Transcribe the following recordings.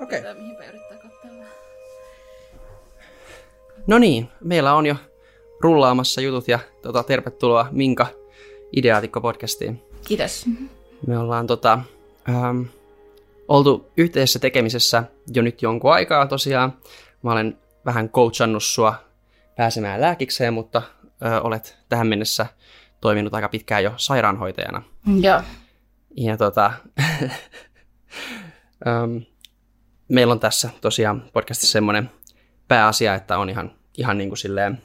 Okei. Tietää, mihinpä yrittää katsella. No niin, meillä on jo rullaamassa jutut ja tota, tervetuloa Minka Ideaatikko-podcastiin. Kiitos. Me ollaan tota, ähm, oltu yhteisessä tekemisessä jo nyt jonkun aikaa tosiaan. Mä olen vähän coachannut sua pääsemään lääkikseen, mutta ö, olet tähän mennessä toiminut aika pitkään jo sairaanhoitajana. Joo. Ja tota, äm, meillä on tässä tosiaan podcastissa semmoinen pääasia, että on ihan, ihan niin kuin silleen,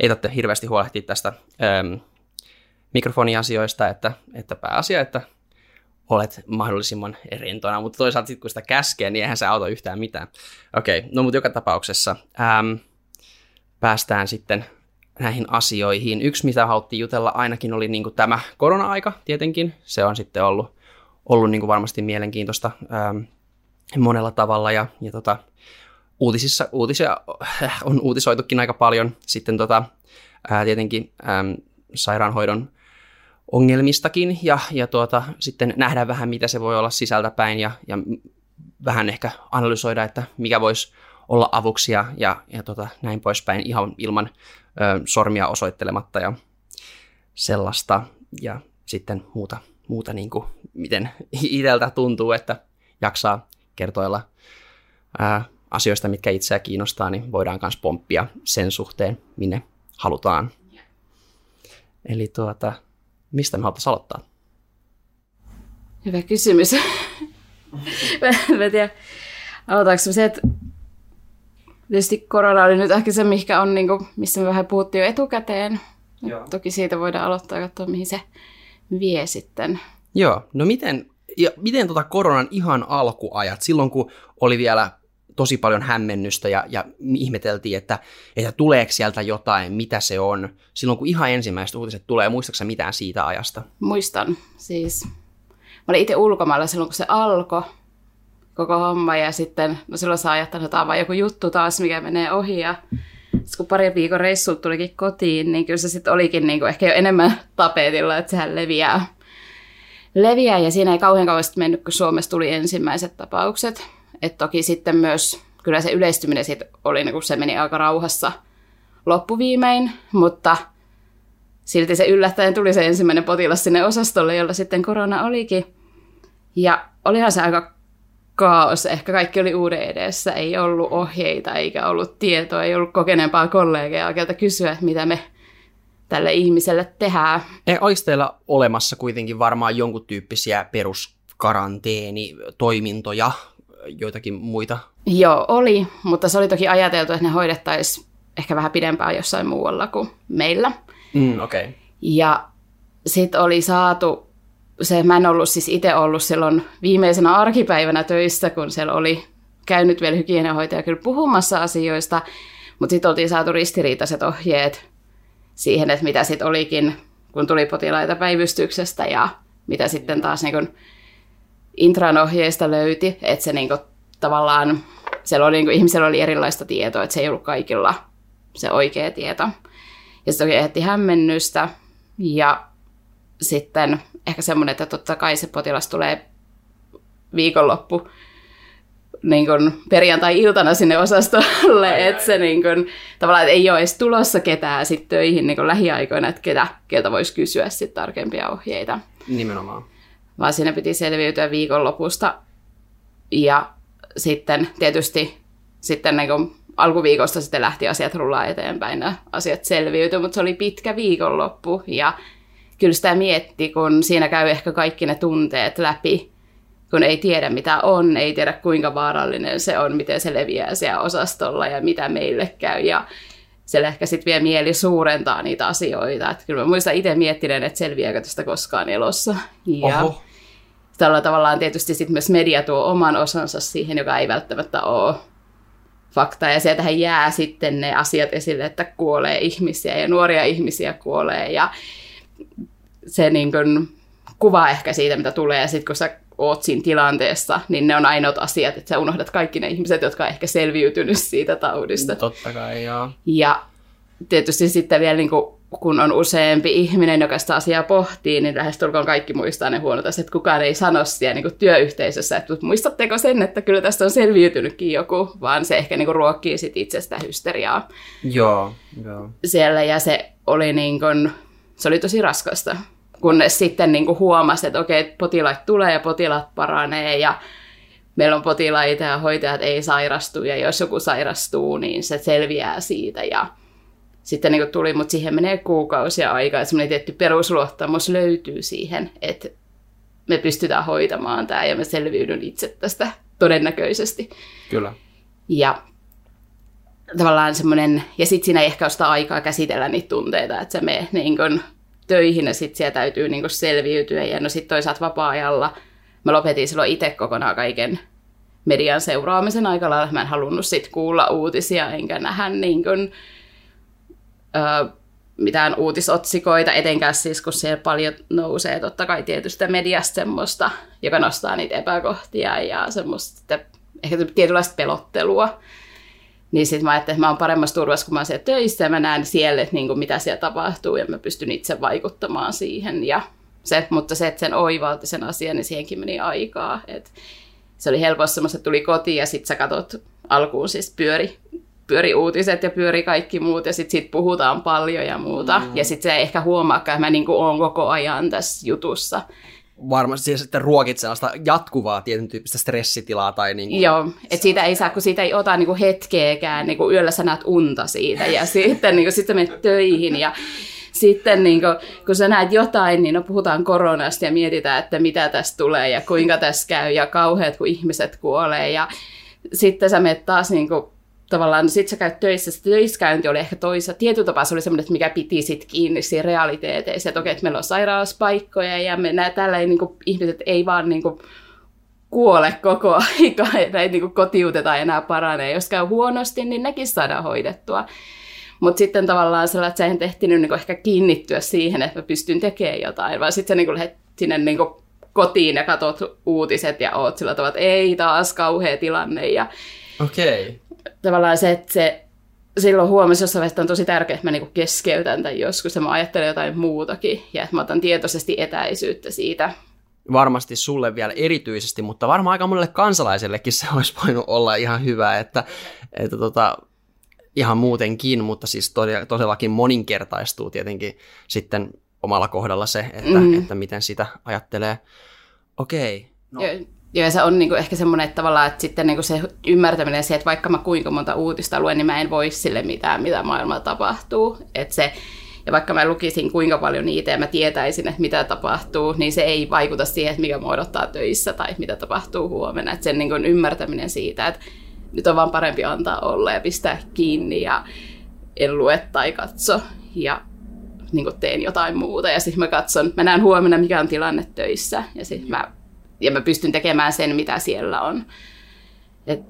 ei tarvitse hirveästi huolehtia tästä äm, mikrofoniasioista, että, että pääasia, että olet mahdollisimman rentona, mutta toisaalta sitten kun sitä käskee, niin eihän se auta yhtään mitään. Okei, okay, no mutta joka tapauksessa äm, päästään sitten näihin asioihin. Yksi, mitä haluttiin jutella ainakin, oli niin kuin tämä korona-aika tietenkin. Se on sitten ollut, ollut niin kuin varmasti mielenkiintoista äm, monella tavalla ja, ja tota, uutisissa, uutisia äh, on uutisoitukin aika paljon. Sitten tota, ää, tietenkin äm, sairaanhoidon ongelmistakin ja, ja tuota, sitten nähdään vähän, mitä se voi olla sisältäpäin ja, ja vähän ehkä analysoida, että mikä voisi olla avuksi ja, ja, ja tota, näin poispäin ihan ilman ö, sormia osoittelematta ja sellaista. Ja sitten muuta, muuta niin kuin, miten itseltä tuntuu, että jaksaa kertoilla ää, asioista, mitkä itseä kiinnostaa, niin voidaan myös pomppia sen suhteen, minne halutaan. Eli tuota, mistä me haluttaisiin aloittaa? Hyvä kysymys. mä, mä tiedän, aloitaanko se, että tietysti korona oli nyt ehkä se, mikä on, niin kuin, missä me vähän puhuttiin jo etukäteen. Joo. Toki siitä voidaan aloittaa ja katsoa, mihin se vie sitten. Joo, no miten, ja miten tota koronan ihan alkuajat, silloin kun oli vielä tosi paljon hämmennystä ja, ja ihmeteltiin, että, että tuleeko sieltä jotain, mitä se on. Silloin kun ihan ensimmäiset uutiset tulee, muistaaksä mitään siitä ajasta? Muistan siis. Mä olin itse ulkomailla silloin, kun se alkoi koko homma ja sitten, no silloin saa ajatella, että vaan joku juttu taas, mikä menee ohi ja sitten kun pari viikon reissulta tulikin kotiin, niin kyllä se sitten olikin niin kuin ehkä jo enemmän tapetilla, että sehän leviää. Leviää ja siinä ei kauhean kauan mennyt, kun Suomessa tuli ensimmäiset tapaukset. Et toki sitten myös, kyllä se yleistyminen siitä oli, niin kun se meni aika rauhassa loppuviimein, mutta silti se yllättäen tuli se ensimmäinen potilas sinne osastolle, jolla sitten korona olikin. Ja olihan se aika kaos. Ehkä kaikki oli uuden edessä. Ei ollut ohjeita eikä ollut tietoa, ei ollut kokeneempaa kollegaa, keltä kysyä, mitä me tälle ihmiselle tehdään. Ei, teillä olemassa kuitenkin varmaan jonkun tyyppisiä peruskaraanteenitoimintoja, joitakin muita? Joo, oli, mutta se oli toki ajateltu, että ne hoidettaisiin ehkä vähän pidempään jossain muualla kuin meillä. Mm, Okei. Okay. Ja sitten oli saatu, se, mä en ollut siis itse ollut silloin viimeisenä arkipäivänä töissä, kun siellä oli käynyt vielä hygieniahoitaja kyllä puhumassa asioista, mutta sitten oltiin saatu ristiriitaiset ohjeet siihen, että mitä sitten olikin, kun tuli potilaita päivystyksestä ja mitä sitten taas niin kun intran ohjeista löyti, että se niin kun, tavallaan, siellä oli, niin kun, ihmisellä oli erilaista tietoa, että se ei ollut kaikilla se oikea tieto. Ja se toki ehti hämmennystä ja sitten ehkä semmoinen, että totta kai se potilas tulee viikonloppu niin kuin perjantai-iltana sinne osastolle, että se niin kuin, tavallaan että ei ole edes tulossa ketään sit töihin niin kuin lähiaikoina, että ketä, ketä voisi kysyä sit tarkempia ohjeita. Nimenomaan. Vaan siinä piti selviytyä viikonlopusta ja sitten tietysti sitten niin kuin alkuviikosta sitten lähti asiat rullaa eteenpäin ja asiat selviytyi, mutta se oli pitkä viikonloppu ja kyllä sitä mietti, kun siinä käy ehkä kaikki ne tunteet läpi, kun ei tiedä mitä on, ei tiedä kuinka vaarallinen se on, miten se leviää siellä osastolla ja mitä meille käy ja siellä ehkä sitten vielä mieli suurentaa niitä asioita. Että kyllä mä muistan itse miettinen, että selviääkö tästä koskaan elossa. Ja Oho. tällä tavallaan tietysti sitten myös media tuo oman osansa siihen, joka ei välttämättä ole fakta. Ja sieltähän jää sitten ne asiat esille, että kuolee ihmisiä ja nuoria ihmisiä kuolee. Ja se niin kun kuva ehkä siitä, mitä tulee. Ja sitten kun sä oot siinä tilanteessa, niin ne on ainoat asiat, että sä unohdat kaikki ne ihmiset, jotka on ehkä selviytynyt siitä taudista. Totta kai, joo. Ja tietysti sitten vielä niin kuin kun on useampi ihminen, joka sitä asiaa pohtii, niin lähestulkoon kaikki muistaa ne huonot asiat, kukaan ei sano siellä niin kuin työyhteisössä, että muistatteko sen, että kyllä tästä on selviytynytkin joku, vaan se ehkä niin kuin ruokkii sit itsestä hysteriaa. Joo, joo. Siellä ja se oli, niin kuin, se oli tosi raskasta, kunnes sitten niin kuin huomasi, että okei, potilaat tulee ja potilaat paranee ja meillä on potilaita ja hoitajat ei sairastu ja jos joku sairastuu, niin se selviää siitä ja sitten niin tuli, mutta siihen menee kuukausia aikaa, että semmoinen tietty perusluottamus löytyy siihen, että me pystytään hoitamaan tämä ja me selviydyn itse tästä todennäköisesti. Kyllä. Ja tavallaan semmoinen, ja sitten siinä ei ehkä ole sitä aikaa käsitellä niitä tunteita, että se menee niin töihin ja sitten siellä täytyy niin kuin selviytyä. Ja no sitten toisaalta vapaa-ajalla mä lopetin silloin itse kokonaan kaiken median seuraamisen aika lailla. Mä en halunnut sitten kuulla uutisia enkä nähdä niin kuin ö, mitään uutisotsikoita, etenkään siis, kun siellä paljon nousee totta kai tietystä mediasta semmoista, joka nostaa niitä epäkohtia ja semmoista ehkä tietynlaista pelottelua. Niin sitten mä ajattelin, että mä oon paremmassa turvassa, kun mä oon siellä töissä ja mä näen siellä, että niin kuin mitä siellä tapahtuu ja mä pystyn itse vaikuttamaan siihen. Ja se, mutta se, että sen oivalti sen asian, niin siihenkin meni aikaa. Et se oli helposti semmoista, että tuli kotiin ja sitten sä katot alkuun siis pyöri pyöri uutiset ja pyöri kaikki muut ja sitten sit puhutaan paljon ja muuta. Mm. Ja sitten se ei ehkä huomaakaan, että mä niinku oon koko ajan tässä jutussa. Varmasti siis sitten ruokit sellaista jatkuvaa tietyn tyyppistä stressitilaa. Tai niinku... Joo, että siitä ei saa, kun siitä ei ota niinku hetkeäkään, niinku yöllä sä näet unta siitä ja sitten niinku, sit sä menet töihin ja sitten niin kun, kun sä näet jotain, niin no puhutaan koronasta ja mietitään, että mitä tästä tulee ja kuinka tässä käy ja kauheat, kun ihmiset kuolee. Ja sitten sä menet taas niin kun, tavallaan, sit sä käyt töissä, se töiskäynti oli ehkä toisa. Tietyllä tapaa se oli semmoinen, että mikä piti sit kiinni siinä realiteeteissa, että okei, että meillä on sairauspaikkoja ja me nää, tällä ei, niin kuin, ihmiset ei vaan niin kuin, kuole koko aika, ja näitä niin kotiutetaan enää paranee. Jos käy huonosti, niin nekin saadaan hoidettua. Mutta sitten tavallaan sellainen, että sä en tehtinyt niin ehkä kiinnittyä siihen, että mä pystyn tekemään jotain, vaan sitten sä niin lähdet sinne niin kotiin ja katsot uutiset ja oot sillä tavalla, että ei taas kauhea tilanne. Ja Okei. Okay tavallaan se, että se silloin huomasi jossain vaiheessa, on tosi tärkeää, että mä niinku keskeytän tämän joskus ja mä ajattelen jotain muutakin ja että mä otan tietoisesti etäisyyttä siitä. Varmasti sulle vielä erityisesti, mutta varmaan aika monelle kansalaisellekin se olisi voinut olla ihan hyvä, että, että tota, ihan muutenkin, mutta siis todellakin moninkertaistuu tietenkin sitten omalla kohdalla se, että, mm. että miten sitä ajattelee. Okei. No. Joo, se on niinku ehkä semmoinen, että tavallaan että sitten niinku se ymmärtäminen se, että vaikka mä kuinka monta uutista luen, niin mä en voi sille mitään, mitä maailmalla tapahtuu. Että se, ja vaikka mä lukisin kuinka paljon niitä ja mä tietäisin, että mitä tapahtuu, niin se ei vaikuta siihen, että mikä mua odottaa töissä tai mitä tapahtuu huomenna. Että sen niinku ymmärtäminen siitä, että nyt on vaan parempi antaa olla ja pistää kiinni ja en lue tai katso ja niin teen jotain muuta. Ja sitten mä katson, mä näen huomenna, mikä on tilanne töissä ja sitten mä ja mä pystyn tekemään sen, mitä siellä on. Et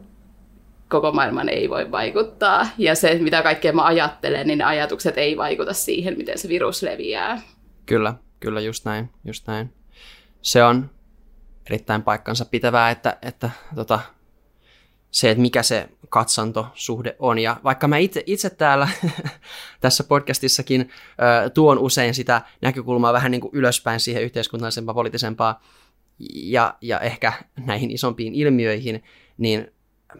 koko maailman ei voi vaikuttaa. Ja se, mitä kaikkea mä ajattelen, niin ne ajatukset ei vaikuta siihen, miten se virus leviää. Kyllä, kyllä just näin, just näin. Se on erittäin paikkansa pitävää, että, että tota, se, että mikä se katsantosuhde on. Ja vaikka mä itse, itse täällä tässä podcastissakin ö, tuon usein sitä näkökulmaa vähän niin kuin ylöspäin siihen yhteiskunnallisempaan, poliittisempaan ja, ja ehkä näihin isompiin ilmiöihin, niin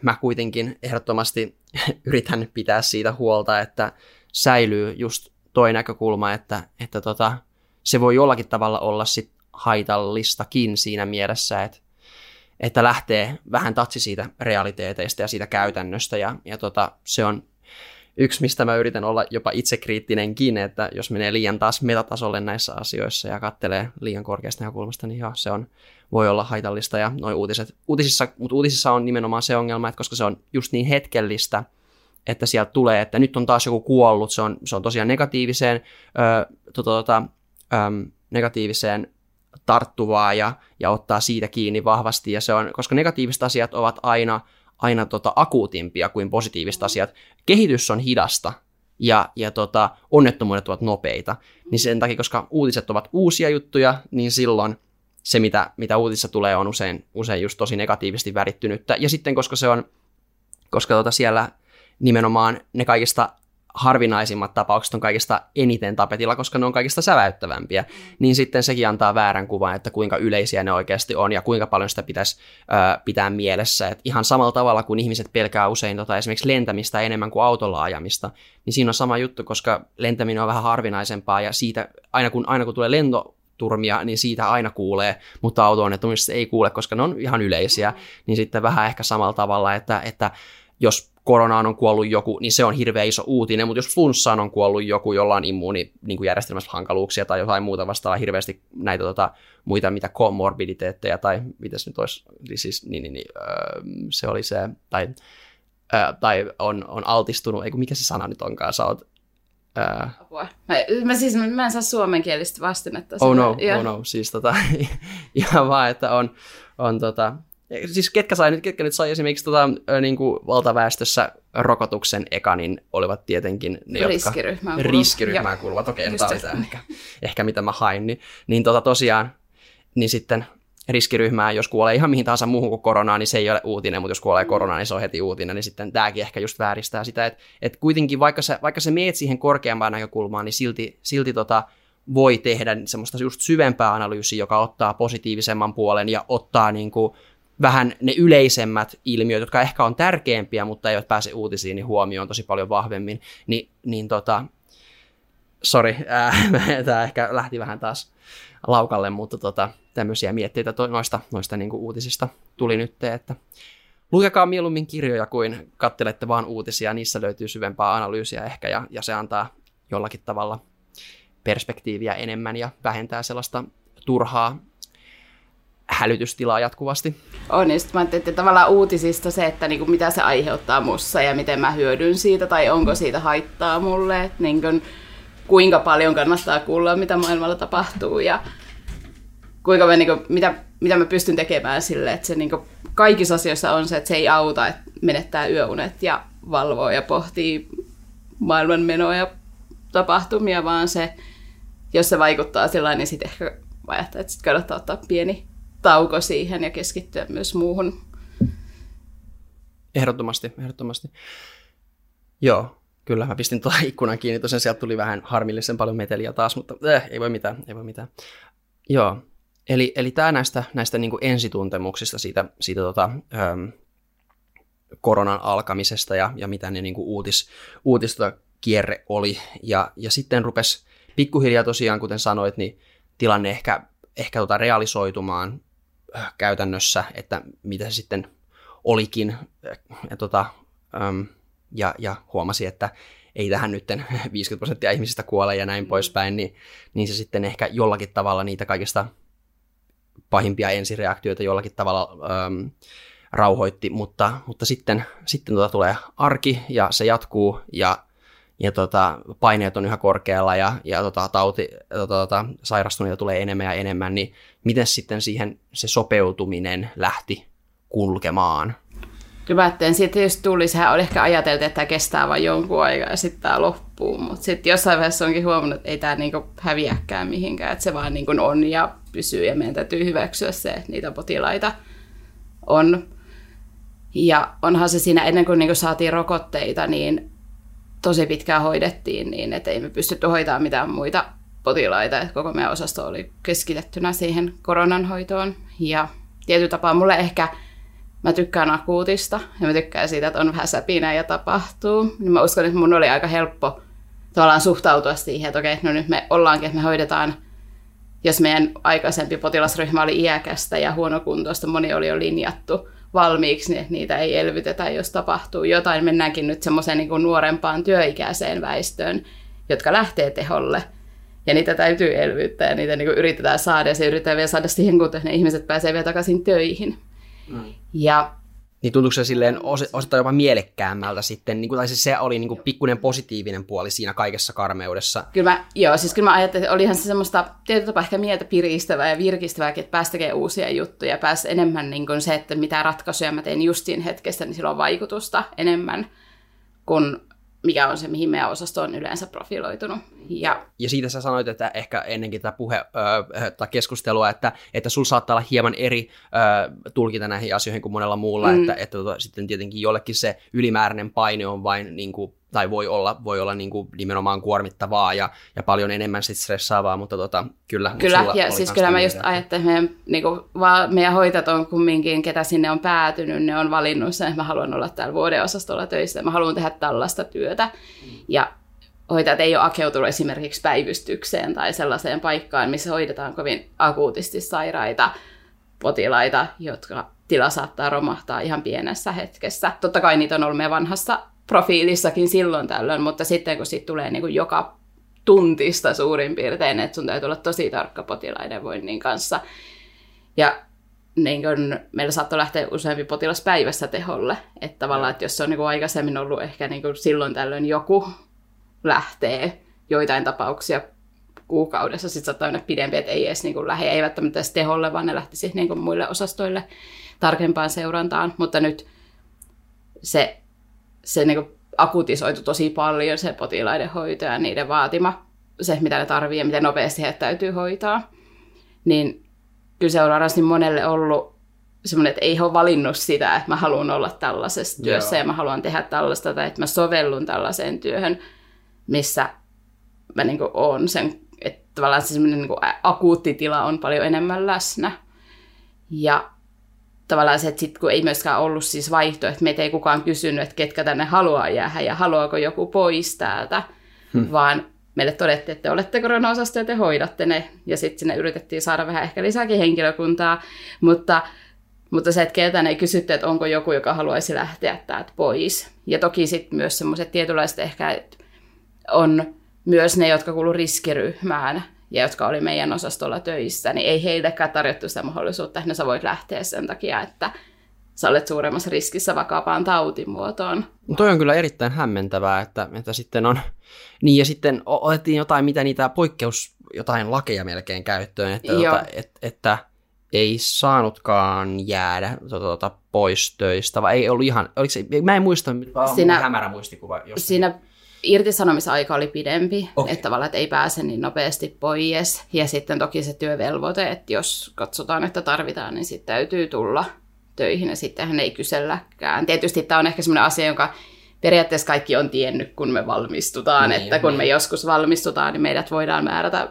mä kuitenkin ehdottomasti yritän pitää siitä huolta, että säilyy just toi näkökulma, että, että tota, se voi jollakin tavalla olla sit haitallistakin siinä mielessä, että, että lähtee vähän tatsi siitä realiteeteista ja siitä käytännöstä ja, ja tota, se on yksi, mistä mä yritän olla jopa itsekriittinenkin, että jos menee liian taas metatasolle näissä asioissa ja kattelee liian korkeasta näkökulmasta, niin joo, se on, voi olla haitallista. Ja noin uutiset, uutisissa, mutta uutisissa on nimenomaan se ongelma, että koska se on just niin hetkellistä, että sieltä tulee, että nyt on taas joku kuollut, se on, se on tosiaan negatiiviseen, ö, to, to, to, ö, negatiiviseen tarttuvaa ja, ja ottaa siitä kiinni vahvasti, ja se on, koska negatiiviset asiat ovat aina aina tota akuutimpia kuin positiiviset asiat. Kehitys on hidasta ja, ja tota, onnettomuudet ovat nopeita. Niin sen takia, koska uutiset ovat uusia juttuja, niin silloin se, mitä, mitä uutisissa tulee, on usein, usein just tosi negatiivisesti värittynyttä. Ja sitten, koska se on, koska tota siellä nimenomaan ne kaikista harvinaisimmat tapaukset on kaikista eniten tapetilla, koska ne on kaikista säväyttävämpiä, niin sitten sekin antaa väärän kuvan, että kuinka yleisiä ne oikeasti on ja kuinka paljon sitä pitäisi ö, pitää mielessä. Et ihan samalla tavalla kuin ihmiset pelkää usein tota, esimerkiksi lentämistä enemmän kuin autolla ajamista, niin siinä on sama juttu, koska lentäminen on vähän harvinaisempaa ja siitä aina kun, aina kun tulee lento, turmia, niin siitä aina kuulee, mutta auto-onnettomuuksista ei kuule, koska ne on ihan yleisiä, niin sitten vähän ehkä samalla tavalla, että, että jos koronaan on kuollut joku, niin se on hirveän iso uutinen, mutta jos flunssaan on kuollut joku, jolla on immuuni niin järjestelmässä hankaluuksia tai jotain muuta vastaavaa, hirveästi näitä tota, muita mitä komorbiditeetteja tai mitä se nyt olisi, siis niin, niin, niin öö, se oli se, tai, öö, tai on, on altistunut, ei mikä se sana nyt onkaan, sä oot Ää... Apua. Mä, mä, siis, mä en saa suomenkielistä vastinetta. Oh no, ja... oh no, siis tota, ihan vaan, että on, on tota, siis ketkä, sai, ketkä nyt sai esimerkiksi tota, niin kuin valtaväestössä rokotuksen eka, niin olivat tietenkin ne, jotka riskiryhmään kuuluvat. Riskiryhmään kuuluvat, okei, okay, tämä ehkä, ehkä mitä mä hain, niin, niin tota, tosiaan, niin sitten riskiryhmää, jos kuolee ihan mihin tahansa muuhun kuin koronaan, niin se ei ole uutinen, mutta jos kuolee koronaan, niin se on heti uutinen, niin sitten tämäkin ehkä just vääristää sitä, että, että kuitenkin vaikka sä, vaikka sä meet siihen korkeampaan näkökulmaan, niin silti, silti tota, voi tehdä semmoista just syvempää analyysiä, joka ottaa positiivisemman puolen ja ottaa niin kuin vähän ne yleisemmät ilmiöt, jotka ehkä on tärkeämpiä, mutta eivät pääse uutisiin, niin huomioon tosi paljon vahvemmin, niin, niin tota, sorry, tämä ehkä lähti vähän taas laukalle, mutta tota, tämmöisiä mietteitä to, noista, noista niin kuin uutisista tuli nyt, että lukekaa mieluummin kirjoja kuin kattelette vaan uutisia, niissä löytyy syvempää analyysiä ehkä ja, ja se antaa jollakin tavalla perspektiiviä enemmän ja vähentää sellaista turhaa hälytystilaa jatkuvasti. On, niin sitten mä että tavallaan uutisista se, että niinku, mitä se aiheuttaa mussa ja miten mä hyödyn siitä tai onko siitä haittaa mulle, että niinku, kuinka paljon kannattaa kuulla, mitä maailmalla tapahtuu ja kuinka mä, niinku, mitä, mitä mä pystyn tekemään sille, että se niinku, kaikissa asioissa on se, että se ei auta, että menettää yöunet ja valvoo ja pohtii maailman menoa ja tapahtumia, vaan se, jos se vaikuttaa sillä niin sitten ehkä ajattelee, että sit kannattaa ottaa pieni tauko siihen ja keskittyä myös muuhun. Ehdottomasti, ehdottomasti. Joo, kyllä mä pistin tuolla ikkunan kiinni, tosiaan sieltä tuli vähän harmillisen paljon meteliä taas, mutta eh, ei voi mitään, ei voi mitään. Joo, eli, eli tämä näistä, näistä niin kuin ensituntemuksista siitä, siitä tota, ähm, koronan alkamisesta ja, ja mitä ne niin kuin uutis, uutista kierre oli. Ja, ja sitten rupesi pikkuhiljaa tosiaan, kuten sanoit, niin tilanne ehkä, ehkä tota realisoitumaan Äh, käytännössä, että mitä se sitten olikin. Ja, tota, äm, ja, ja huomasi, että ei tähän nyt 50 prosenttia ihmisistä kuole ja näin poispäin, niin, niin se sitten ehkä jollakin tavalla niitä kaikista pahimpia ensireaktioita jollakin tavalla äm, rauhoitti, mutta, mutta sitten, sitten tota tulee arki ja se jatkuu ja ja tota, paineet on yhä korkealla ja, ja tota, tauti, tota, tota, sairastuneita tulee enemmän ja enemmän, niin miten sitten siihen se sopeutuminen lähti kulkemaan? Kyllä mä ajattelin, että jos tuli, sehän oli ehkä ajateltu, että tämä kestää vain jonkun aikaa ja sitten tämä loppuu, mutta sitten jossain vaiheessa onkin huomannut, että ei tämä niinku häviäkään mihinkään, että se vaan niinku on ja pysyy ja meidän täytyy hyväksyä se, että niitä potilaita on. Ja onhan se siinä ennen kuin niinku saatiin rokotteita, niin tosi pitkään hoidettiin niin, että ei me pystytty hoitamaan mitään muita potilaita. Että koko meidän osasto oli keskitettynä siihen koronan hoitoon. Ja tietyllä tapaa mulle ehkä, mä tykkään akuutista ja mä tykkään siitä, että on vähän säpinä ja tapahtuu. Niin mä uskon, että mun oli aika helppo tavallaan suhtautua siihen, että okei, no nyt me ollaankin, että me hoidetaan jos meidän aikaisempi potilasryhmä oli iäkästä ja huonokuntoista, moni oli jo linjattu valmiiksi, niin että niitä ei elvytetä, jos tapahtuu jotain. Mennäänkin nyt semmoiseen niin nuorempaan työikäiseen väestöön, jotka lähtee teholle. Ja niitä täytyy elvyttää ja niitä niin yritetään saada ja se yritetään vielä saada siihen, kun ne ihmiset pääsee vielä takaisin töihin. Mm. Ja niin tuntuuko se silleen os, osittain jopa mielekkäämmältä sitten, niin kuin, tai siis se oli niin kuin pikkuinen positiivinen puoli siinä kaikessa karmeudessa? Kyllä mä, joo, siis kyllä mä ajattelin, että olihan se semmoista tietyllä tapaa ehkä mieltä piristävää ja virkistävääkin, että pääsi tekemään uusia juttuja, pääsi enemmän niin kuin se, että mitä ratkaisuja mä teen justiin hetkestä, niin sillä on vaikutusta enemmän kuin mikä on se, mihin meidän osasto on yleensä profiloitunut. Ja, ja siitä sä sanoit, että ehkä ennenkin tätä puhe, ö, tai keskustelua, että, että sulla saattaa olla hieman eri ö, tulkinta näihin asioihin kuin monella muulla, mm. että, että tota, sitten tietenkin jollekin se ylimääräinen paine on vain niin kuin, tai voi olla, voi olla niin kuin nimenomaan kuormittavaa ja, ja paljon enemmän sit stressaavaa, mutta tota, kyllä. Kyllä, ja siis kyllä mä just ajattelen, että meidän, niin kuin, vaan meidän hoitajat on kumminkin, ketä sinne on päätynyt, ne on valinnut sen, että mä haluan olla täällä vuodeosastolla töissä, mä haluan tehdä tällaista työtä. Ja hoitajat ei ole akeutunut esimerkiksi päivystykseen tai sellaiseen paikkaan, missä hoidetaan kovin akuutisti sairaita potilaita, jotka tila saattaa romahtaa ihan pienessä hetkessä. Totta kai niitä on ollut meidän vanhassa profiilissakin silloin tällöin, mutta sitten kun siitä tulee niin kuin joka tuntista suurin piirtein, että sun täytyy olla tosi tarkka potilaiden voinnin kanssa. Ja niin kun, meillä saattoi lähteä useampi potilas päivässä teholle. Että tavallaan, että jos se on niin kuin aikaisemmin ollut ehkä niin kuin silloin tällöin joku lähtee joitain tapauksia kuukaudessa, sitten saattaa mennä pidempi, että ei edes niin kuin lähde, ei välttämättä edes teholle, vaan ne lähtisi niin kuin muille osastoille tarkempaan seurantaan, mutta nyt se, se niin kuin akutisoitu tosi paljon se potilaiden hoito ja niiden vaatima, se mitä ne tarvii ja miten nopeasti heitä täytyy hoitaa, niin kyllä se on varmasti monelle ollut semmoinen, että ei ole valinnut sitä, että mä haluan olla tällaisessa työssä Joo. ja mä haluan tehdä tällaista tai että mä sovellun tällaiseen työhön, missä mä niin oon sen, että tavallaan se semmoinen niin akuutti tila on paljon enemmän läsnä. Ja tavallaan se, että sit, kun ei myöskään ollut siis vaihtoehto, meitä ei kukaan kysynyt, että ketkä tänne haluaa jäädä ja haluaako joku pois täältä, hmm. vaan meille todettiin, että te olette korona ja te hoidatte ne. Ja sitten sinne yritettiin saada vähän ehkä lisääkin henkilökuntaa, mutta, mutta se, että keltään ei kysytty, että onko joku, joka haluaisi lähteä täältä pois. Ja toki sitten myös semmoiset tietynlaiset ehkä, että on myös ne, jotka kuulu riskiryhmään ja jotka oli meidän osastolla töissä, niin ei heillekään tarjottu sitä mahdollisuutta, että sä voit lähteä sen takia, että sä olet suuremmassa riskissä vakavaan tautimuotoon. No toi on kyllä erittäin hämmentävää, että, että sitten on, niin ja sitten otettiin jotain, mitä niitä poikkeus, jotain lakeja melkein käyttöön, että, tuota, että, että ei saanutkaan jäädä tuota, pois töistä, vai ei ollut ihan, oliko se, mä en muista, siinä, hämärä muistikuva. Siinä irtisanomisaika oli pidempi, okay. että tavallaan että ei pääse niin nopeasti pois. Ja sitten toki se työvelvoite, että jos katsotaan, että tarvitaan, niin sitten täytyy tulla töihin ja sitten hän ei kyselläkään. Tietysti tämä on ehkä sellainen asia, joka periaatteessa kaikki on tiennyt, kun me valmistutaan, niin, että kun niin. me joskus valmistutaan, niin meidät voidaan määrätä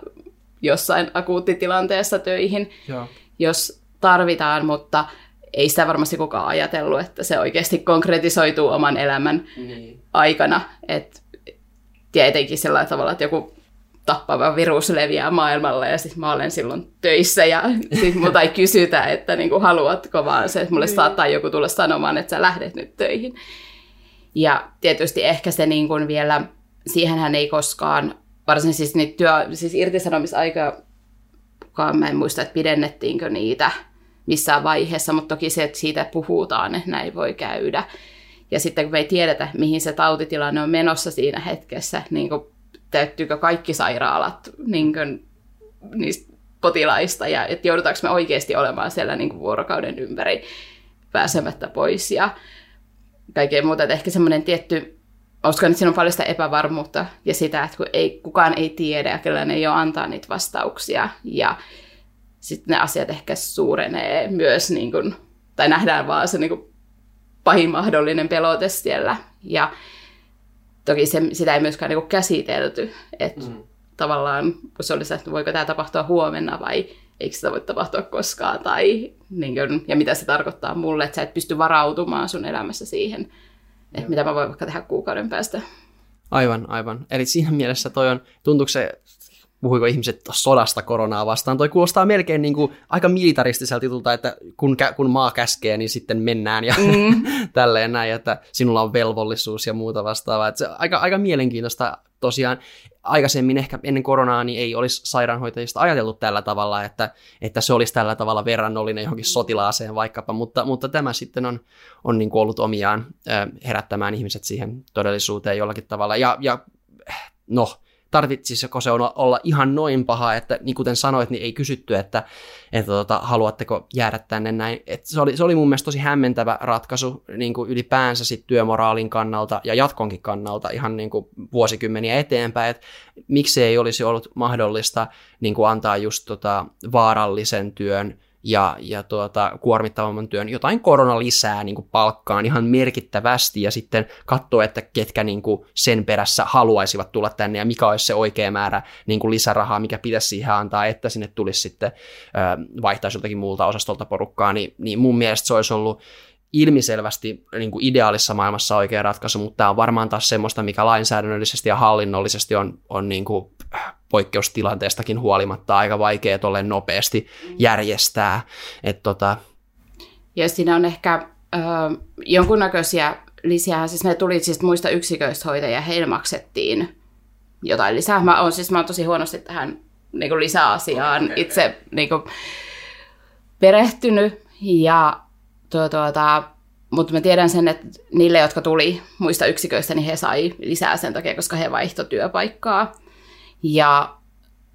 jossain akuuttitilanteessa töihin, Joo. jos tarvitaan, mutta ei sitä varmasti kukaan ajatellut, että se oikeasti konkretisoituu oman elämän niin. aikana. Et tietenkin sillä tavalla, että joku tappava virus leviää maailmalle ja sitten mä olen silloin töissä ja sitten multa ei kysytä, että niinku, haluatko vaan se, että mulle niin. saattaa joku tulla sanomaan, että sä lähdet nyt töihin. Ja tietysti ehkä se niin kuin vielä, siihenhän ei koskaan, varsin siis, niitä työ, siis irtisanomisaika, mä en muista, että pidennettiinkö niitä missään vaiheessa, mutta toki se, että siitä puhutaan, että näin voi käydä. Ja sitten kun me ei tiedetä, mihin se tautitilanne on menossa siinä hetkessä, niin kuin, täyttyykö kaikki sairaalat niin kuin, niistä potilaista ja että joudutaanko me oikeasti olemaan siellä niin kuin vuorokauden ympäri pääsemättä pois ja kaikkea muuta. Että ehkä semmoinen tietty, uskon, että siinä on paljon sitä epävarmuutta ja sitä, että kun ei, kukaan ei tiedä ja kellään ei ole antaa niitä vastauksia ja sitten ne asiat ehkä suurenee myös, niin kuin, tai nähdään vaan se niin kuin pahin mahdollinen pelote siellä. Ja toki se, sitä ei myöskään niin käsitelty, että mm. tavallaan kun se oli se, että voiko tämä tapahtua huomenna vai eikö sitä voi tapahtua koskaan, tai niin kuin, ja mitä se tarkoittaa mulle, että sä et pysty varautumaan sun elämässä siihen, että Joo. mitä mä voin vaikka tehdä kuukauden päästä. Aivan, aivan. Eli siinä mielessä toi on, tuntuuko se puhuiko ihmiset sodasta koronaa vastaan. Toi kuulostaa melkein niin kuin aika militaristiselta jutulta, että kun, kun maa käskee, niin sitten mennään ja mm. tälleen näin, että sinulla on velvollisuus ja muuta vastaavaa. Että se aika, aika mielenkiintoista tosiaan. Aikaisemmin ehkä ennen koronaa niin ei olisi sairaanhoitajista ajateltu tällä tavalla, että, että se olisi tällä tavalla verrannollinen johonkin sotilaaseen vaikkapa, mutta, mutta tämä sitten on, on niin kuin ollut omiaan herättämään ihmiset siihen todellisuuteen jollakin tavalla. Ja, ja no, tarvitsisiko se olla ihan noin paha, että niin kuten sanoit, niin ei kysytty, että, että tota, haluatteko jäädä tänne näin. Et se, oli, se oli mun mielestä tosi hämmentävä ratkaisu niin kuin ylipäänsä sit työmoraalin kannalta ja jatkonkin kannalta ihan niin kuin vuosikymmeniä eteenpäin, että miksi ei olisi ollut mahdollista niin kuin antaa just tota vaarallisen työn ja, ja tuota, kuormittavamman työn. Jotain korona lisää niin palkkaan ihan merkittävästi ja sitten katsoa, että ketkä niin sen perässä haluaisivat tulla tänne ja mikä olisi se oikea määrä niin lisärahaa, mikä pitäisi siihen antaa, että sinne tulisi sitten vaihtaisi jotakin muulta osastolta porukkaa, niin, niin mun mielestä se olisi ollut ilmiselvästi niin kuin ideaalissa maailmassa oikea ratkaisu, mutta tämä on varmaan taas semmoista, mikä lainsäädännöllisesti ja hallinnollisesti on, on niin kuin poikkeustilanteestakin huolimatta aika vaikea tolle nopeasti järjestää. Et tota... Ja siinä on ehkä ö, jonkunnäköisiä lisää, siis ne tuli siis muista yksiköistä hoitajia, heille maksettiin jotain lisää. Mä oon siis mä oon tosi huonosti tähän niin kuin lisäasiaan okay. itse niin kuin, perehtynyt ja tuo, tuota, mutta mä tiedän sen, että niille, jotka tuli muista yksiköistä, niin he sai lisää sen takia, koska he vaihtoi työpaikkaa. Ja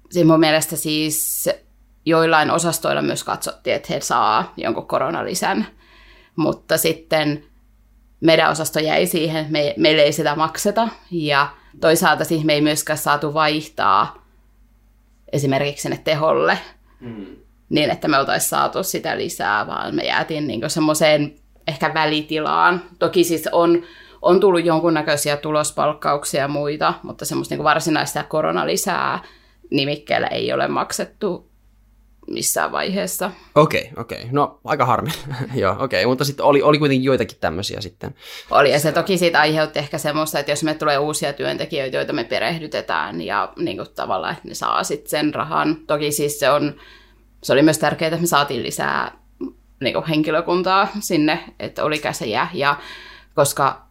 siinä mun mielestä siis joillain osastoilla myös katsottiin, että he saa jonkun koronalisän, mutta sitten meidän osasto jäi siihen, me, meille ei sitä makseta, ja toisaalta siihen me ei myöskään saatu vaihtaa esimerkiksi sinne teholle, mm. niin että me oltaisiin saatu sitä lisää, vaan me jäätiin niin semmoiseen ehkä välitilaan. Toki siis on, on tullut jonkunnäköisiä tulospalkkauksia ja muita, mutta semmoista niin varsinaista koronalisää nimikkeellä ei ole maksettu missään vaiheessa. Okei, okay, okei. Okay. No aika harmi. Joo, okei. Okay. Mutta sitten oli, oli kuitenkin joitakin tämmöisiä sitten. Oli, ja se toki siitä aiheutti ehkä semmoista, että jos me tulee uusia työntekijöitä, joita me perehdytetään ja niin kuin tavallaan, että ne saa sitten sen rahan. Toki siis se on, se oli myös tärkeää, että me saatiin lisää niin kuin henkilökuntaa sinne, että oli käsiä. Ja koska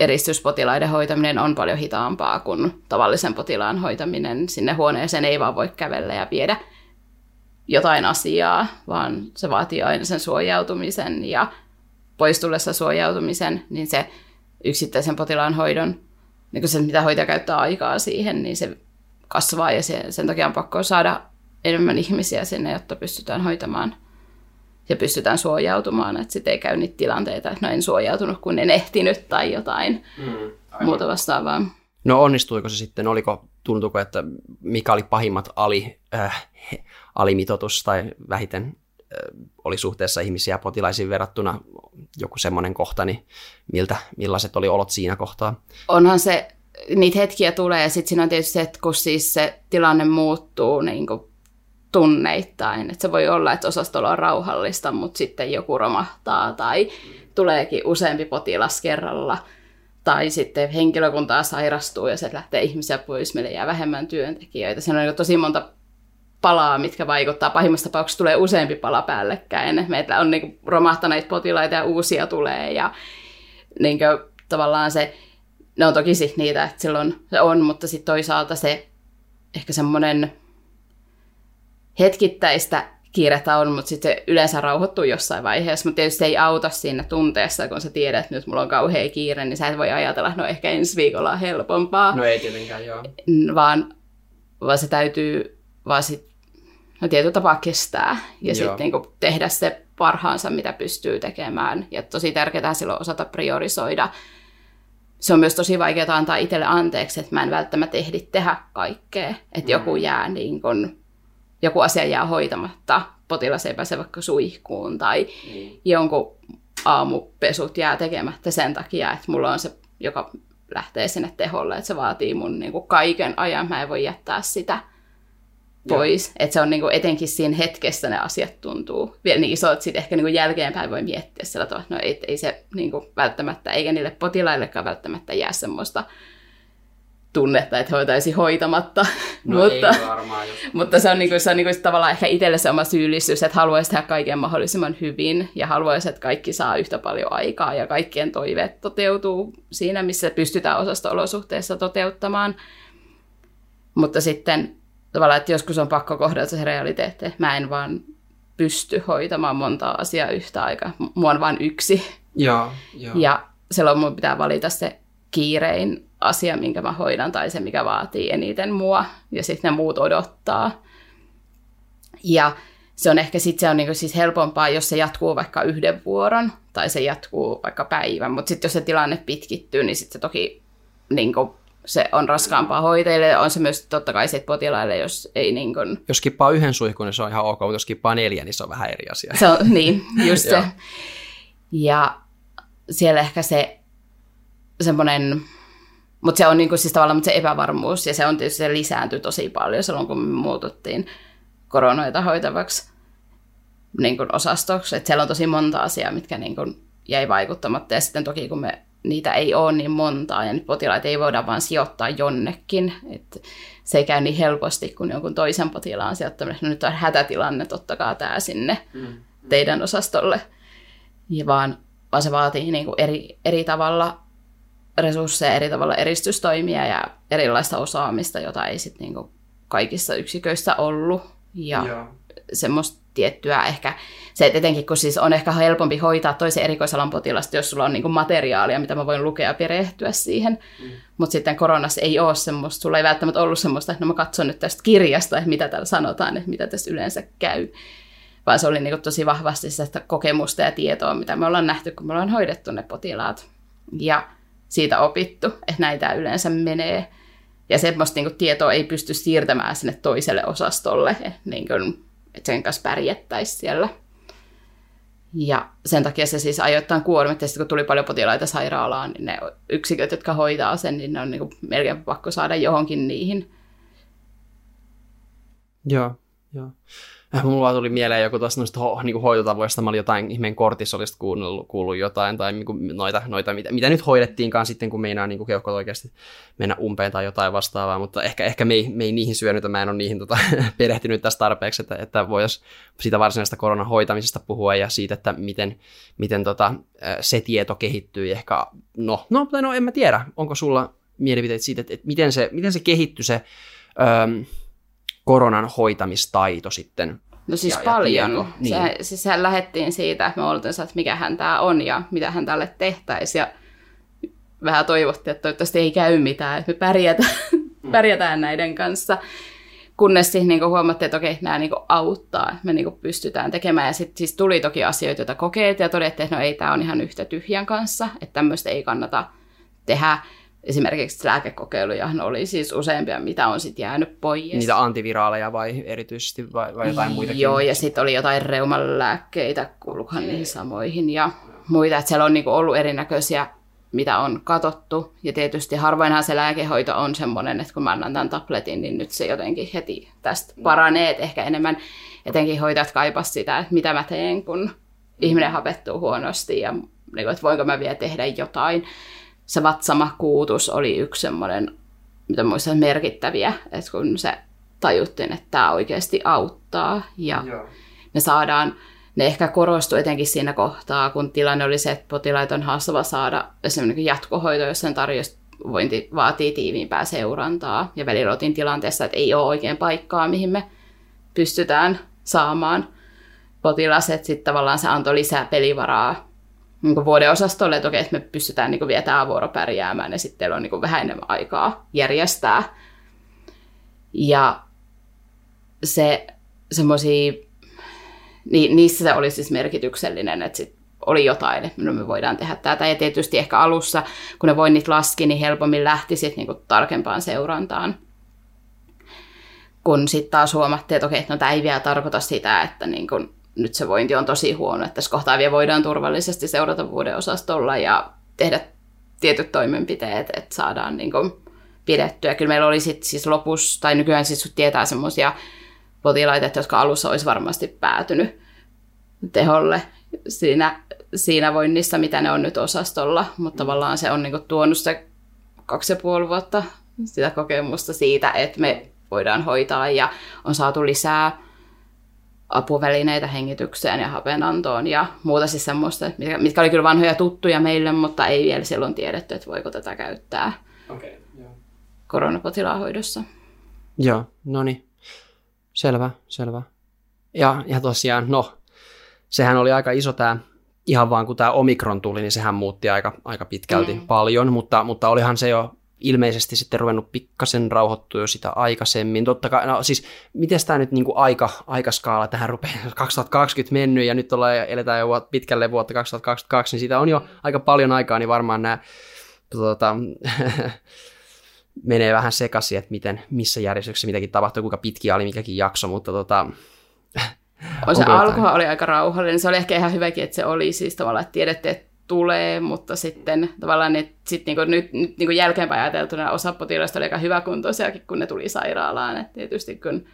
eristyspotilaiden hoitaminen on paljon hitaampaa kuin tavallisen potilaan hoitaminen. Sinne huoneeseen ei vaan voi kävellä ja viedä jotain asiaa, vaan se vaatii aina sen suojautumisen ja poistullessa suojautumisen, niin se yksittäisen potilaan hoidon, niin se mitä hoitaja käyttää aikaa siihen, niin se kasvaa ja se, sen takia on pakko saada enemmän ihmisiä sinne, jotta pystytään hoitamaan ja pystytään suojautumaan, että sitten ei käy niitä tilanteita, että no en suojautunut, kun en ehtinyt tai jotain mm, muuta vastaavaa. No onnistuiko se sitten, oliko, tuntuuko, että mikä oli pahimmat ali, äh, alimitotus tai vähiten äh, oli suhteessa ihmisiä potilaisiin verrattuna joku semmoinen kohta, niin miltä, millaiset oli olot siinä kohtaa? Onhan se, niitä hetkiä tulee ja sitten siinä on tietysti se, että kun siis se tilanne muuttuu niin kuin tunneittain. Että se voi olla, että osastolla on rauhallista, mutta sitten joku romahtaa tai tuleekin useampi potilas kerralla. Tai sitten henkilökuntaa sairastuu ja se lähtee ihmisiä pois, meille jää vähemmän työntekijöitä. Siinä on niin tosi monta palaa, mitkä vaikuttaa. Pahimmassa tapauksessa tulee useampi pala päällekkäin. Meillä on niin romahtaneita potilaita ja uusia tulee. Ja niin kuin, tavallaan se, ne on toki niitä, että silloin se on, mutta sitten toisaalta se ehkä semmoinen hetkittäistä kiirettä on, mutta sitten se yleensä rauhoittuu jossain vaiheessa, mutta tietysti se ei auta siinä tunteessa, kun sä tiedät, että nyt mulla on kauhea kiire, niin sä et voi ajatella, että no ehkä ensi viikolla on helpompaa. No ei tietenkään, joo. Vaan, vaan se täytyy vaan sit, no tietyllä tapaa kestää ja sitten niinku tehdä se parhaansa, mitä pystyy tekemään. Ja tosi tärkeää silloin osata priorisoida. Se on myös tosi vaikeaa antaa itselle anteeksi, että mä en välttämättä ehdi tehdä kaikkea. Että mm. joku jää niin kun joku asia jää hoitamatta, potilas ei pääse vaikka suihkuun tai mm. jonkun aamupesut jää tekemättä sen takia, että mulla on se, joka lähtee sinne teholle, että se vaatii mun niin kuin kaiken ajan, mä en voi jättää sitä pois. Että se on niin kuin, etenkin siinä hetkessä ne asiat tuntuu vielä niin isot, että sitten ehkä niin kuin jälkeenpäin voi miettiä sillä tavalla, että no ei, ei se niin kuin välttämättä, eikä niille potilaillekaan välttämättä jää semmoista tunnetta, että hoitaisi hoitamatta. No mutta, ei varmaan, jos... mutta se on, niinku, se on niinku tavallaan ehkä itselle se oma syyllisyys, että haluaisi tehdä kaiken mahdollisimman hyvin ja haluaisi, että kaikki saa yhtä paljon aikaa ja kaikkien toiveet toteutuu siinä, missä pystytään osasta-olosuhteissa toteuttamaan. Mutta sitten tavallaan, että joskus on pakko kohdata se realiteetti, että mä en vaan pysty hoitamaan montaa asiaa yhtä aikaa. Mua on vain yksi. Joo, joo. Ja silloin mun pitää valita se kiirein asia, minkä mä hoidan, tai se, mikä vaatii eniten mua, ja sitten ne muut odottaa. Ja se on ehkä sitten se on niinku siis helpompaa, jos se jatkuu vaikka yhden vuoron, tai se jatkuu vaikka päivän, mutta sitten jos se tilanne pitkittyy, niin sitten se toki niinku, se on raskaampaa hoitajille, on se myös totta kai sit potilaille, jos ei niin kuin... Jos kippaa yhden suihkun, niin se on ihan ok, mutta jos kippaa neljä, niin se on vähän eri asia. Se on, niin, just se. Ja siellä ehkä se semmoinen, mutta se on niin kuin siis tavallaan mutta se epävarmuus, ja se on tietysti se lisääntyi tosi paljon silloin, kun me muututtiin koronoita hoitavaksi niin kuin osastoksi. Että siellä on tosi monta asiaa, mitkä niin kuin jäi vaikuttamatta, ja sitten toki kun me niitä ei ole niin montaa, ja nyt potilaita ei voida vaan sijoittaa jonnekin. että se ei käy niin helposti kuin jonkun toisen potilaan sijoittaminen. No nyt on hätätilanne, ottakaa tämä sinne mm. teidän osastolle. Ja vaan, vaan se vaatii niin kuin eri, eri tavalla resursseja, eri tavalla eristystoimia ja erilaista osaamista, jota ei sitten niin kaikissa yksiköissä ollut. Ja Joo. semmoista tiettyä ehkä, se että etenkin kun siis on ehkä helpompi hoitaa toisen erikoisalan potilasta, jos sulla on niin materiaalia, mitä mä voin lukea ja perehtyä siihen. Mm. Mutta sitten koronassa ei ole semmoista, sulla ei välttämättä ollut semmoista, että no mä katson nyt tästä kirjasta, että mitä täällä sanotaan, että mitä tässä yleensä käy. Vaan se oli niin tosi vahvasti sitä kokemusta ja tietoa, mitä me ollaan nähty, kun me ollaan hoidettu ne potilaat. Ja siitä opittu, että näitä yleensä menee. Ja semmoista niin tietoa ei pysty siirtämään sinne toiselle osastolle, niin kuin, että sen kanssa pärjättäisiin siellä. Ja sen takia se siis ajoittain kuormitti, kun tuli paljon potilaita sairaalaan, niin ne yksiköt, jotka hoitaa sen, niin ne on niin melkein pakko saada johonkin niihin. Joo, joo. Mulla tuli mieleen joku tuosta noista ho, niin hoitotavoista, mä olin jotain ihmeen kortisolista kuullut, kuullut jotain, tai niin kuin noita, noita mitä, mitä, nyt hoidettiinkaan sitten, kun meinaa niin keuhkot oikeasti mennä umpeen tai jotain vastaavaa, mutta ehkä, ehkä me, ei, me ei niihin syönyt, mä en ole niihin tota, perehtynyt tässä tarpeeksi, että, että voisi siitä varsinaisesta koronan hoitamisesta puhua ja siitä, että miten, miten tota, se tieto kehittyy ehkä, no, no, no en mä tiedä, onko sulla mielipiteet siitä, että, että miten, se, miten se kehittyy se, öö, koronan hoitamistaito sitten. No siis ja, paljon. Ja niin. se, siis sehän lähdettiin siitä, että me oltiin, että mikähän tämä on ja mitä hän tälle tehtäisiin. Ja vähän toivottiin, että toivottavasti ei käy mitään, että me pärjätään, mm. pärjätään näiden kanssa. Kunnes siis niin huomattiin, että okei, nämä niin auttaa, me niin pystytään tekemään. Ja sitten siis tuli toki asioita, joita kokeet ja todettiin, että no ei, tämä on ihan yhtä tyhjän kanssa, että tämmöistä ei kannata tehdä esimerkiksi lääkekokeiluja oli siis useampia, mitä on sitten jäänyt pois. Niitä antiviraaleja vai erityisesti vai, vai jotain muitakin? Joo, ja sitten oli jotain reumalääkkeitä, kuulukohan niihin samoihin ja muita. Että siellä on niinku ollut erinäköisiä, mitä on katottu. Ja tietysti harvoinhan se lääkehoito on semmoinen, että kun mä annan tämän tabletin, niin nyt se jotenkin heti tästä paranee. Että ehkä enemmän etenkin hoitajat kaipas sitä, että mitä mä teen, kun ihminen hapettuu huonosti ja niin että voinko mä vielä tehdä jotain se vatsamakuutus oli yksi semmoinen, mitä muistan merkittäviä, että kun se tajuttiin, että tämä oikeasti auttaa ja Joo. me saadaan, ne ehkä korostuu etenkin siinä kohtaa, kun tilanne oli se, että potilaita on haastava saada esimerkiksi jatkohoito, jos sen tarjousvointi vaatii tiiviimpää seurantaa. Ja välillä oltiin tilanteessa, että ei ole oikein paikkaa, mihin me pystytään saamaan potilas, että sitten tavallaan se antoi lisää pelivaraa niin vuodeosastolle, että okei, että me pystytään niin vielä tämä vuoro pärjäämään ja sitten teillä on niin vähän enemmän aikaa järjestää. Ja se semmoisia, niin, niissä se oli siis merkityksellinen, että sit oli jotain, että no me voidaan tehdä tätä. Ja tietysti ehkä alussa, kun ne voinnit laski, niin helpommin lähti sit niinku tarkempaan seurantaan. Kun sitten taas huomattiin, että okei, no tämä ei vielä tarkoita sitä, että niinku nyt se vointi on tosi huono, että tässä kohtaa vielä voidaan turvallisesti seurata vuoden osastolla ja tehdä tietyt toimenpiteet, että saadaan niin kuin pidettyä. Kyllä meillä oli sit siis lopussa, tai nykyään siis tietää semmoisia potilaita, jotka alussa olisi varmasti päätynyt teholle siinä, siinä voinnissa, mitä ne on nyt osastolla, mutta tavallaan se on niin kuin tuonut se kaksi ja puoli vuotta sitä kokemusta siitä, että me voidaan hoitaa ja on saatu lisää apuvälineitä hengitykseen ja hapenantoon ja muuta siis semmoista, mitkä, mitkä oli kyllä vanhoja tuttuja meille, mutta ei vielä silloin tiedetty, että voiko tätä käyttää okay, joo. koronapotilaan hoidossa. Joo, no niin. Selvä, selvä. Ja, ja tosiaan, no, sehän oli aika iso tämä, ihan vaan kun tämä Omikron tuli, niin sehän muutti aika, aika pitkälti mm. paljon, mutta, mutta olihan se jo ilmeisesti sitten ruvennut pikkasen rauhoittua jo sitä aikaisemmin. Totta kai, no siis, miten tämä nyt niin kuin aika, aikaskaala tähän rupeaa 2020 mennyt ja nyt ollaan, eletään jo pitkälle vuotta 2022, niin siitä on jo aika paljon aikaa, niin varmaan nämä tuota, menee vähän sekaisin, että miten, missä järjestyksessä mitäkin tapahtuu, kuinka pitkiä oli mikäkin jakso, mutta tota, se alkuhan oli aika rauhallinen. Se oli ehkä ihan hyväkin, että se oli siis tavallaan, että tiedettiin, että tulee, mutta sitten tavallaan että sit niinku nyt, nyt niinku jälkeenpäin ajateltuna osa potilaista oli aika hyväkuntoisiakin, kun ne tuli sairaalaan. Et tietysti kun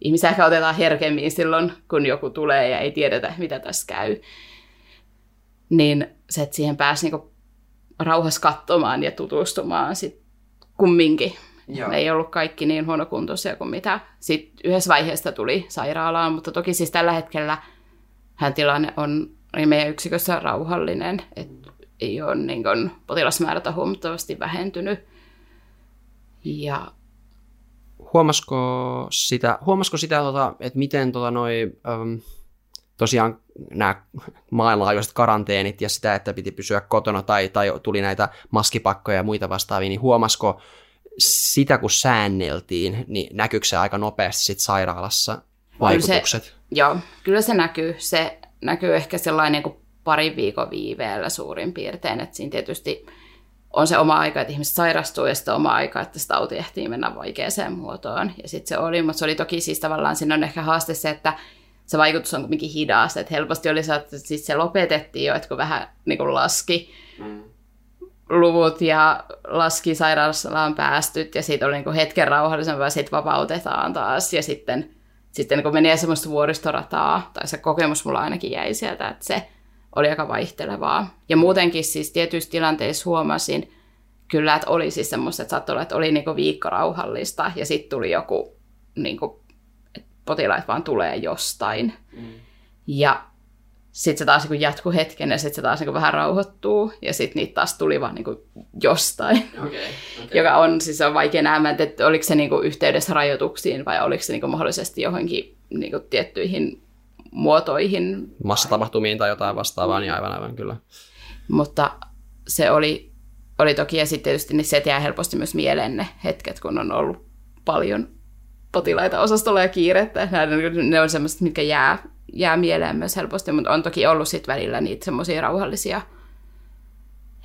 ihmisiä ehkä otetaan herkemmin silloin, kun joku tulee ja ei tiedetä, mitä tässä käy, niin se, että siihen pääsi niinku rauhassa katsomaan ja tutustumaan sit kumminkin. Joo. ei ollut kaikki niin huonokuntoisia kuin mitä. Sitten yhdessä vaiheessa tuli sairaalaan, mutta toki siis tällä hetkellä hän tilanne on niin meidän yksikössä rauhallinen, että ei ole niin kuin, potilasmäärät on huomattavasti vähentynyt. Ja huomasiko sitä, huomasiko sitä tota, että miten tota, noi, um, tosiaan nämä maailmanlaajuiset karanteenit ja sitä, että piti pysyä kotona tai, tai tuli näitä maskipakkoja ja muita vastaavia, niin huomasiko sitä, kun säänneltiin, niin näkyykö se aika nopeasti sit sairaalassa vaikutukset? Kyllä se, joo, kyllä se näkyy. Se näkyy ehkä sellainen niin kuin parin viikon viiveellä suurin piirtein, että siinä tietysti on se oma aika, että ihmiset sairastuu ja sitten oma aika, että sitä tauti ehtii mennä vaikeaseen muotoon. Ja sitten se oli, mutta se oli toki siis tavallaan, siinä on ehkä haaste se, että se vaikutus on kuitenkin hidas, että helposti oli se, että siis se lopetettiin jo, että kun vähän niin kuin laski mm. luvut ja laski sairaalaan päästyt ja siitä oli niin kuin hetken rauhallisempaa, sitten vapautetaan taas ja sitten sitten kun menee semmoista vuoristorataa, tai se kokemus mulla ainakin jäi sieltä, että se oli aika vaihtelevaa. Ja muutenkin siis tietyissä tilanteissa huomasin kyllä, että oli siis semmoista, että saattoi olla, että oli niinku viikko rauhallista, ja sitten tuli joku, niinku, että potilaat vaan tulee jostain. Mm. Ja sitten se taas niin jatkuu hetken ja sitten se taas niin vähän rauhoittuu ja sitten niitä taas tuli vaan niin jostain. Okay, okay. Joka on siis on vaikea nähdä, että oliko se niin yhteydessä rajoituksiin vai oliko se niin mahdollisesti johonkin niin tiettyihin muotoihin. Massatapahtumiin tai jotain vastaavaa, niin aivan aivan kyllä. Mutta se oli, oli toki, ja sitten tietysti niin se jää helposti myös mieleen ne hetket, kun on ollut paljon potilaita osastolla ja kiirettä. Ne on semmoiset, mitkä jää jää mieleen myös helposti, mutta on toki ollut sitten välillä niitä semmoisia rauhallisia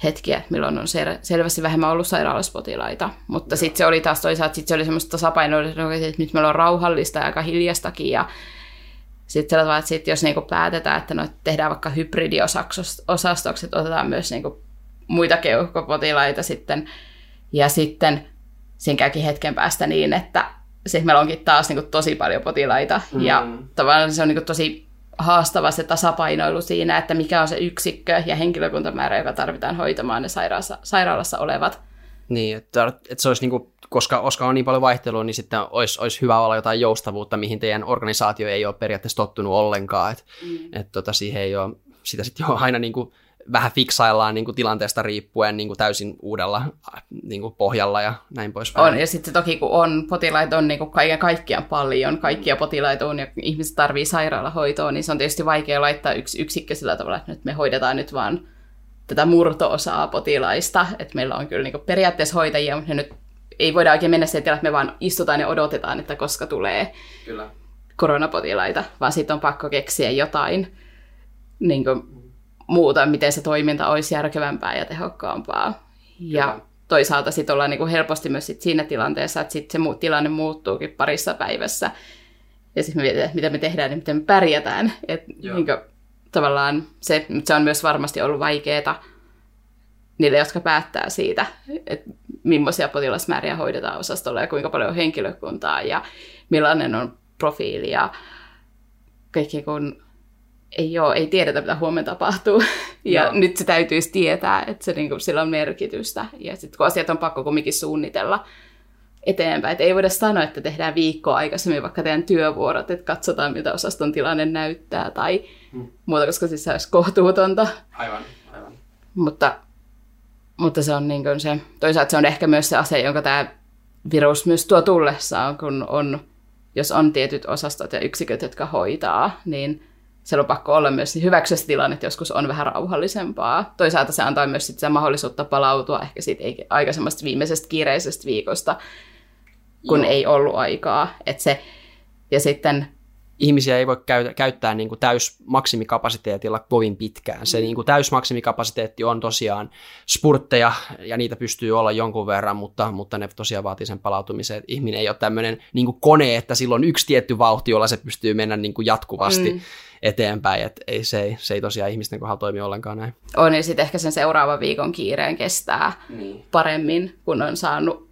hetkiä, milloin on sel- selvästi vähemmän ollut sairaalaspotilaita. Mutta sitten se oli taas toisaalta, sit se oli semmoista tasapainoa, että nyt meillä on rauhallista ja aika hiljastakin ja sitten tavalla, että sit jos niinku päätetään, että no, tehdään vaikka hybridiosastokset, että otetaan myös niinku muita keuhkopotilaita sitten, ja sitten siinä käykin hetken päästä niin, että sitten meillä onkin taas niin kuin, tosi paljon potilaita mm. ja tavallaan se on niin kuin, tosi haastava se tasapainoilu siinä, että mikä on se yksikkö ja henkilökuntamäärä, joka tarvitaan hoitamaan ne sairaalassa, sairaalassa olevat. Niin, että, että se olisi niin kuin, koska, koska on niin paljon vaihtelua, niin sitten olisi, olisi hyvä olla jotain joustavuutta, mihin teidän organisaatio ei ole periaatteessa tottunut ollenkaan. Että, mm. että tota, siihen ei ole, sitä sitten jo aina niin kuin vähän fiksaillaan niin kuin tilanteesta riippuen niin kuin täysin uudella niin kuin pohjalla ja näin poispäin. On, ja sitten toki kun on, potilaita on niin kuin kaiken kaikkiaan paljon, kaikkia potilaita on ja ihmiset tarvii sairaalahoitoa, niin se on tietysti vaikea laittaa yksi yksikkö sillä tavalla, että nyt me hoidetaan nyt vaan tätä murto-osaa potilaista, että meillä on kyllä niin kuin periaatteessa hoitajia, mutta nyt ei voida oikein mennä siihen että me vaan istutaan ja odotetaan, että koska tulee kyllä. koronapotilaita, vaan sitten on pakko keksiä jotain niin kuin muuta, miten se toiminta olisi järkevämpää ja tehokkaampaa. Ja Kyllä. toisaalta sitten ollaan niinku helposti myös sit siinä tilanteessa, että sit se muu, tilanne muuttuukin parissa päivässä. Ja sitten me mietitään, mitä me tehdään ja miten me pärjätään. Et niinku, tavallaan se, se on myös varmasti ollut vaikeaa niille, jotka päättää siitä, että millaisia potilasmääriä hoidetaan osastolla ja kuinka paljon on henkilökuntaa ja millainen on profiili ja kaikki kun ei, ole, ei tiedetä, mitä huomenna tapahtuu. Ja Joo. nyt se täytyisi tietää, että se, niin kuin, sillä on merkitystä. Ja sitten kun asiat on pakko kumminkin suunnitella eteenpäin. Että ei voida sanoa, että tehdään viikkoa aikaisemmin vaikka teidän työvuorot, että katsotaan, mitä osaston tilanne näyttää tai hmm. muuta, koska siis se olisi kohtuutonta. Aivan, aivan. Mutta, mutta se on niin kuin se, toisaalta se on ehkä myös se asia, jonka tämä virus myös tuo tullessaan, kun on, jos on tietyt osastot ja yksiköt, jotka hoitaa, niin siellä on pakko olla myös hyväksyä se tilanne, että joskus on vähän rauhallisempaa. Toisaalta se antaa myös sitä mahdollisuutta palautua ehkä siitä aikaisemmasta viimeisestä kiireisestä viikosta, kun Joo. ei ollut aikaa. Et se, ja sitten ihmisiä ei voi käytä, käyttää niin kuin täysmaksimikapasiteetilla kovin pitkään. Se niin kuin täysmaksimikapasiteetti on tosiaan spurtteja ja niitä pystyy olla jonkun verran, mutta, mutta ne tosiaan vaatii sen palautumisen. Ihminen ei ole tämmöinen niin kuin kone, että sillä on yksi tietty vauhti, jolla se pystyy mennä niin kuin jatkuvasti. Mm eteenpäin, että ei, se, ei, se ei tosiaan ihmisten kohdalla toimi ollenkaan näin. On, ja sitten ehkä sen seuraavan viikon kiireen kestää niin. paremmin, kun on saanut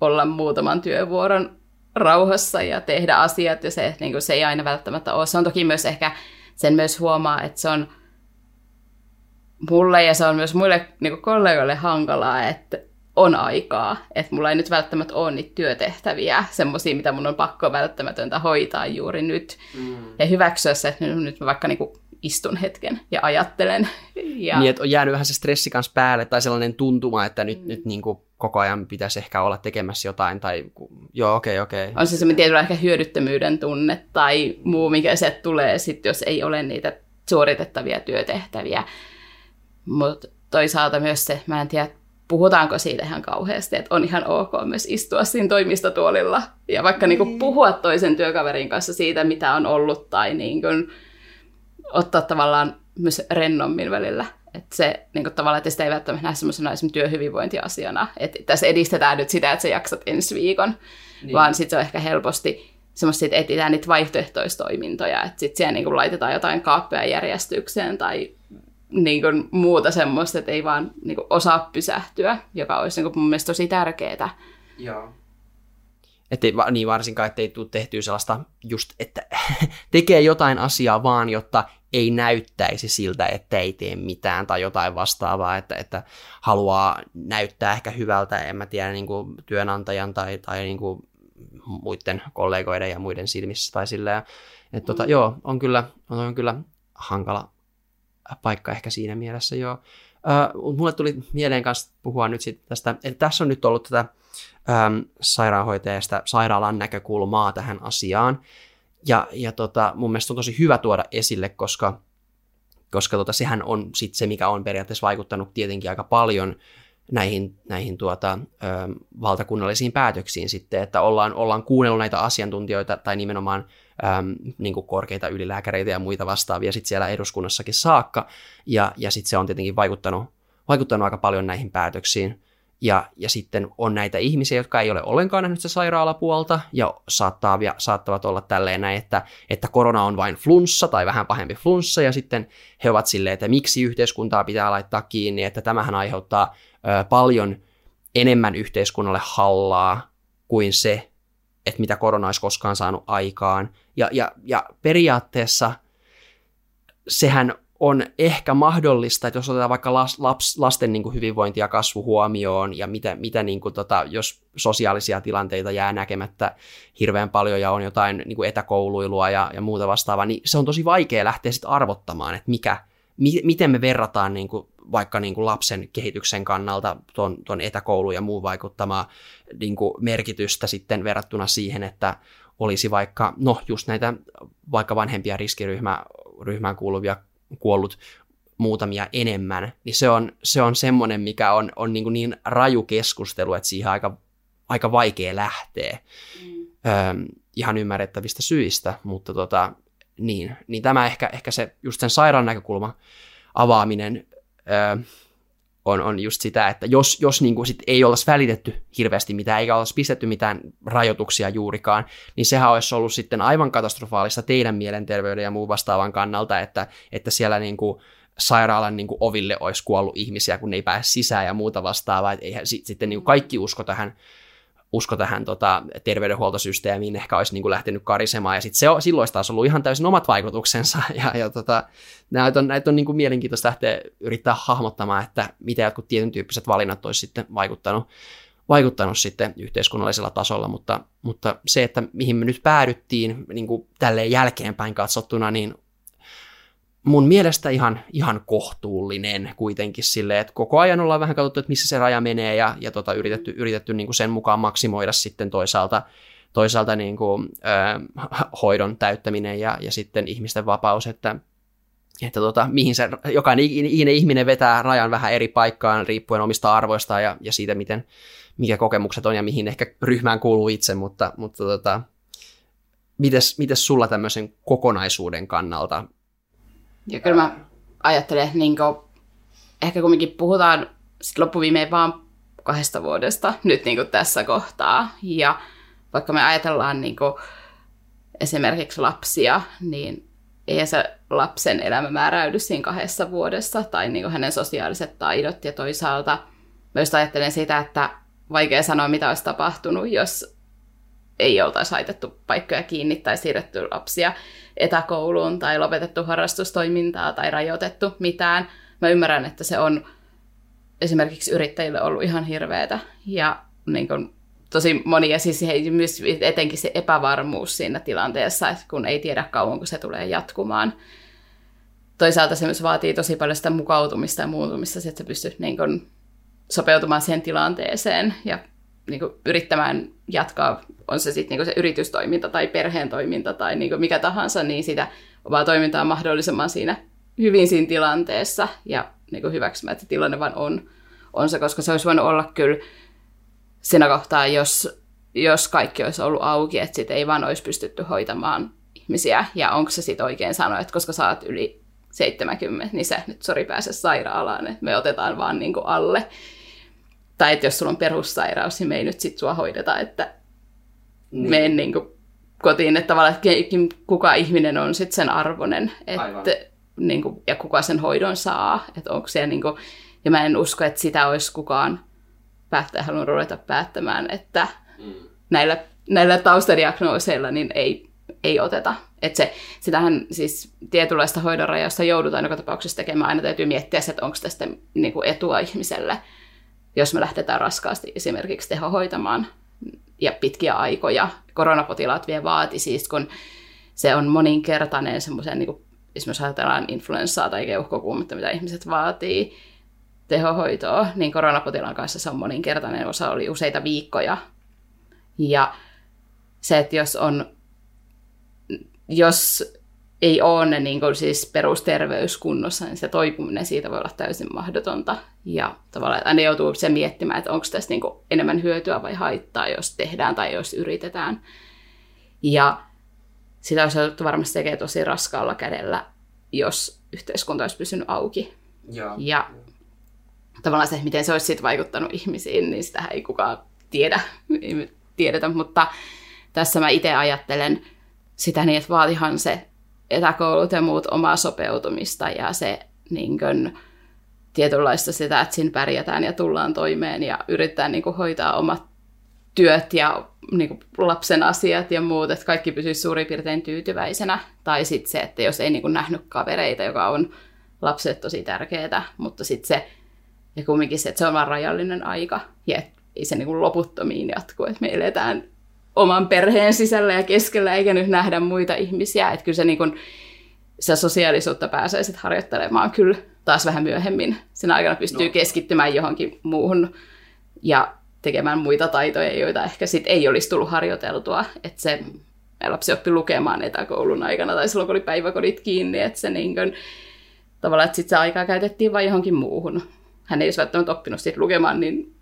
olla muutaman työvuoron rauhassa ja tehdä asiat, ja se, niin kuin, se ei aina välttämättä ole. Se on toki myös ehkä, sen myös huomaa, että se on mulle ja se on myös muille niin kollegoille hankalaa, että on aikaa, että mulla ei nyt välttämättä ole niitä työtehtäviä, semmoisia, mitä mun on pakko välttämätöntä hoitaa juuri nyt. Mm. Ja hyväksyä se, että nyt mä vaikka niinku istun hetken ja ajattelen. Ja... Niin, että on jäänyt vähän se stressi kanssa päälle tai sellainen tuntuma, että nyt, mm. nyt niin kuin koko ajan pitäisi ehkä olla tekemässä jotain tai joo, okei, okay, okei. Okay. On se semmoinen tietyllä ehkä hyödyttömyyden tunne tai muu, mikä se tulee sitten, jos ei ole niitä suoritettavia työtehtäviä. Mutta toisaalta myös se, mä en tiedä, puhutaanko siitä ihan kauheasti, että on ihan ok myös istua siinä toimistotuolilla ja vaikka niin kuin puhua toisen työkaverin kanssa siitä, mitä on ollut tai niin kuin ottaa tavallaan myös rennommin välillä. Että se niin kuin tavallaan, että sitä ei välttämättä näe semmoisena työhyvinvointiasiana, että tässä edistetään nyt sitä, että sä jaksat ensi viikon, niin. vaan sitten se on ehkä helposti semmoista, että etsitään niitä vaihtoehtoistoimintoja, että sitten siellä niin kuin laitetaan jotain kaappeja järjestykseen tai niin kuin muuta semmoista, että ei vaan niin kuin osaa pysähtyä, joka olisi niin kuin mun mielestä tosi tärkeää. Joo. Että niin varsinkaan, ettei tule tehtyä sellaista just, että tekee jotain asiaa vaan, jotta ei näyttäisi siltä, että ei tee mitään tai jotain vastaavaa, että, että haluaa näyttää ehkä hyvältä, en mä tiedä, niin kuin työnantajan tai, tai niin kuin muiden kollegoiden ja muiden silmissä tai silleen. Että tota, mm. joo, on kyllä, on, on kyllä hankala, paikka ehkä siinä mielessä joo. Uh, mulle tuli mieleen kanssa puhua nyt sit tästä, että tässä on nyt ollut tätä um, sairaanhoitajasta sairaalan näkökulmaa tähän asiaan. Ja, ja tota, mun mielestä on tosi hyvä tuoda esille, koska, koska tota, sehän on sit se, mikä on periaatteessa vaikuttanut tietenkin aika paljon näihin, näihin tuota, ö, valtakunnallisiin päätöksiin sitten, että ollaan, ollaan kuunnellut näitä asiantuntijoita tai nimenomaan äm, niin kuin korkeita ylilääkäreitä ja muita vastaavia sitten siellä eduskunnassakin saakka, ja, ja sitten se on tietenkin vaikuttanut, vaikuttanut aika paljon näihin päätöksiin. Ja, ja sitten on näitä ihmisiä, jotka ei ole ollenkaan nähnyt sitä sairaalapuolta ja saattaa, ja saattavat olla tälleen näin, että, että korona on vain flunssa tai vähän pahempi flunssa ja sitten he ovat silleen, että miksi yhteiskuntaa pitää laittaa kiinni, että tämähän aiheuttaa ö, paljon enemmän yhteiskunnalle hallaa kuin se, että mitä korona olisi koskaan saanut aikaan. Ja, ja, ja periaatteessa sehän on ehkä mahdollista, että jos otetaan vaikka las, laps, lasten niin kuin hyvinvointi ja kasvu huomioon ja mitä, mitä niin kuin tota, jos sosiaalisia tilanteita jää näkemättä hirveän paljon ja on jotain niin kuin etäkouluilua ja, ja muuta vastaavaa, niin se on tosi vaikea lähteä sitten arvottamaan, että mikä, mi, miten me verrataan niin kuin vaikka niin kuin lapsen kehityksen kannalta tuon, tuon etäkoulu ja muu vaikuttamaa niin kuin merkitystä sitten verrattuna siihen, että olisi vaikka, no just näitä vaikka vanhempia riskiryhmään kuuluvia kuollut muutamia enemmän, niin se on, se on semmoinen, mikä on, on niin, kuin niin raju keskustelu, että siihen aika, aika vaikea lähteä mm. Öö, ihan ymmärrettävistä syistä, mutta tota, niin, niin tämä ehkä, ehkä se just sen sairaan näkökulma avaaminen öö, on, on just sitä, että jos, jos niin kuin sit ei olisi välitetty hirveästi mitään, eikä olisi pistetty mitään rajoituksia juurikaan, niin sehän olisi ollut sitten aivan katastrofaalista teidän mielenterveyden ja muun vastaavan kannalta, että, että siellä niin kuin sairaalan niin kuin oville olisi kuollut ihmisiä, kun ne ei pääse sisään ja muuta vastaavaa, että eihän sitten niin kuin kaikki usko tähän usko tähän tota, terveydenhuoltosysteemiin ehkä olisi niin kuin lähtenyt karisemaan, ja sit se on, silloin olisi taas ollut ihan täysin omat vaikutuksensa, ja, ja tota, näitä on, näitä on niin kuin mielenkiintoista lähteä yrittää hahmottamaan, että mitä jotkut tietyn tyyppiset valinnat olisi sitten vaikuttanut, vaikuttanut sitten yhteiskunnallisella tasolla, mutta, mutta se, että mihin me nyt päädyttiin niin kuin tälleen jälkeenpäin katsottuna, niin mun mielestä ihan, ihan kohtuullinen kuitenkin silleen, että koko ajan ollaan vähän katsottu, että missä se raja menee ja, ja tota, yritetty, yritetty niin kuin sen mukaan maksimoida sitten toisaalta, toisaalta niin kuin, ö, hoidon täyttäminen ja, ja sitten ihmisten vapaus, että, että tota, mihin se, jokainen ihminen vetää rajan vähän eri paikkaan riippuen omista arvoistaan ja, ja siitä, miten, mikä kokemukset on ja mihin ehkä ryhmään kuuluu itse, mutta, mutta tota, mites, mites sulla tämmöisen kokonaisuuden kannalta? Ja kyllä mä ajattelen, niin kuin, ehkä kumminkin puhutaan sit loppuviimeen vaan kahdesta vuodesta nyt niin kuin tässä kohtaa. Ja vaikka me ajatellaan niin kuin, esimerkiksi lapsia, niin ei se lapsen elämä määräydy siinä kahdessa vuodessa tai niin kuin hänen sosiaaliset taidot. Ja toisaalta myös ajattelen sitä, että vaikea sanoa, mitä olisi tapahtunut, jos ei oltaisi laitettu paikkoja kiinni tai siirretty lapsia etäkouluun tai lopetettu harrastustoimintaa tai rajoitettu mitään. Mä ymmärrän, että se on esimerkiksi yrittäjille ollut ihan hirveätä ja niin kuin, tosi monia, siis myös etenkin se epävarmuus siinä tilanteessa, että kun ei tiedä kauanko se tulee jatkumaan. Toisaalta se myös vaatii tosi paljon sitä mukautumista ja muuntumista, että sä pystyt niin kuin, sopeutumaan siihen tilanteeseen ja niin kuin, yrittämään jatkaa, on se sitten niin se yritystoiminta tai perheen toiminta tai niin kuin mikä tahansa, niin sitä omaa toimintaa mahdollisimman siinä hyvin siinä tilanteessa ja niin kuin hyväksymään, että tilanne vaan on, on se, koska se olisi voinut olla kyllä siinä kohtaa, jos, jos kaikki olisi ollut auki, että sit ei vaan olisi pystytty hoitamaan ihmisiä. Ja onko se sitten oikein sanoa, että koska saat yli 70, niin se nyt sori pääse sairaalaan, että me otetaan vaan niin kuin alle. Tai että jos sulla on perussairaus, niin me ei nyt sitten sua hoideta, että niin. mene niin kuin kotiin, että tavallaan että kuka ihminen on sitten sen arvoinen, että, niin kuin, ja kuka sen hoidon saa, että onko se niin kuin, ja mä en usko, että sitä olisi kukaan päättäjä halunnut ruveta päättämään, että mm. näillä, näillä taustadiagnooseilla niin ei, ei oteta. Että se, sitähän siis tietynlaista hoidonrajausta joudutaan joka tapauksessa tekemään. Aina täytyy miettiä, että onko tästä niin kuin etua ihmiselle, jos me lähdetään raskaasti esimerkiksi tehohoitamaan ja pitkiä aikoja. Koronapotilaat vie vaati siis, kun se on moninkertainen semmoisen, niin kuin, esimerkiksi ajatellaan influenssaa tai keuhkokuumetta, mitä ihmiset vaatii, tehohoitoa, niin koronapotilaan kanssa se on moninkertainen osa, oli useita viikkoja. Ja se, että jos on, jos ei ole ne niin kuin siis perusterveys kunnossa, niin se toipuminen siitä voi olla täysin mahdotonta. Ja tavallaan aina joutuu se miettimään, että onko tästä niin kuin enemmän hyötyä vai haittaa, jos tehdään tai jos yritetään. Ja sitä olisi jouduttu varmasti tekemään tosi raskaalla kädellä, jos yhteiskunta olisi pysynyt auki. Ja, ja tavallaan se, miten se olisi sitten vaikuttanut ihmisiin, niin sitä ei kukaan tiedä, ei tiedetä, mutta tässä mä itse ajattelen sitä niin, että vaatihan se etäkoulut ja muut omaa sopeutumista ja se niin kuin, tietynlaista sitä, että siinä pärjätään ja tullaan toimeen ja yritetään niin kuin, hoitaa omat työt ja niin kuin, lapsen asiat ja muut, että kaikki pysyisi suurin piirtein tyytyväisenä. Tai sitten se, että jos ei niin kuin, nähnyt kavereita, joka on lapset tosi tärkeää, mutta sitten se ja kumminkin se, että se on vain rajallinen aika ja ei se niin kuin loputtomiin jatku, että me eletään oman perheen sisällä ja keskellä eikä nyt nähdä muita ihmisiä. Että kyllä se, niin kuin, se sosiaalisuutta pääsee sitten harjoittelemaan kyllä taas vähän myöhemmin. Sen aikana pystyy no. keskittymään johonkin muuhun ja tekemään muita taitoja, joita ehkä sitten ei olisi tullut harjoiteltua. Että se lapsi oppi lukemaan etäkoulun aikana tai silloin, kun oli päiväkodit kiinni, että se niin kuin, tavallaan, että sitten se aikaa käytettiin vain johonkin muuhun hän ei olisi välttämättä oppinut siitä lukemaan, niin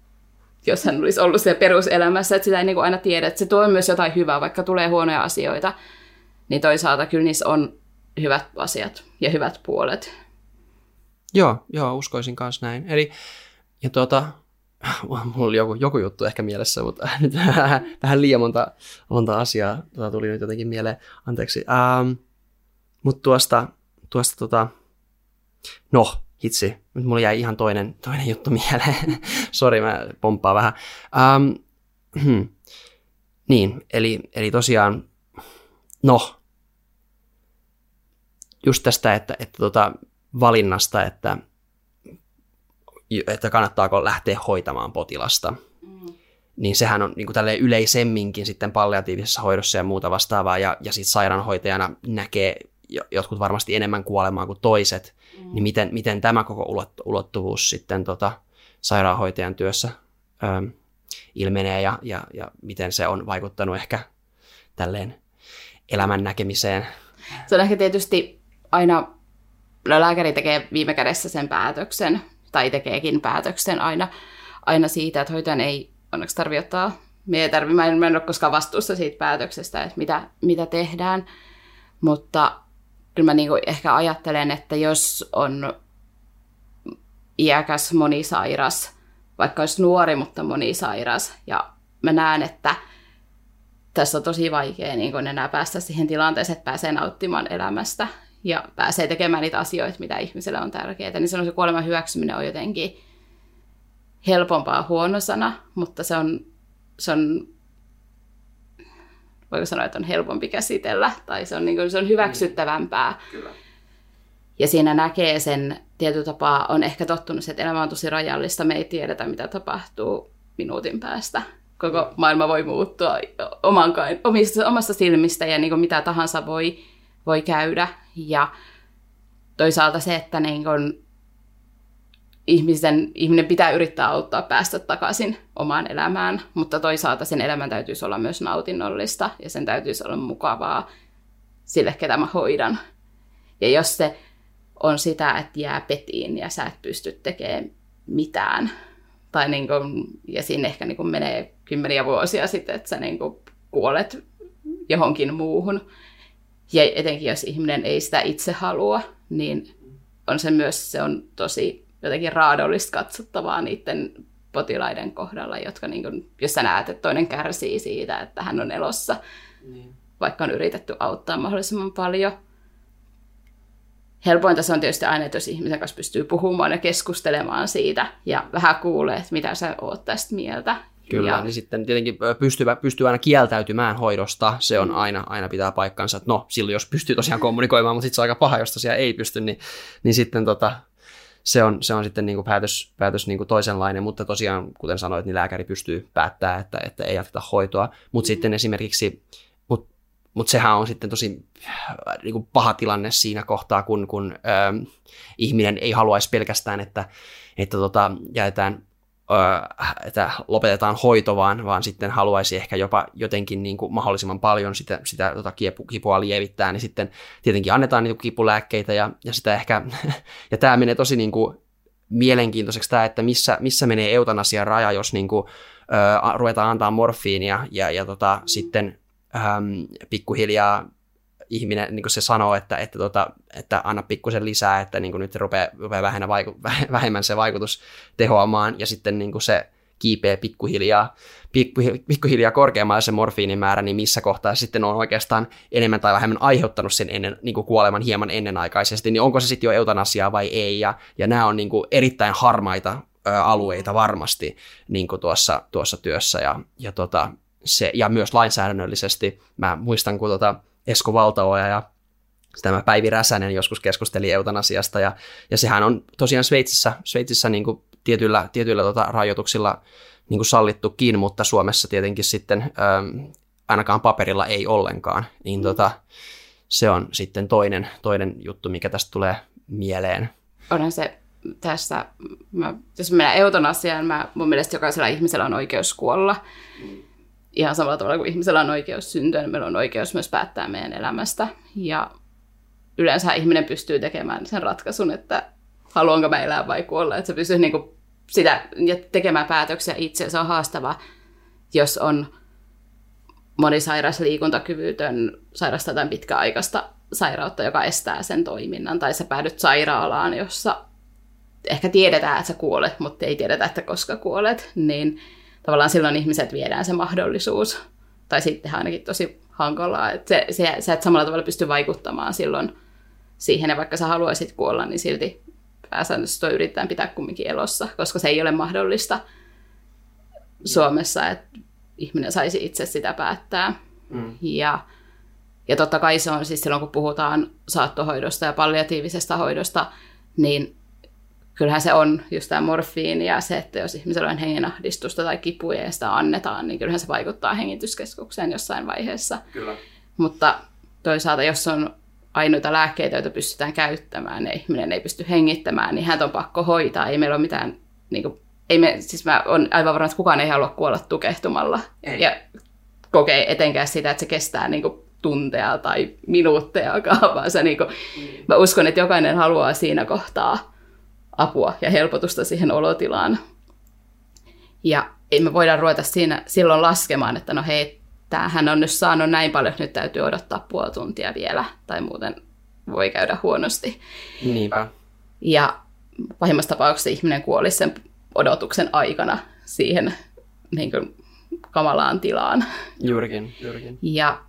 jos hän olisi ollut siellä peruselämässä, että sitä ei niin kuin aina tiedä, että se tuo myös jotain hyvää, vaikka tulee huonoja asioita, niin toisaalta kyllä niissä on hyvät asiat ja hyvät puolet. Joo, joo, uskoisin kanssa näin. Eli, ja tuota, mulla oli joku, joku juttu ehkä mielessä, mutta nyt vähän liian monta, monta asiaa tuota tuli nyt jotenkin mieleen. Anteeksi. Ähm, mutta tuosta, tuosta tota, no, hitsi, nyt mulla jäi ihan toinen, toinen juttu mieleen. Sori, mä pomppaan vähän. Um, hmm. Niin, eli, eli tosiaan, no, just tästä, että, että tota, valinnasta, että, että kannattaako lähteä hoitamaan potilasta, mm. niin sehän on niin kuin yleisemminkin sitten palliatiivisessa hoidossa ja muuta vastaavaa, ja, ja sitten sairaanhoitajana näkee jotkut varmasti enemmän kuolemaa kuin toiset, mm. niin miten, miten tämä koko ulottuvuus sitten tota, sairaanhoitajan työssä ö, ilmenee ja, ja, ja miten se on vaikuttanut ehkä tälleen elämän näkemiseen. Se on ehkä tietysti aina, no lääkäri tekee viime kädessä sen päätöksen, tai tekeekin päätöksen aina, aina siitä, että hoitajan ei onneksi tarvitse ottaa, me ei tarvi, mä, en, mä en ole koskaan vastuussa siitä päätöksestä, että mitä, mitä tehdään, mutta kyllä mä niinku ehkä ajattelen, että jos on iäkäs, monisairas, vaikka olisi nuori, mutta monisairas, ja mä näen, että tässä on tosi vaikea niin kun enää päästä siihen tilanteeseen, että pääsee nauttimaan elämästä ja pääsee tekemään niitä asioita, mitä ihmiselle on tärkeää. Niin se kuoleman hyväksyminen on jotenkin helpompaa huono sana, mutta se on, se on voiko sanoa, että on helpompi käsitellä, tai se on, niin kuin, se on hyväksyttävämpää. Kyllä. Ja siinä näkee sen tietyllä tapaa, on ehkä tottunut, että elämä on tosi rajallista, me ei tiedetä, mitä tapahtuu minuutin päästä. Koko maailma voi muuttua omankain, omista, omasta silmistä ja niin kuin mitä tahansa voi, voi käydä. Ja toisaalta se, että niin kuin ihmisen, ihminen pitää yrittää auttaa päästä takaisin omaan elämään, mutta toisaalta sen elämän täytyisi olla myös nautinnollista ja sen täytyisi olla mukavaa sille, ketä mä hoidan. Ja jos se on sitä, että jää petiin ja sä et pysty tekemään mitään, tai niin kuin, ja siinä ehkä niin kuin menee kymmeniä vuosia sitten, että sä niin kuin kuolet johonkin muuhun, ja etenkin jos ihminen ei sitä itse halua, niin on se myös se on tosi jotenkin raadollista katsottavaa niiden potilaiden kohdalla, jotka niin kuin, jos sä näet, että toinen kärsii siitä, että hän on elossa, niin. vaikka on yritetty auttaa mahdollisimman paljon. Helpointa se on tietysti aina, että jos ihmisen kanssa pystyy puhumaan ja keskustelemaan siitä ja vähän kuulee, että mitä sä oot tästä mieltä. Kyllä, ja... niin sitten tietenkin pystyy, pystyy aina kieltäytymään hoidosta, se on aina, aina pitää paikkansa, että no silloin jos pystyy tosiaan kommunikoimaan, mutta sitten se on aika paha, jos tosiaan ei pysty, niin, niin sitten tota, se on, se on sitten niin kuin päätös, päätös niin kuin toisenlainen, mutta tosiaan, kuten sanoit, niin lääkäri pystyy päättämään, että, että ei jatketa hoitoa. Mutta mm. sitten esimerkiksi, mutta mut sehän on sitten tosi niin kuin paha tilanne siinä kohtaa, kun, kun ö, ihminen ei haluaisi pelkästään, että, että tota, jätetään että lopetetaan hoito, vaan, vaan sitten haluaisi ehkä jopa jotenkin niin kuin mahdollisimman paljon sitä, sitä tota kipua lievittää, niin sitten tietenkin annetaan niitä kipulääkkeitä ja, ja sitä ehkä, ja tämä menee tosi niin kuin mielenkiintoiseksi tämä, että missä, missä menee eutanasian raja, jos niin kuin, ö, ruvetaan antaa morfiinia ja, ja tota, sitten äm, pikkuhiljaa ihminen niin se sanoo, että, että, tota, että anna pikkusen lisää, että niin nyt rupeaa, rupeaa vähemmän, vaiku, vähemmän se vaikutus tehoamaan, ja sitten niin se kiipeä pikkuhiljaa, pikkuhiljaa korkeammalle se morfiinin määrä, niin missä kohtaa sitten on oikeastaan enemmän tai vähemmän aiheuttanut sen ennen, niin kuin kuoleman hieman ennenaikaisesti, niin onko se sitten jo eutanasiaa vai ei, ja, ja nämä on niin kuin erittäin harmaita ö, alueita varmasti niin kuin tuossa, tuossa työssä, ja, ja, tota, se, ja myös lainsäädännöllisesti, mä muistan, kun tota, Esko Valtaoja ja tämä Päivi Räsänen joskus keskusteli eutanasiasta, ja, ja sehän on tosiaan Sveitsissä, Sveitsissä niin kuin tietyillä, tietyillä tota rajoituksilla niin kuin sallittukin, mutta Suomessa tietenkin sitten ähm, ainakaan paperilla ei ollenkaan, niin mm. tota, se on sitten toinen, toinen juttu, mikä tästä tulee mieleen. Onhan se tässä, mä, jos mennään eutanasiaan, mä, mun mielestä jokaisella ihmisellä on oikeus kuolla. Mm ihan samalla tavalla kuin ihmisellä on oikeus syntyä, niin meillä on oikeus myös päättää meidän elämästä. Ja yleensä ihminen pystyy tekemään sen ratkaisun, että haluanko mä elää vai kuolla. Että se pystyy niin kuin sitä ja tekemään päätöksiä itse. Se on haastava, jos on monisairas liikuntakyvytön, sairasta jotain pitkäaikaista sairautta, joka estää sen toiminnan, tai sä päädyt sairaalaan, jossa ehkä tiedetään, että sä kuolet, mutta ei tiedetä, että koska kuolet, niin tavallaan silloin ihmiset viedään se mahdollisuus. Tai sitten ainakin tosi hankalaa, että se, se, sä et samalla tavalla pysty vaikuttamaan silloin siihen, ja vaikka sä haluaisit kuolla, niin silti pääsäännössä tuo yritetään pitää kumminkin elossa, koska se ei ole mahdollista Suomessa, että ihminen saisi itse sitä päättää. Mm. Ja, ja totta kai se on siis silloin, kun puhutaan saattohoidosta ja palliatiivisesta hoidosta, niin kyllähän se on just tämä morfiini ja se, että jos ihmisellä on hengenahdistusta tai kipuja ja sitä annetaan, niin kyllähän se vaikuttaa hengityskeskukseen jossain vaiheessa. Kyllä. Mutta toisaalta, jos on ainoita lääkkeitä, joita pystytään käyttämään, ja ihminen ei pysty hengittämään, niin häntä on pakko hoitaa. Ei meillä ole mitään, niin kuin, ei me, siis mä on aivan varma, että kukaan ei halua kuolla tukehtumalla. Ei. Ja kokee etenkään sitä, että se kestää niin kuin tunteja tai minuutteja, vaan se niin kuin, mä uskon, että jokainen haluaa siinä kohtaa apua ja helpotusta siihen olotilaan. Ja ei me voida ruveta siinä silloin laskemaan, että no hei, tämähän on nyt saanut näin paljon, nyt täytyy odottaa puoli tuntia vielä, tai muuten voi käydä huonosti. Niinpä. Ja pahimmassa tapauksessa ihminen kuoli sen odotuksen aikana siihen niin kuin, kamalaan tilaan. Juurikin, juurikin. Ja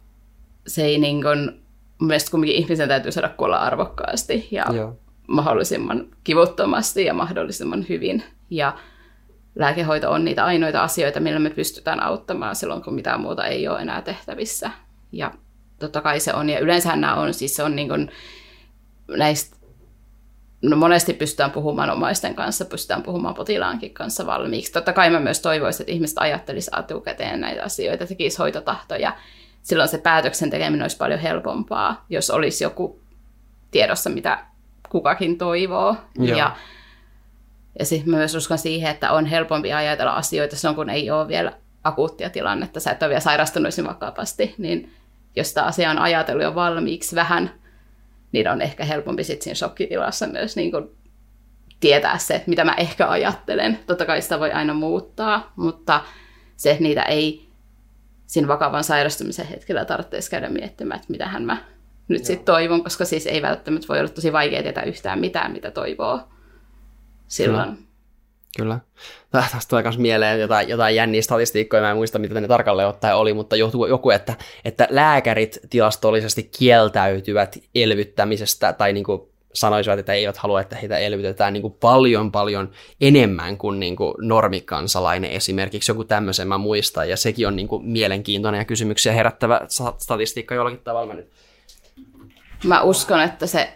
se ei niin kuin, mielestäni kumminkin ihmisen täytyy saada kuolla arvokkaasti ja Joo. Mahdollisimman kivuttomasti ja mahdollisimman hyvin. Ja lääkehoito on niitä ainoita asioita, millä me pystytään auttamaan silloin, kun mitään muuta ei ole enää tehtävissä. Ja totta kai se on, ja yleensä nämä on, siis se on niin kuin näistä, no monesti pystytään puhumaan omaisten kanssa, pystytään puhumaan potilaankin kanssa valmiiksi. Totta kai mä myös toivoisin, että ihmiset ajattelisivat etukäteen näitä asioita, tekisi hoitotahtoja. Silloin se päätöksen tekeminen olisi paljon helpompaa, jos olisi joku tiedossa, mitä kukakin toivoo. Joo. Ja ja sitten myös uskon siihen, että on helpompi ajatella asioita silloin, kun ei ole vielä akuuttia tilannetta, sä et ole vielä sairastunut vakavasti, niin jos sitä asiaa on ajatellut jo valmiiksi vähän, niin on ehkä helpompi sitten siinä shokkitilassa myös niin kuin tietää se, että mitä mä ehkä ajattelen. Totta kai sitä voi aina muuttaa, mutta se, että niitä ei siinä vakavan sairastumisen hetkellä tarvitsisi käydä miettimään, että mitähän mä nyt sitten toivon, koska siis ei välttämättä voi olla tosi vaikea tietää yhtään mitään, mitä toivoo silloin. Kyllä. Kyllä. Tästä tulee myös mieleen jotain, jotain jänniä statistiikkoja, mä en muista mitä ne tarkalleen ottaen oli, mutta joku, joku että, että lääkärit tilastollisesti kieltäytyvät elvyttämisestä tai niin kuin sanoisivat, että eivät halua, että heitä elvytetään niin kuin paljon paljon enemmän kuin, niin kuin normikansalainen esimerkiksi. Joku tämmöisen mä muistan, ja sekin on niin kuin mielenkiintoinen ja kysymyksiä herättävä statistiikka jollakin tavalla. Mä, nyt. Mä uskon, että se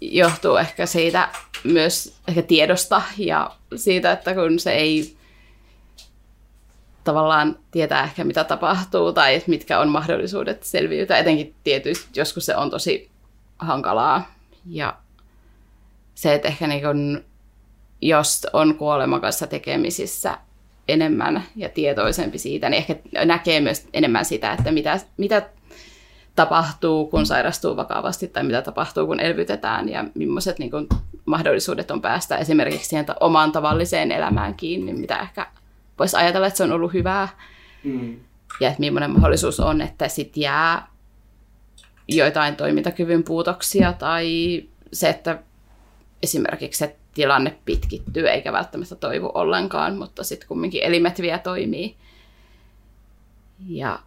johtuu ehkä siitä myös ehkä tiedosta ja siitä, että kun se ei tavallaan tietää ehkä mitä tapahtuu tai mitkä on mahdollisuudet selviytyä. Etenkin tietysti joskus se on tosi hankalaa. Ja se, että ehkä niin kun, jos on kuoleman kanssa tekemisissä enemmän ja tietoisempi siitä, niin ehkä näkee myös enemmän sitä, että mitä, mitä tapahtuu, kun sairastuu vakavasti tai mitä tapahtuu, kun elvytetään ja millaiset niin kuin, mahdollisuudet on päästä esimerkiksi siihen omaan tavalliseen elämään kiinni, mitä ehkä voisi ajatella, että se on ollut hyvää. Mm. Ja että millainen mahdollisuus on, että sitten jää joitain toimintakyvyn puutoksia tai se, että esimerkiksi se tilanne pitkittyy eikä välttämättä toivu ollenkaan, mutta sitten kumminkin elimet vielä toimii. Ja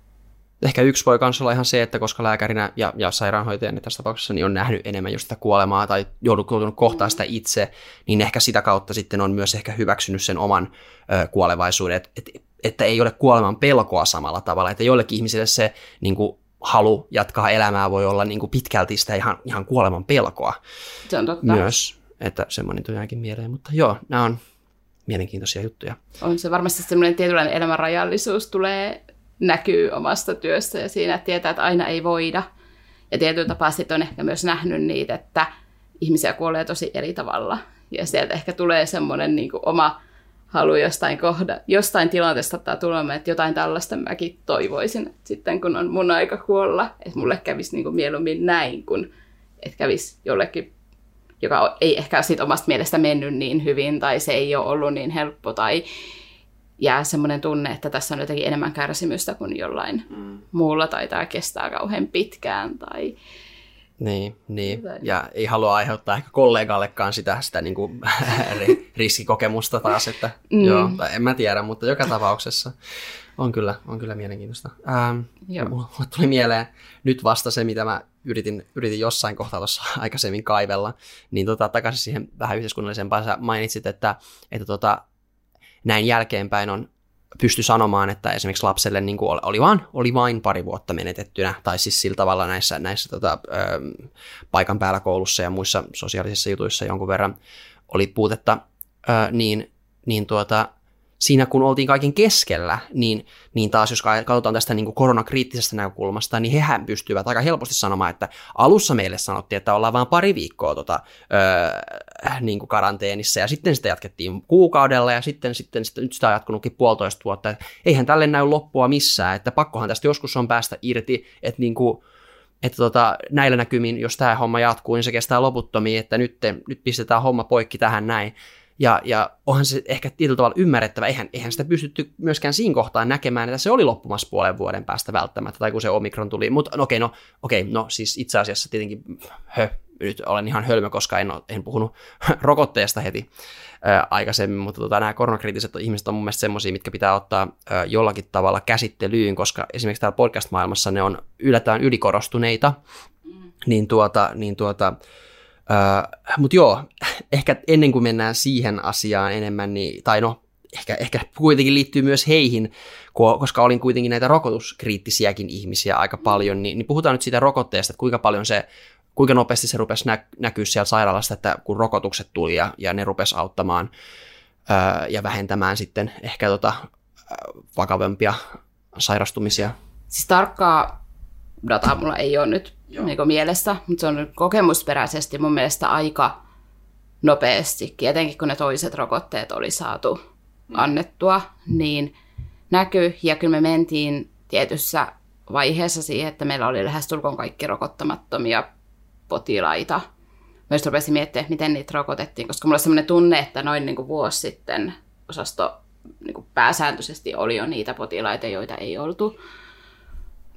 Ehkä yksi voi myös olla ihan se, että koska lääkärinä ja, ja sairaanhoitajana tässä tapauksessa niin on nähnyt enemmän just sitä kuolemaa tai joutunut kohtaa sitä itse, niin ehkä sitä kautta sitten on myös ehkä hyväksynyt sen oman ö, kuolevaisuuden, että et, että ei ole kuoleman pelkoa samalla tavalla, että joillekin ihmisille se niin kuin, halu jatkaa elämää voi olla niin kuin pitkälti sitä ihan, ihan kuoleman pelkoa. Se on totta. myös, että semmoinen tuli mieleen, mutta joo, nämä on mielenkiintoisia juttuja. On se varmasti semmoinen tietynlainen elämän rajallisuus tulee näkyy omasta työstä ja siinä, että tietää, että aina ei voida. Ja tietyllä tapaa sitten on ehkä myös nähnyt niitä, että ihmisiä kuolee tosi eri tavalla. Ja sieltä ehkä tulee semmoinen niin oma halu jostain, kohda, jostain tilanteesta tai tulemaan, että jotain tällaista mäkin toivoisin, että sitten kun on mun aika kuolla, että mulle kävisi niin kuin mieluummin näin, kuin että kävisi jollekin, joka ei ehkä siitä omasta mielestä mennyt niin hyvin, tai se ei ole ollut niin helppo, tai jää semmoinen tunne, että tässä on jotenkin enemmän kärsimystä kuin jollain mm. muulla, tai tämä kestää kauhean pitkään, tai... Niin, niin. ja ei halua aiheuttaa ehkä kollegallekaan sitä, sitä niin kuin riskikokemusta taas, että mm. joo, tai en mä tiedä, mutta joka tapauksessa on kyllä, on kyllä mielenkiintoista. Ähm, joo. Mulle tuli mieleen nyt vasta se, mitä mä yritin, yritin jossain kohtaa tuossa aikaisemmin kaivella, niin tota, takaisin siihen vähän yhteiskunnallisempaan, sä mainitsit, että, että tota, näin jälkeenpäin on pysty sanomaan, että esimerkiksi lapselle niin kuin oli, vain, oli vain pari vuotta menetettynä, tai siis sillä tavalla näissä, näissä tota, ö, paikan päällä koulussa ja muissa sosiaalisissa jutuissa jonkun verran oli puutetta, ö, niin, niin tuota, siinä kun oltiin kaiken keskellä, niin, niin taas jos katsotaan tästä niin kuin koronakriittisestä näkökulmasta, niin hehän pystyvät aika helposti sanomaan, että alussa meille sanottiin, että ollaan vain pari viikkoa tota, öö, niin kuin karanteenissa, ja sitten sitä jatkettiin kuukaudella, ja sitten, sitten, sitten nyt sitä on jatkunutkin puolitoista vuotta, että eihän tälle näy loppua missään, että pakkohan tästä joskus on päästä irti, että niin kuin, että tota, näillä näkymin, jos tämä homma jatkuu, niin se kestää loputtomiin, että nyt, nyt pistetään homma poikki tähän näin. Ja, ja onhan se ehkä tietyllä tavalla ymmärrettävä, eihän, eihän sitä pystytty myöskään siinä kohtaa näkemään, että se oli loppumassa puolen vuoden päästä välttämättä, tai kun se Omikron tuli. Mutta no, okei, no, okei, no siis itse asiassa tietenkin, hö, nyt olen ihan hölmö, koska en, ole, en puhunut rokotteesta heti ää, aikaisemmin, mutta tota, nämä koronakriittiset ihmiset on mun mielestä semmoisia, mitkä pitää ottaa ää, jollakin tavalla käsittelyyn, koska esimerkiksi täällä podcast-maailmassa ne on yllätään ylikorostuneita, mm. niin tuota, niin tuota Uh, Mutta joo, ehkä ennen kuin mennään siihen asiaan enemmän, niin, tai no, ehkä, ehkä kuitenkin liittyy myös heihin, koska olin kuitenkin näitä rokotuskriittisiäkin ihmisiä aika paljon, niin, niin puhutaan nyt siitä rokotteesta, että kuinka paljon se, kuinka nopeasti se rupesi nä- näkyä siellä sairaalasta, että kun rokotukset tuli ja, ja ne rupesi auttamaan uh, ja vähentämään sitten ehkä tota, vakavampia sairastumisia. Siis tarkkaa dataa mulla ei ole nyt niin mielessä, mutta se on kokemusperäisesti mun mielestä aika nopeastikin, etenkin kun ne toiset rokotteet oli saatu mm. annettua, niin näkyy. Ja kyllä me mentiin tietyssä vaiheessa siihen, että meillä oli lähestulkoon kaikki rokottamattomia potilaita. Myös rupesin miettimään, miten niitä rokotettiin, koska mulla on sellainen tunne, että noin niin kuin vuosi sitten osasto niin kuin pääsääntöisesti oli jo niitä potilaita, joita ei oltu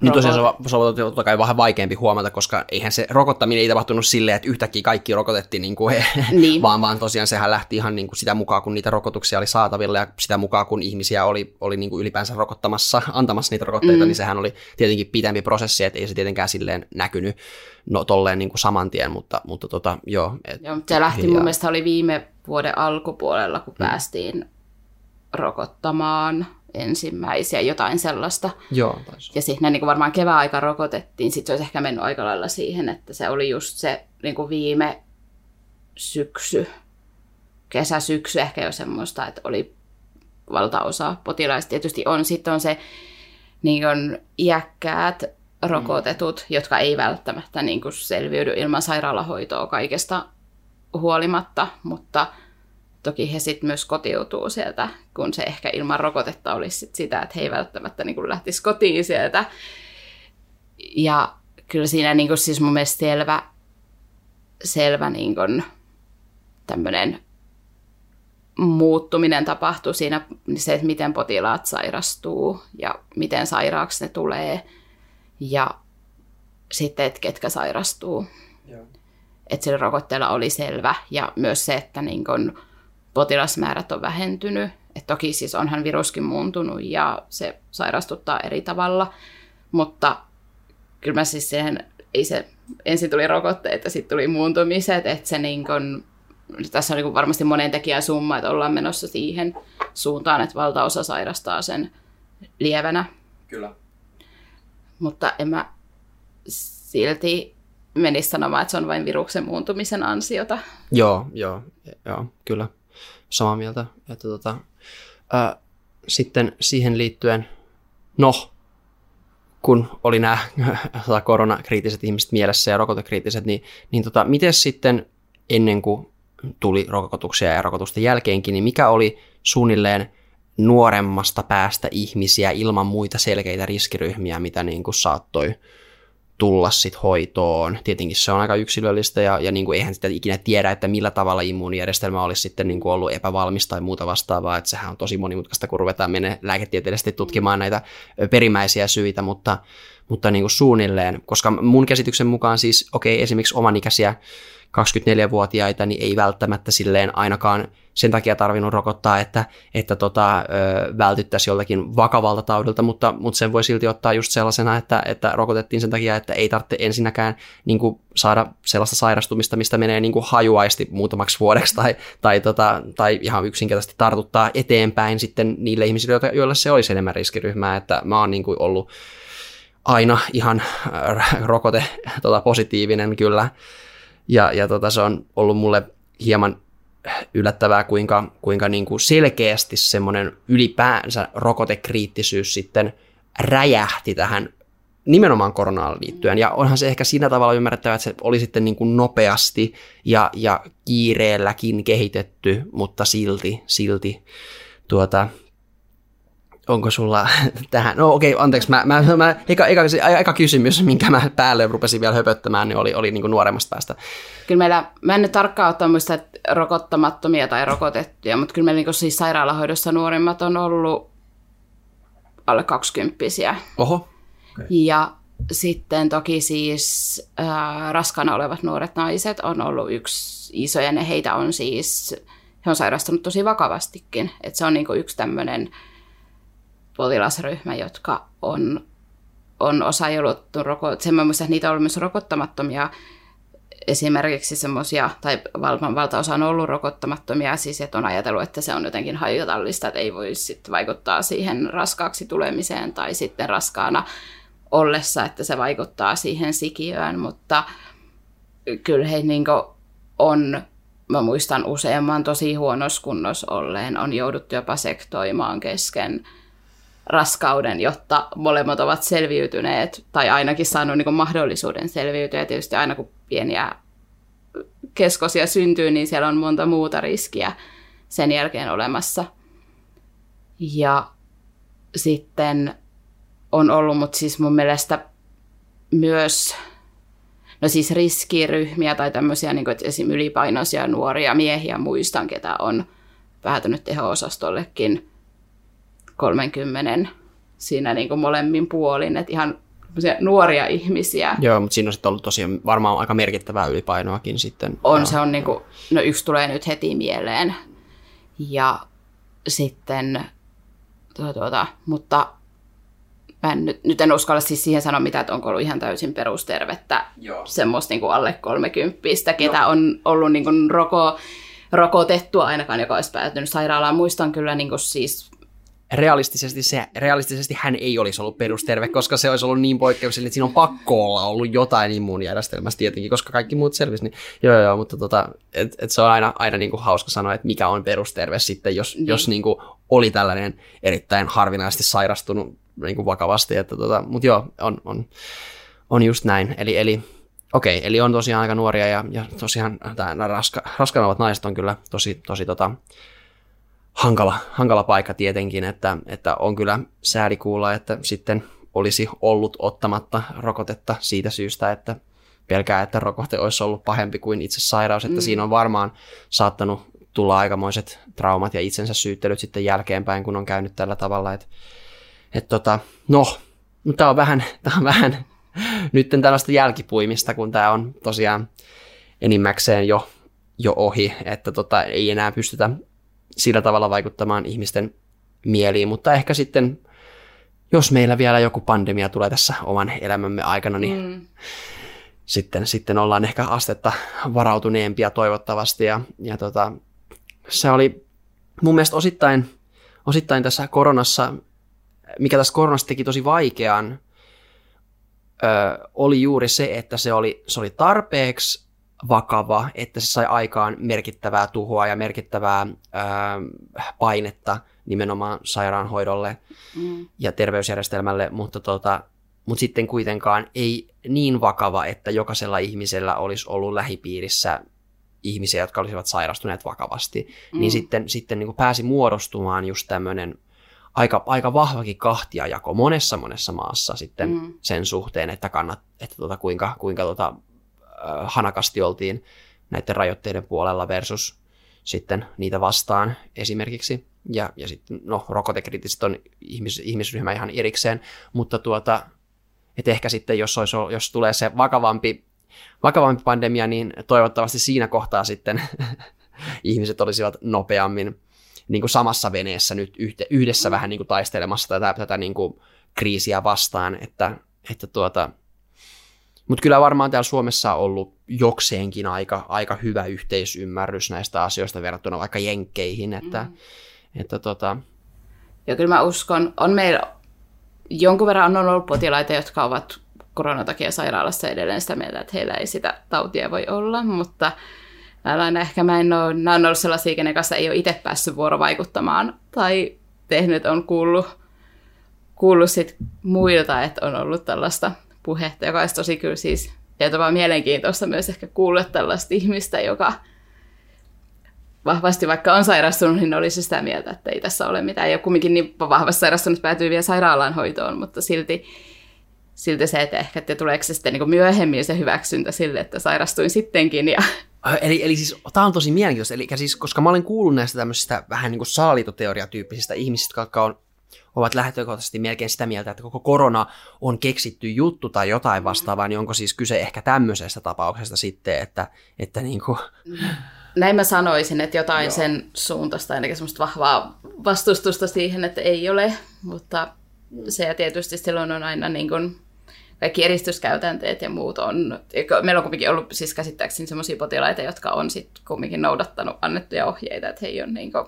niin tosiaan se on, se on totta kai vähän vaikeampi huomata, koska eihän se rokottaminen ei tapahtunut silleen, että yhtäkkiä kaikki rokotettiin, niin kuin he, niin. vaan, vaan tosiaan sehän lähti ihan niin kuin sitä mukaan, kun niitä rokotuksia oli saatavilla ja sitä mukaan, kun ihmisiä oli, oli niin kuin ylipäänsä rokottamassa, antamassa niitä rokotteita, mm. niin sehän oli tietenkin pitempi prosessi, että ei se tietenkään silleen näkynyt no, tolleen niin kuin saman tien, mutta, mutta tota, joo. Et, joo se lähti hiljaa. mun mielestä oli viime vuoden alkupuolella, kun mm. päästiin rokottamaan ensimmäisiä, jotain sellaista. Joo, taisi. Ja sitten ne niin kuin varmaan kevään aika rokotettiin, sitten se olisi ehkä mennyt aika lailla siihen, että se oli just se niin kuin viime syksy, kesä-syksy ehkä jo semmoista, että oli valtaosa potilaista. Tietysti on sitten on se niin kuin iäkkäät rokotetut, mm. jotka ei välttämättä niin kuin selviydy ilman sairaalahoitoa kaikesta huolimatta, mutta – toki he sitten myös kotiutuu sieltä, kun se ehkä ilman rokotetta olisi sit sitä, että he ei välttämättä niin kuin lähtisi kotiin sieltä. Ja kyllä siinä niin kuin, siis mun mielestä selvä, selvä niin kuin, tämmöinen muuttuminen tapahtuu siinä, niin se, että miten potilaat sairastuu ja miten sairaaksi ne tulee ja sitten, että ketkä sairastuu. Joo. Että sillä rokotteella oli selvä ja myös se, että niin kun potilasmäärät on vähentynyt. Et toki siis onhan viruskin muuntunut ja se sairastuttaa eri tavalla, mutta kyllä mä siis siihen, ei se, ensin tuli rokotteet ja sitten tuli muuntumiset, että se niin kun, tässä on niin varmasti monen tekijän summa, että ollaan menossa siihen suuntaan, että valtaosa sairastaa sen lievänä. Kyllä. Mutta en mä silti menisi sanomaan, että se on vain viruksen muuntumisen ansiota. Joo, joo, joo, kyllä samaa mieltä. Että tota, ää, sitten siihen liittyen, no, kun oli nämä koronakriittiset ihmiset mielessä ja rokotekriittiset, niin, niin tota, miten sitten ennen kuin tuli rokotuksia ja rokotusten jälkeenkin, niin mikä oli suunnilleen nuoremmasta päästä ihmisiä ilman muita selkeitä riskiryhmiä, mitä niin kuin saattoi tulla sit hoitoon. Tietenkin se on aika yksilöllistä ja, ja niin kuin eihän sitä ikinä tiedä, että millä tavalla immuunijärjestelmä olisi sitten niin kuin ollut epävalmis tai muuta vastaavaa, että sehän on tosi monimutkaista, kun ruvetaan mennä lääketieteellisesti tutkimaan näitä perimmäisiä syitä, mutta, mutta niin kuin suunnilleen, koska mun käsityksen mukaan siis, okei, okay, esimerkiksi omanikäisiä 24-vuotiaita, niin ei välttämättä silleen ainakaan sen takia tarvinnut rokottaa, että, että tota, vältyttäisiin jollakin vakavalta taudilta, mutta, mutta sen voi silti ottaa just sellaisena, että, että rokotettiin sen takia, että ei tarvitse ensinnäkään niin kuin, saada sellaista sairastumista, mistä menee niin kuin, hajuaisti muutamaksi vuodeksi tai, tai, tota, tai ihan yksinkertaisesti tartuttaa eteenpäin sitten niille ihmisille, joille se olisi enemmän riskiryhmää, että mä oon niin kuin, ollut aina ihan rokote tota, positiivinen kyllä, ja, ja tota, se on ollut mulle hieman yllättävää, kuinka, kuinka niin kuin selkeästi semmoinen ylipäänsä rokotekriittisyys sitten räjähti tähän nimenomaan koronaan liittyen. Ja onhan se ehkä siinä tavalla ymmärrettävä, että se oli sitten niin kuin nopeasti ja, ja kiireelläkin kehitetty, mutta silti, silti tuota, onko sulla tähän, no okei, okay, anteeksi, mä, mä, mä eka, eka, eka, kysymys, minkä mä päälle rupesin vielä höpöttämään, niin oli, oli niin kuin nuoremmasta päästä. Kyllä meillä, mä en nyt tarkkaan ottaa muista, että rokottamattomia tai rokotettuja, mutta kyllä meillä niin siis sairaalahoidossa nuorimmat on ollut alle kaksikymppisiä. Oho. Okay. Ja sitten toki siis äh, raskaana olevat nuoret naiset on ollut yksi iso, ja ne heitä on siis, he on sairastunut tosi vakavastikin. Että se on niin yksi tämmöinen potilasryhmä, jotka on, on osa jouduttu rokot, sen mä niitä on ollut myös rokottamattomia. Esimerkiksi semmoisia, tai val- valtaosa on ollut rokottamattomia, siis että on ajatellut, että se on jotenkin haitallista, että ei voi sitten vaikuttaa siihen raskaaksi tulemiseen tai sitten raskaana ollessa, että se vaikuttaa siihen sikiöön, mutta kyllä he niin on, mä muistan useamman tosi huonossa kunnossa olleen, on jouduttu jopa sektoimaan kesken raskauden, jotta molemmat ovat selviytyneet, tai ainakin saanut niin mahdollisuuden selviytyä. Ja tietysti aina kun pieniä keskosia syntyy, niin siellä on monta muuta riskiä sen jälkeen olemassa. Ja sitten on ollut, mutta siis mun mielestä myös no siis riskiryhmiä tai tämmöisiä, niin kuin, että esim. ylipainoisia nuoria miehiä muistan, ketä on päätynyt teho-osastollekin 30 siinä niin kuin molemmin puolin, että ihan nuoria ihmisiä. Joo, mutta siinä on sitten ollut tosiaan varmaan aika merkittävää ylipainoakin sitten. On, Joo. se on niin kuin, no yksi tulee nyt heti mieleen. Ja sitten, tuota, tuota, mutta mä en, nyt, nyt en uskalla siis siihen sanoa mitään, että onko ollut ihan täysin perustervettä Joo. semmoista niin kuin alle kolmekymppistä, ketä Joo. on ollut niin kuin roko, rokotettua ainakaan, joka olisi päätynyt sairaalaan. Muistan kyllä niin kuin siis realistisesti, se, realistisesti hän ei olisi ollut perusterve, koska se olisi ollut niin poikkeuksellinen, että siinä on pakko olla ollut jotain immuunijärjestelmässä tietenkin, koska kaikki muut selvisi. Niin, joo, joo, mutta tota, et, et se on aina, aina niin kuin hauska sanoa, että mikä on perusterve sitten, jos, niin. jos niin kuin oli tällainen erittäin harvinaisesti sairastunut niin kuin vakavasti. Että tota, mutta joo, on, on, on just näin. Eli, eli okei, eli on tosiaan aika nuoria ja, ja tosiaan tämä raska, raskaana olevat naiset on kyllä tosi, tosi tota, hankala, hankala paikka tietenkin, että, että on kyllä sääli kuulla, että sitten olisi ollut ottamatta rokotetta siitä syystä, että pelkää, että rokote olisi ollut pahempi kuin itse sairaus, että mm. siinä on varmaan saattanut tulla aikamoiset traumat ja itsensä syyttelyt sitten jälkeenpäin, kun on käynyt tällä tavalla, että et tota, no, tämä on vähän, tämä on vähän nyt tällaista jälkipuimista, kun tämä on tosiaan enimmäkseen jo, jo ohi, että tota, ei enää pystytä sillä tavalla vaikuttamaan ihmisten mieliin, mutta ehkä sitten, jos meillä vielä joku pandemia tulee tässä oman elämämme aikana, niin mm. sitten, sitten ollaan ehkä astetta varautuneempia toivottavasti. Ja, ja tota, se oli mun mielestä osittain, osittain tässä koronassa, mikä tässä koronassa teki tosi vaikean, ö, oli juuri se, että se oli, se oli tarpeeksi vakava, että se sai aikaan merkittävää tuhoa ja merkittävää ää, painetta nimenomaan sairaanhoidolle mm. ja terveysjärjestelmälle, mutta, tota, mutta sitten kuitenkaan ei niin vakava, että jokaisella ihmisellä olisi ollut lähipiirissä ihmisiä, jotka olisivat sairastuneet vakavasti, mm. niin sitten, sitten niin kuin pääsi muodostumaan just tämmöinen aika, aika vahvakin kahtiajako monessa monessa maassa sitten mm. sen suhteen, että, kannat, että tuota, kuinka, kuinka tuota, hanakasti oltiin näiden rajoitteiden puolella versus sitten niitä vastaan esimerkiksi. Ja, ja sitten, no, rokotekriittiset on ihmis, ihmisryhmä ihan erikseen, mutta tuota, että ehkä sitten, jos, olisi, jos tulee se vakavampi, vakavampi pandemia, niin toivottavasti siinä kohtaa sitten ihmiset olisivat nopeammin niin kuin samassa veneessä nyt yhdessä vähän niin kuin taistelemassa tätä, tätä niin kuin kriisiä vastaan, että, että tuota, mutta kyllä varmaan täällä Suomessa on ollut jokseenkin aika, aika hyvä yhteisymmärrys näistä asioista verrattuna vaikka jenkkeihin. Että, mm. että tota... Ja kyllä mä uskon, on meillä jonkun verran on ollut potilaita, jotka ovat koronatakia sairaalassa edelleen sitä mieltä, että heillä ei sitä tautia voi olla, mutta Älä ehkä mä en ole, nämä on ollut sellaisia, kenen kanssa ei ole itse päässyt vuorovaikuttamaan tai tehnyt, on kuullut, kuullut sit muilta, että on ollut tällaista puhetta, joka olisi tosi kyllä siis vaan mielenkiintoista myös ehkä kuulla tällaista ihmistä, joka vahvasti vaikka on sairastunut, niin olisi sitä mieltä, että ei tässä ole mitään. Ja kumminkin niin vahvasti sairastunut päätyy vielä sairaalaan hoitoon, mutta silti, silti se, että ehkä että tuleeko se sitten niin myöhemmin se hyväksyntä sille, että sairastuin sittenkin. Ja... Eli, eli siis tämä on tosi mielenkiintoista, eli siis, koska mä olen kuullut näistä tämmöisistä vähän niin kuin saalitoteoriatyyppisistä ihmisistä, jotka on ovat lähtökohtaisesti melkein sitä mieltä, että koko korona on keksitty juttu tai jotain vastaavaa, niin onko siis kyse ehkä tämmöisestä tapauksesta sitten, että, että niin kuin... Näin mä sanoisin, että jotain Joo. sen suuntaista, ainakin semmoista vahvaa vastustusta siihen, että ei ole, mutta se ja tietysti silloin on aina niin kuin kaikki eristyskäytänteet ja muut on, meillä on kuitenkin ollut siis käsittääkseni sellaisia potilaita, jotka on sitten kuitenkin noudattanut annettuja ohjeita, että he ei ole niin kuin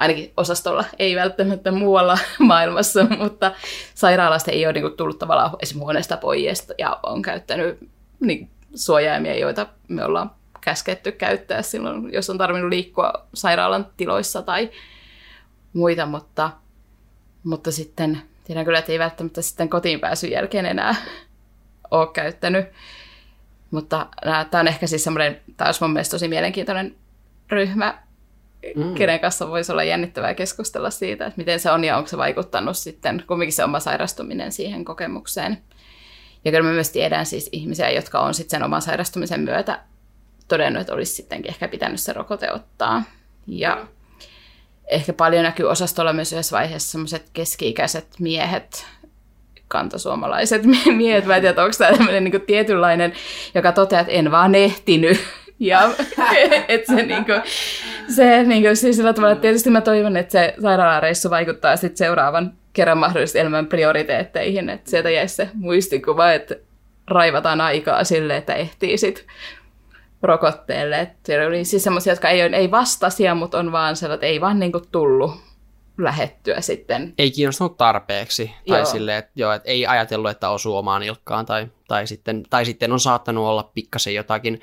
ainakin osastolla, ei välttämättä muualla maailmassa, mutta sairaalasta ei ole niin kuin, tullut tavallaan esimerkiksi huoneesta pois ja on käyttänyt niin, suojaimia, joita me ollaan käsketty käyttää silloin, jos on tarvinnut liikkua sairaalan tiloissa tai muita, mutta, mutta sitten tiedän kyllä, että ei välttämättä sitten kotiin pääsyn jälkeen enää ole käyttänyt. Mutta tämä on ehkä siis semmoinen, olisi mun mielestä tosi mielenkiintoinen ryhmä mm. kenen kanssa voisi olla jännittävää keskustella siitä, että miten se on ja onko se vaikuttanut sitten kumminkin se oma sairastuminen siihen kokemukseen. Ja kyllä mä myös tiedän siis ihmisiä, jotka on sitten sen oman sairastumisen myötä todennut, että olisi sittenkin ehkä pitänyt se rokote ottaa. Ja mm. ehkä paljon näkyy osastolla myös yhdessä vaiheessa sellaiset keski-ikäiset miehet, kantasuomalaiset miehet, mä en tiedä, onko tämä tämmöinen niin tietynlainen, joka toteaa, että en vaan ehtinyt ja että se, niinku, se niinku, siis sillä tavalla, että tietysti mä toivon, että se sairaalareissu vaikuttaa sit seuraavan kerran mahdollisesti elämän prioriteetteihin, että sieltä jäisi se muistikuva, että raivataan aikaa sille, että ehtii sit rokotteelle. Et siellä oli siis semmoisia, jotka ei, ei vastasia, mutta on vaan sellainen, että ei vaan niinku tullut lähettyä sitten. Ei kiinnostanut tarpeeksi. Tai joo. sille, että, joo, että ei ajatellut, että osuu omaan ilkkaan. Tai, tai, sitten, tai sitten on saattanut olla pikkasen jotakin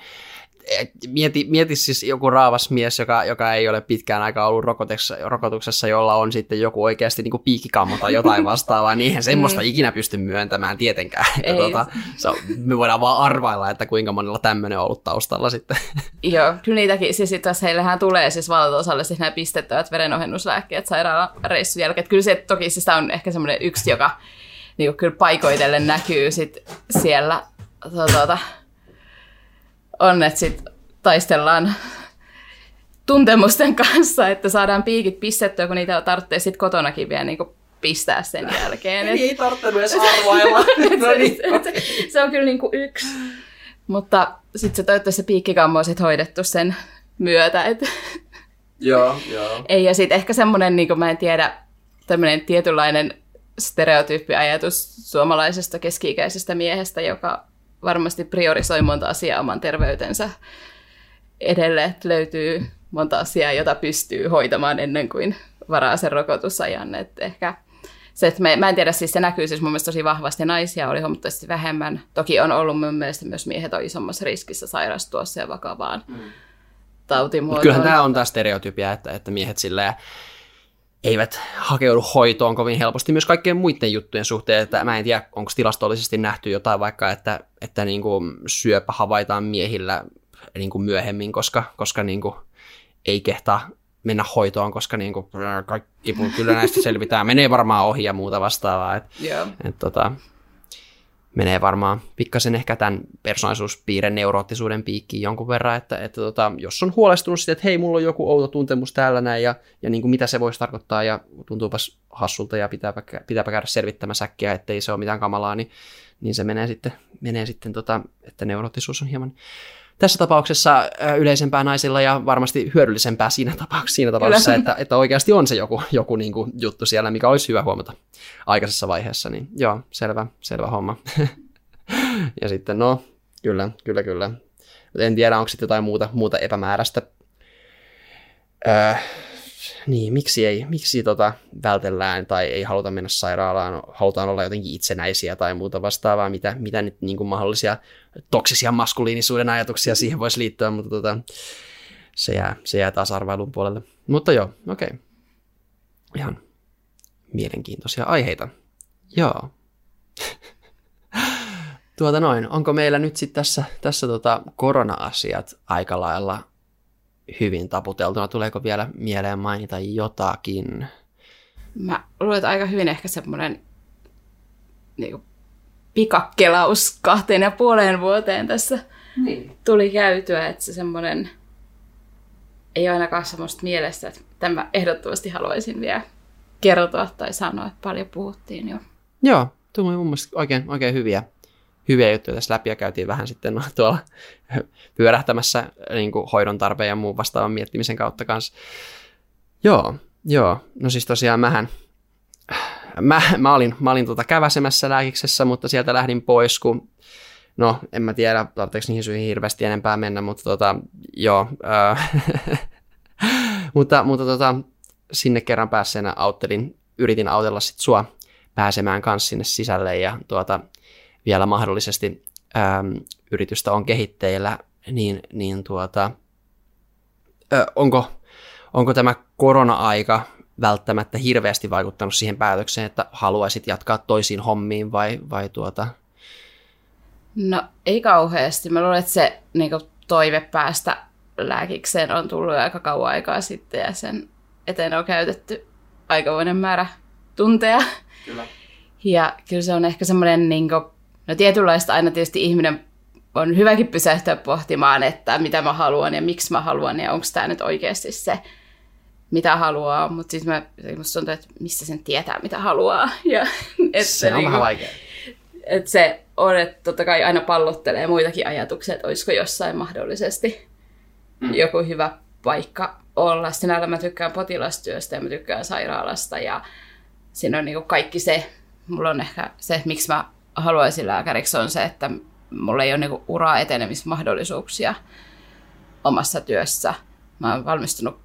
mieti, mieti siis joku raavas mies, joka, joka ei ole pitkään aikaa ollut rokotuksessa, rokotuksessa, jolla on sitten joku oikeasti niin piikkikammo tai jotain vastaavaa, niin eihän semmoista mm. ikinä pysty myöntämään tietenkään. Ei. tuota, se on, me voidaan vaan arvailla, että kuinka monella tämmöinen on ollut taustalla sitten. Joo, kyllä niitäkin, siis taas heillähän tulee siis valtaosalle siis nämä pistettävät verenohennuslääkkeet sairaalan reissun jälkeen. Kyllä se toki siis on ehkä semmoinen yksi, joka niin kyllä paikoitellen näkyy sit siellä tuota, on, että sitten taistellaan tuntemusten kanssa, että saadaan piikit pistettyä, kun niitä tarvitsee sitten kotonakin vielä niin pistää sen jälkeen. Eli ei tarvitse edes arvailla. no niin, se, se on kyllä niin kuin yksi. Mutta sitten se toivottavasti se piikkikammo on sit hoidettu sen myötä. Et... Joo, joo. Ei, ja sitten ehkä semmoinen, niin kuin mä en tiedä, tämmöinen tietynlainen stereotyyppiajatus suomalaisesta keski-ikäisestä miehestä, joka varmasti priorisoi monta asiaa oman terveytensä edelle, että löytyy monta asiaa, jota pystyy hoitamaan ennen kuin varaa sen rokotusajan. Että ehkä se, että mä, mä en tiedä, siis se näkyy siis mun mielestä tosi vahvasti. Naisia oli huomattavasti vähemmän. Toki on ollut mun mielestä myös miehet on isommassa riskissä sairastua se vakavaan mm. tautimuotoon. Kyllähän tämä on tämä stereotypia, että, että miehet silleen eivät hakeudu hoitoon kovin helposti myös kaikkien muiden juttujen suhteen, että mä en tiedä, onko tilastollisesti nähty jotain vaikka, että, että niin kuin syöpä havaitaan miehillä niin kuin myöhemmin, koska, koska niin kuin ei kehtaa mennä hoitoon, koska niin kuin kaikki, kyllä näistä selvitään, menee varmaan ohi ja muuta vastaavaa. Et, yeah. et, tota, menee varmaan pikkasen ehkä tämän persoonallisuuspiirren neuroottisuuden piikkiin jonkun verran, että, että tota, jos on huolestunut siitä, että hei, mulla on joku outo tuntemus täällä näin ja, ja niin kuin mitä se voisi tarkoittaa ja tuntuupas hassulta ja pitääpä, pitääpä käydä selvittämään säkkiä, ettei se ole mitään kamalaa, niin, niin se menee sitten, menee sitten tota, että neuroottisuus on hieman tässä tapauksessa yleisempää naisilla ja varmasti hyödyllisempää siinä tapauksessa, siinä tapauksessa että, että oikeasti on se joku, joku niin kuin juttu siellä, mikä olisi hyvä huomata aikaisessa vaiheessa. Niin joo, selvä, selvä homma. ja sitten no, kyllä, kyllä, kyllä. En tiedä, onko sitten jotain muuta, muuta epämääräistä. Öö, niin, miksi ei, miksi tota vältellään tai ei haluta mennä sairaalaan, halutaan olla jotenkin itsenäisiä tai muuta vastaavaa, mitä, mitä nyt niin kuin mahdollisia toksisia maskuliinisuuden ajatuksia siihen voisi liittyä, mutta tota, se jää, se jää taas arvailun puolelle. Mutta joo, okei. Okay. Ihan mielenkiintoisia aiheita. Joo. tuota noin, onko meillä nyt sitten tässä, tässä tota korona-asiat aika lailla hyvin taputeltuna? Tuleeko vielä mieleen mainita jotakin? Mä luulen, että aika hyvin ehkä semmoinen niin pikakkelaus kahteen ja puoleen vuoteen tässä niin. tuli käytyä, että se semmoinen ei ainakaan semmoista mielestä, että tämä ehdottomasti haluaisin vielä kertoa tai sanoa, että paljon puhuttiin jo. Joo, tuli mun mielestä oikein, oikein hyviä, hyviä juttuja tässä läpi ja käytiin vähän sitten tuolla pyörähtämässä niin kuin hoidon tarpeen ja muun vastaavan miettimisen kautta kanssa. Joo, joo. No siis tosiaan mähän, mä, mä olin, mä olin tuota käväsemässä lääkiksessä, mutta sieltä lähdin pois, kun no en mä tiedä, tarvitseeko niihin syihin hirveästi enempää mennä, mutta tota, joo. Äh, mutta mutta tota, sinne kerran päässeenä auttelin, yritin autella sit sua pääsemään kanssa sinne sisälle ja tuota, vielä mahdollisesti ähm, yritystä on kehitteillä, niin, niin tuota, ö, onko, onko tämä korona-aika välttämättä hirveästi vaikuttanut siihen päätökseen, että haluaisit jatkaa toisiin hommiin vai, vai tuota? No ei kauheasti. Mä luulen, että se niin toive päästä lääkikseen on tullut aika kauan aikaa sitten ja sen eteen on käytetty aikamoinen määrä tunteja. Kyllä. Ja kyllä se on ehkä semmoinen, niin kuin, no tietynlaista aina tietysti ihminen on hyväkin pysähtyä pohtimaan, että mitä mä haluan ja miksi mä haluan ja onko tämä nyt oikeasti se, mitä haluaa. Mutta siis mä, musta tuntuu, että missä sen tietää, mitä haluaa. Ja, että se on niin vähän vaikea. Että se on, että totta kai aina pallottelee muitakin ajatuksia, että olisiko jossain mahdollisesti mm. joku hyvä paikka olla. Sinällä mä tykkään potilastyöstä ja mä tykkään sairaalasta ja siinä on niin kuin kaikki se, mulla on ehkä se, miksi mä haluaisin lääkäriksi on se, että mulla ei ole niin uraa etenemismahdollisuuksia omassa työssä. Mä oon valmistunut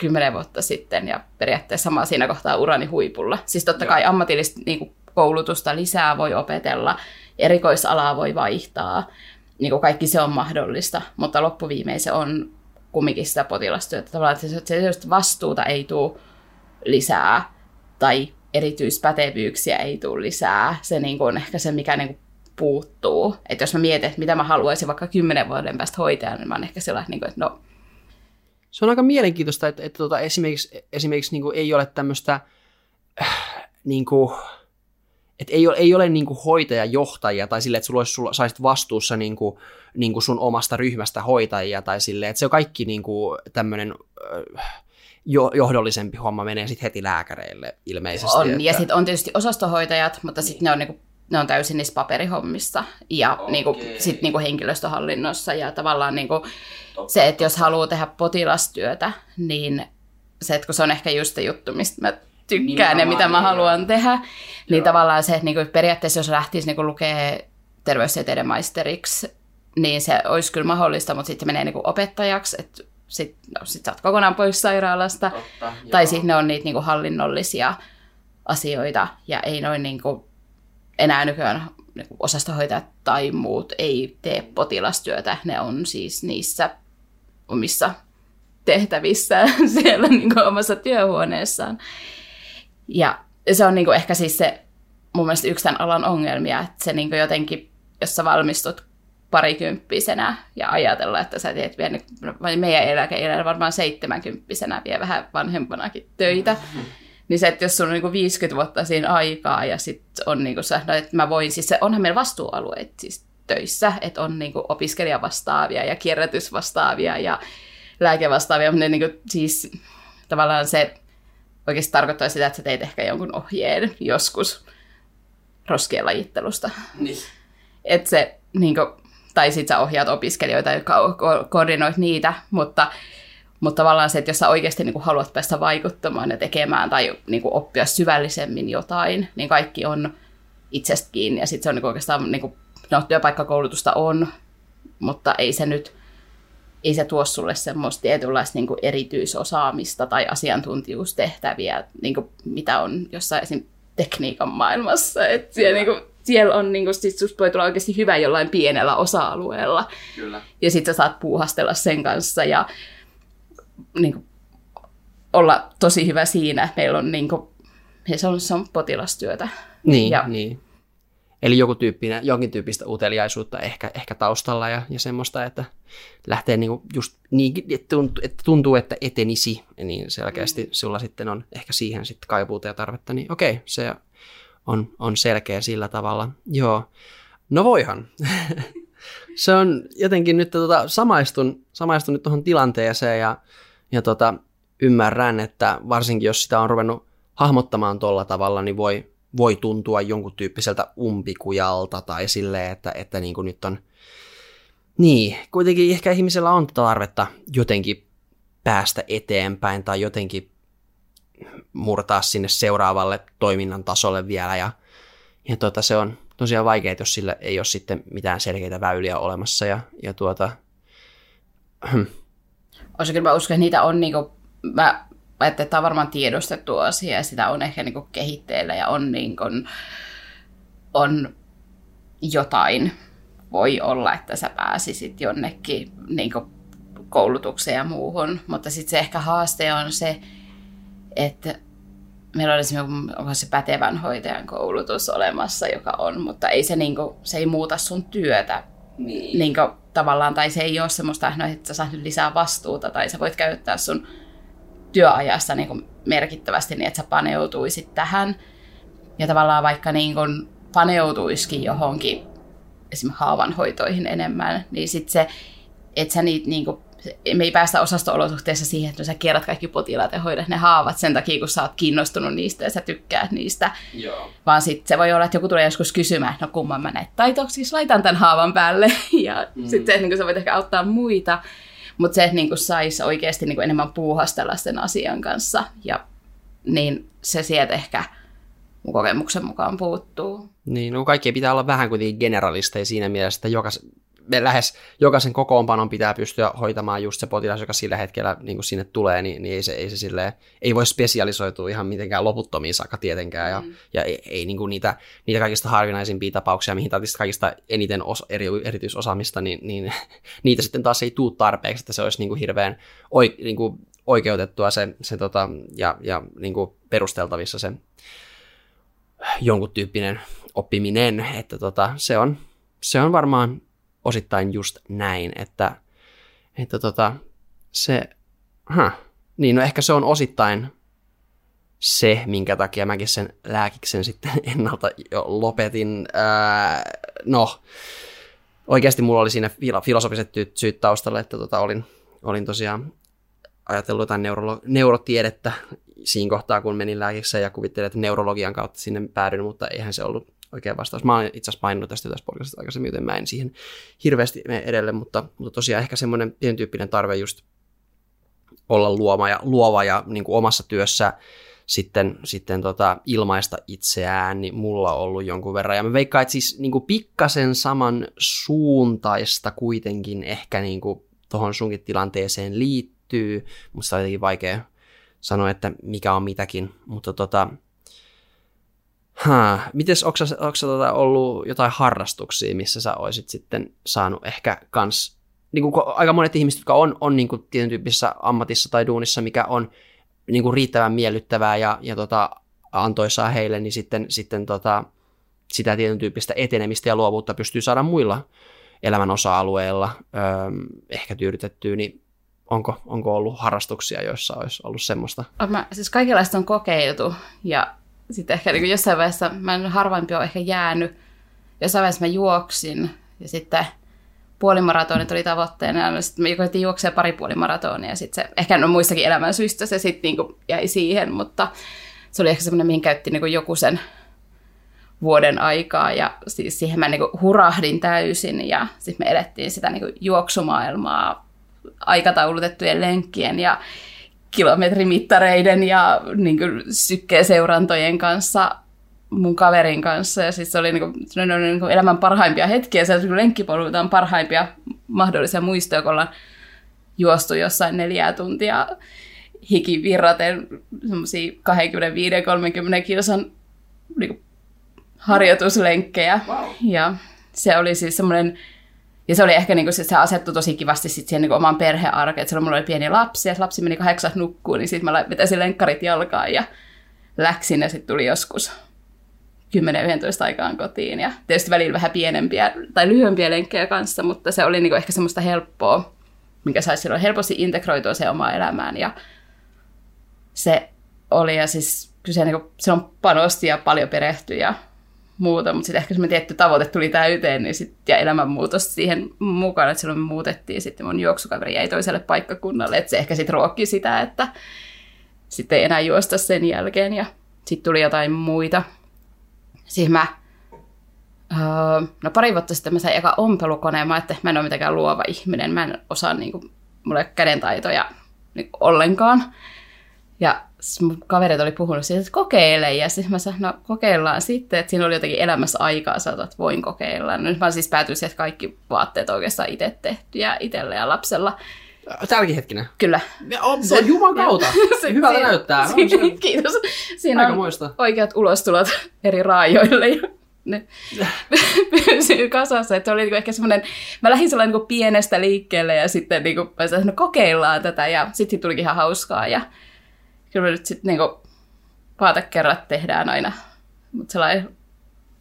kymmenen vuotta sitten ja periaatteessa sama siinä kohtaa urani huipulla. Siis totta kai ammatillista niin kuin koulutusta lisää voi opetella, erikoisalaa voi vaihtaa, niin kuin kaikki se on mahdollista, mutta loppuviimein se on kumminkin sitä potilastyötä. Tavallaan, että se, se vastuuta ei tule lisää tai erityispätevyyksiä ei tule lisää. Se niin kuin on ehkä se, mikä niin kuin puuttuu. Että jos mä mietin, että mitä mä haluaisin vaikka kymmenen vuoden päästä hoitaa, niin mä oon ehkä sellainen, niin kuin, että no... Se on aika mielenkiintoista, että, että tuota, esimerkiksi, esimerkiksi niin kuin ei ole tämmöistä äh, niin kuin, että ei ole, ei ole niin kuin hoitajajohtajia tai sille, että sulla olisi, sulla, saisit vastuussa niin kuin, niin kuin sun omasta ryhmästä hoitajia tai sille, että se on kaikki niin kuin tämmöinen äh, jo, johdollisempi homma menee sitten heti lääkäreille ilmeisesti. On, että... ja sitten on tietysti osastohoitajat, mutta sitten ne on niinku ne on täysin niissä paperihommissa ja okay. niinku, sit niinku henkilöstöhallinnossa ja tavallaan niinku se, että jos haluaa tehdä potilastyötä, niin se, että kun se on ehkä just se juttu, mistä mä tykkään niin, ja mitä mä haluan tehdä, niin Joo. tavallaan se, että niinku periaatteessa jos lähtisi niinku lukee terveystieteiden maisteriksi, niin se olisi kyllä mahdollista, mutta sitten menee niinku opettajaksi, että sitten no, sit sä oot kokonaan pois sairaalasta, Totta, tai sitten ne on niitä niinku hallinnollisia asioita, ja ei noin niinku enää nykyään niinku osastohoitajat tai muut ei tee potilastyötä, ne on siis niissä omissa tehtävissä siellä niinku omassa työhuoneessaan. Ja se on niinku ehkä siis se mun mielestä yksi tämän alan ongelmia, että se niinku jotenkin, jos sä valmistut parikymppisenä ja ajatella, että sä teet vielä, vai meidän eläkeillä varmaan seitsemänkymppisenä vielä vähän vanhempanakin töitä, mm-hmm. Niin se, että jos sulla on niin 50 vuotta siinä aikaa ja sitten on niin kuin se, no, että mä voin, siis se, onhan meillä vastuualueet siis töissä, että on niin opiskelijavastaavia ja kierrätysvastaavia ja lääkevastaavia, mutta ne niin kuin, siis tavallaan se oikeasti tarkoittaa sitä, että sä teet ehkä jonkun ohjeen joskus roskien lajittelusta. Niin. Että se niin kuin, tai sitten sä ohjaat opiskelijoita, jotka ko- koordinoit niitä, mutta, mutta tavallaan se, että jos sä oikeasti niin kuin haluat päästä vaikuttamaan ja tekemään tai niin kuin oppia syvällisemmin jotain, niin kaikki on itsestä kiinni ja sitten se on niin kuin oikeastaan, niin kuin, no työpaikkakoulutusta on, mutta ei se nyt, ei se tuo sulle semmoista tietynlaista niin kuin erityisosaamista tai asiantuntijuustehtäviä, niin kuin mitä on jossain esim. tekniikan maailmassa. Että siellä, niin kuin, siellä on, niin kuin, sit susta voi tulla oikeasti hyvä jollain pienellä osa-alueella. Kyllä. Ja sitten sä saat puuhastella sen kanssa. Ja niin kuin, olla tosi hyvä siinä. Meillä on, niin kuin, se, on, se on potilastyötä. Niin, ja, niin. Eli joku tyyppinen, jonkin tyyppistä uteliaisuutta ehkä, ehkä taustalla ja, ja semmoista, että lähtee niinku just niin, että tuntuu, että tuntuu, että etenisi, niin selkeästi mm. sulla sitten on ehkä siihen sitten kaipuuta ja tarvetta, niin okei, se on, on selkeä sillä tavalla. Joo, no voihan. se on jotenkin nyt, tota, samaistun, samaistun nyt tuohon tilanteeseen ja, ja tota, ymmärrän, että varsinkin jos sitä on ruvennut hahmottamaan tuolla tavalla, niin voi, voi tuntua jonkun tyyppiseltä umpikujalta tai silleen, että, että niin kuin nyt on... Niin, kuitenkin ehkä ihmisellä on tarvetta jotenkin päästä eteenpäin tai jotenkin murtaa sinne seuraavalle toiminnan tasolle vielä. Ja, ja tuota, se on tosiaan vaikea, jos sillä ei ole sitten mitään selkeitä väyliä olemassa. Ja, ja tuota... Osa kyllä mä uskon, että niitä on niinku, mä että tämä on varmaan tiedostettu asia ja sitä on ehkä niin kehitteillä ja on, niin kuin, on jotain. Voi olla, että sä pääsisit jonnekin niin koulutukseen ja muuhun, mutta sitten se ehkä haaste on se, että meillä on esimerkiksi se pätevän hoitajan koulutus olemassa, joka on, mutta ei se, niin kuin, se ei muuta sun työtä niin. Niin kuin, tavallaan, tai se ei ole semmoista, että sä saat lisää vastuuta, tai sä voit käyttää sun työajasta niin kuin merkittävästi niin, että sä paneutuisit tähän. Ja tavallaan vaikka niin kuin paneutuisikin johonkin esimerkiksi haavanhoitoihin enemmän, niin sitten se, että sä niitä niin kuin, me ei päästä osasto-olosuhteissa siihen, että sä kierrät kaikki potilaat ja hoidat ne haavat sen takia, kun sä oot kiinnostunut niistä ja sä tykkäät niistä. Joo. Vaan sitten se voi olla, että joku tulee joskus kysymään, no kumman mä näet taitoksi, laitan tämän haavan päälle. Ja mm. sitten niin sä voit ehkä auttaa muita. Mutta se, että niinku saisi oikeasti niinku enemmän puuhastella sen asian kanssa, ja, niin se sieltä ehkä mun kokemuksen mukaan puuttuu. Niin, no kaikki pitää olla vähän kuitenkin generalisteja siinä mielessä, että jokas, me lähes jokaisen kokoonpanon pitää pystyä hoitamaan just se potilas, joka sillä hetkellä niin kuin sinne tulee, niin, niin ei, se, ei, se silleen, ei voi spesialisoitua ihan mitenkään loputtomiin saakka tietenkään, ja, mm. ja ei, ei niin kuin niitä, niitä kaikista harvinaisimpia tapauksia, mihin tarvitsisi kaikista eniten os, eri, erityisosaamista, niin, niin niitä sitten taas ei tuu tarpeeksi, että se olisi niin kuin hirveän oi, niin kuin oikeutettua se, se tota, ja, ja niin kuin perusteltavissa se jonkun tyyppinen oppiminen, että tota, se, on, se on varmaan osittain just näin, että, että tota, se, huh, niin no ehkä se on osittain se, minkä takia mäkin sen lääkiksen sitten ennalta jo lopetin. Ää, no, oikeasti mulla oli siinä filosofiset syyt taustalla, että tota, olin, olin tosiaan ajatellut jotain neurolo- neurotiedettä siinä kohtaa, kun menin lääkikseen ja kuvittelin, että neurologian kautta sinne päädyin, mutta eihän se ollut oikea vastaus. Mä olen itse asiassa maininnut tästä tässä podcastista aikaisemmin, joten mä en siihen hirveästi mene edelle, mutta, mutta tosiaan ehkä semmoinen pienen tarve just olla luoma ja, luova ja niin kuin omassa työssä sitten, sitten tota, ilmaista itseään, niin mulla on ollut jonkun verran. Ja mä veikkaan, että siis niin kuin pikkasen saman suuntaista kuitenkin ehkä niin kuin tuohon sunkin tilanteeseen liittyy, mutta on jotenkin vaikea sanoa, että mikä on mitäkin, mutta tota, Huh. Mites, onko tota ollut jotain harrastuksia, missä sä olisit sitten saanut ehkä kans, niin kuin aika monet ihmiset, jotka on, on niin tietyn tyyppisessä ammatissa tai duunissa, mikä on niin kuin riittävän miellyttävää ja, ja tota, antoisaa heille, niin sitten, sitten tota, sitä tietyn tyyppistä etenemistä ja luovuutta pystyy saada muilla elämän osa-alueilla öö, ehkä tyydytettyä, niin onko, onko ollut harrastuksia, joissa olisi ollut semmoista? Mä, siis kaikenlaista on kokeiltu ja sitten ehkä niin jossain vaiheessa, mä en harvaimpi ole ehkä jäänyt, jossain vaiheessa mä juoksin ja sitten puolimaratonit oli tavoitteena, ja sitten mä koitin juoksea pari puolimaratonia, ja sitten se, ehkä no muissakin elämän syistä se sitten niin jäi siihen, mutta se oli ehkä semmoinen, mihin käytti niin joku sen vuoden aikaa, ja siis siihen mä niin hurahdin täysin, ja sitten me elettiin sitä niin juoksumaailmaa aikataulutettujen lenkkien, ja kilometrimittareiden ja niin kuin, sykkeen seurantojen kanssa mun kaverin kanssa. Ja siis se oli niin kuin, niin kuin elämän parhaimpia hetkiä. Se niin lenkkipolvilta on parhaimpia mahdollisia muistoja, kun ollaan juostu jossain neljää tuntia hikivirraten semmoisia 25-30 kilsan niin kuin, harjoituslenkkejä. Wow. Ja se oli siis semmoinen Ja se oli ehkä niin kuin, se asettu tosi kivasti sit siihen niin oman perhearkeen. Silloin mulla oli pieni lapsi, ja lapsi meni kahdeksan nukkuun, niin sitten mä vetäisin lenkkarit jalkaan ja läksin, ja sitten tuli joskus 10-11 aikaan kotiin. Ja tietysti välillä vähän pienempiä tai lyhyempiä lenkkejä kanssa, mutta se oli niin kuin ehkä semmoista helppoa, minkä saisi silloin helposti integroitua se omaan elämään. Ja se oli, ja siis kyse niin kuin, silloin panosti ja paljon perehtyi ja muuta, mutta sitten ehkä semmoinen tietty tavoite tuli täyteen niin sit, ja elämänmuutos siihen mukaan, että silloin me muutettiin sitten mun juoksukaveri jäi toiselle paikkakunnalle, että se ehkä sitten ruokki sitä, että sitten ei enää juosta sen jälkeen ja sitten tuli jotain muita. Siis mä, öö, no pari vuotta sitten mä sain eka ompelukoneen, mä että mä en ole mitenkään luova ihminen, mä en osaa niin kuin, mulla ei ole kädentaitoja niin ollenkaan. Ja mun kaverit oli puhunut siitä, että kokeile. Ja sitten mä sanoin, no kokeillaan sitten, että siinä oli jotenkin elämässä aikaa, sanotaan, että voin kokeilla. No, nyt mä siis päätyin siihen, että kaikki vaatteet oikeastaan itse tehtyjä itselle ja lapsella. Tälläkin hetkinen. Kyllä. Ja on, se, Juman kautta. se, Hyvältä siinä, näyttää. Siinä, kiitos. Siinä Aika on muista. oikeat ulostulot eri raajoille. Ja ne pysyy kasassa. Että oli niinku ehkä semmoinen, mä lähdin sellainen niinku pienestä liikkeelle ja sitten niinku, mä sanoin, no kokeillaan tätä ja sitten tulikin ihan hauskaa. Ja kyllä me nyt sitten niinku vaatekerrat tehdään aina, mutta sellainen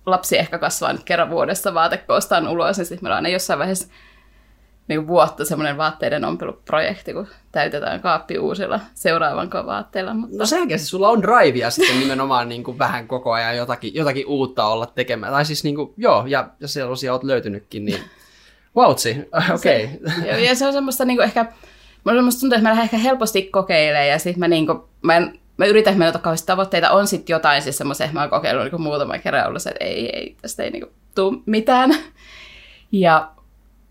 lapsi ehkä kasvaa nyt kerran vuodessa vaatekoostaan ulos, niin sitten meillä on aina jossain vaiheessa niin vuotta semmoinen vaatteiden ompeluprojekti, kun täytetään kaappi uusilla seuraavan vaatteilla. Mutta... No selkeästi sulla on drivea sitten nimenomaan niin kuin vähän koko ajan jotakin, jotakin uutta olla tekemään. Tai siis niin kuin, joo, ja, ja sellaisia olet löytynytkin, niin vautsi, okei. Okay. Ja se on semmoista niin kuin ehkä Musta tuntuu, että mä lähden ehkä helposti kokeilemaan ja sitten mä, niinku, mä, en, mä yritän, että meillä kauheasti tavoitteita. On sitten jotain siis semmoisia, että mä oon kokeillut niinku muutaman kerran ollut se, että ei, ei, tästä ei niinku tule mitään. Ja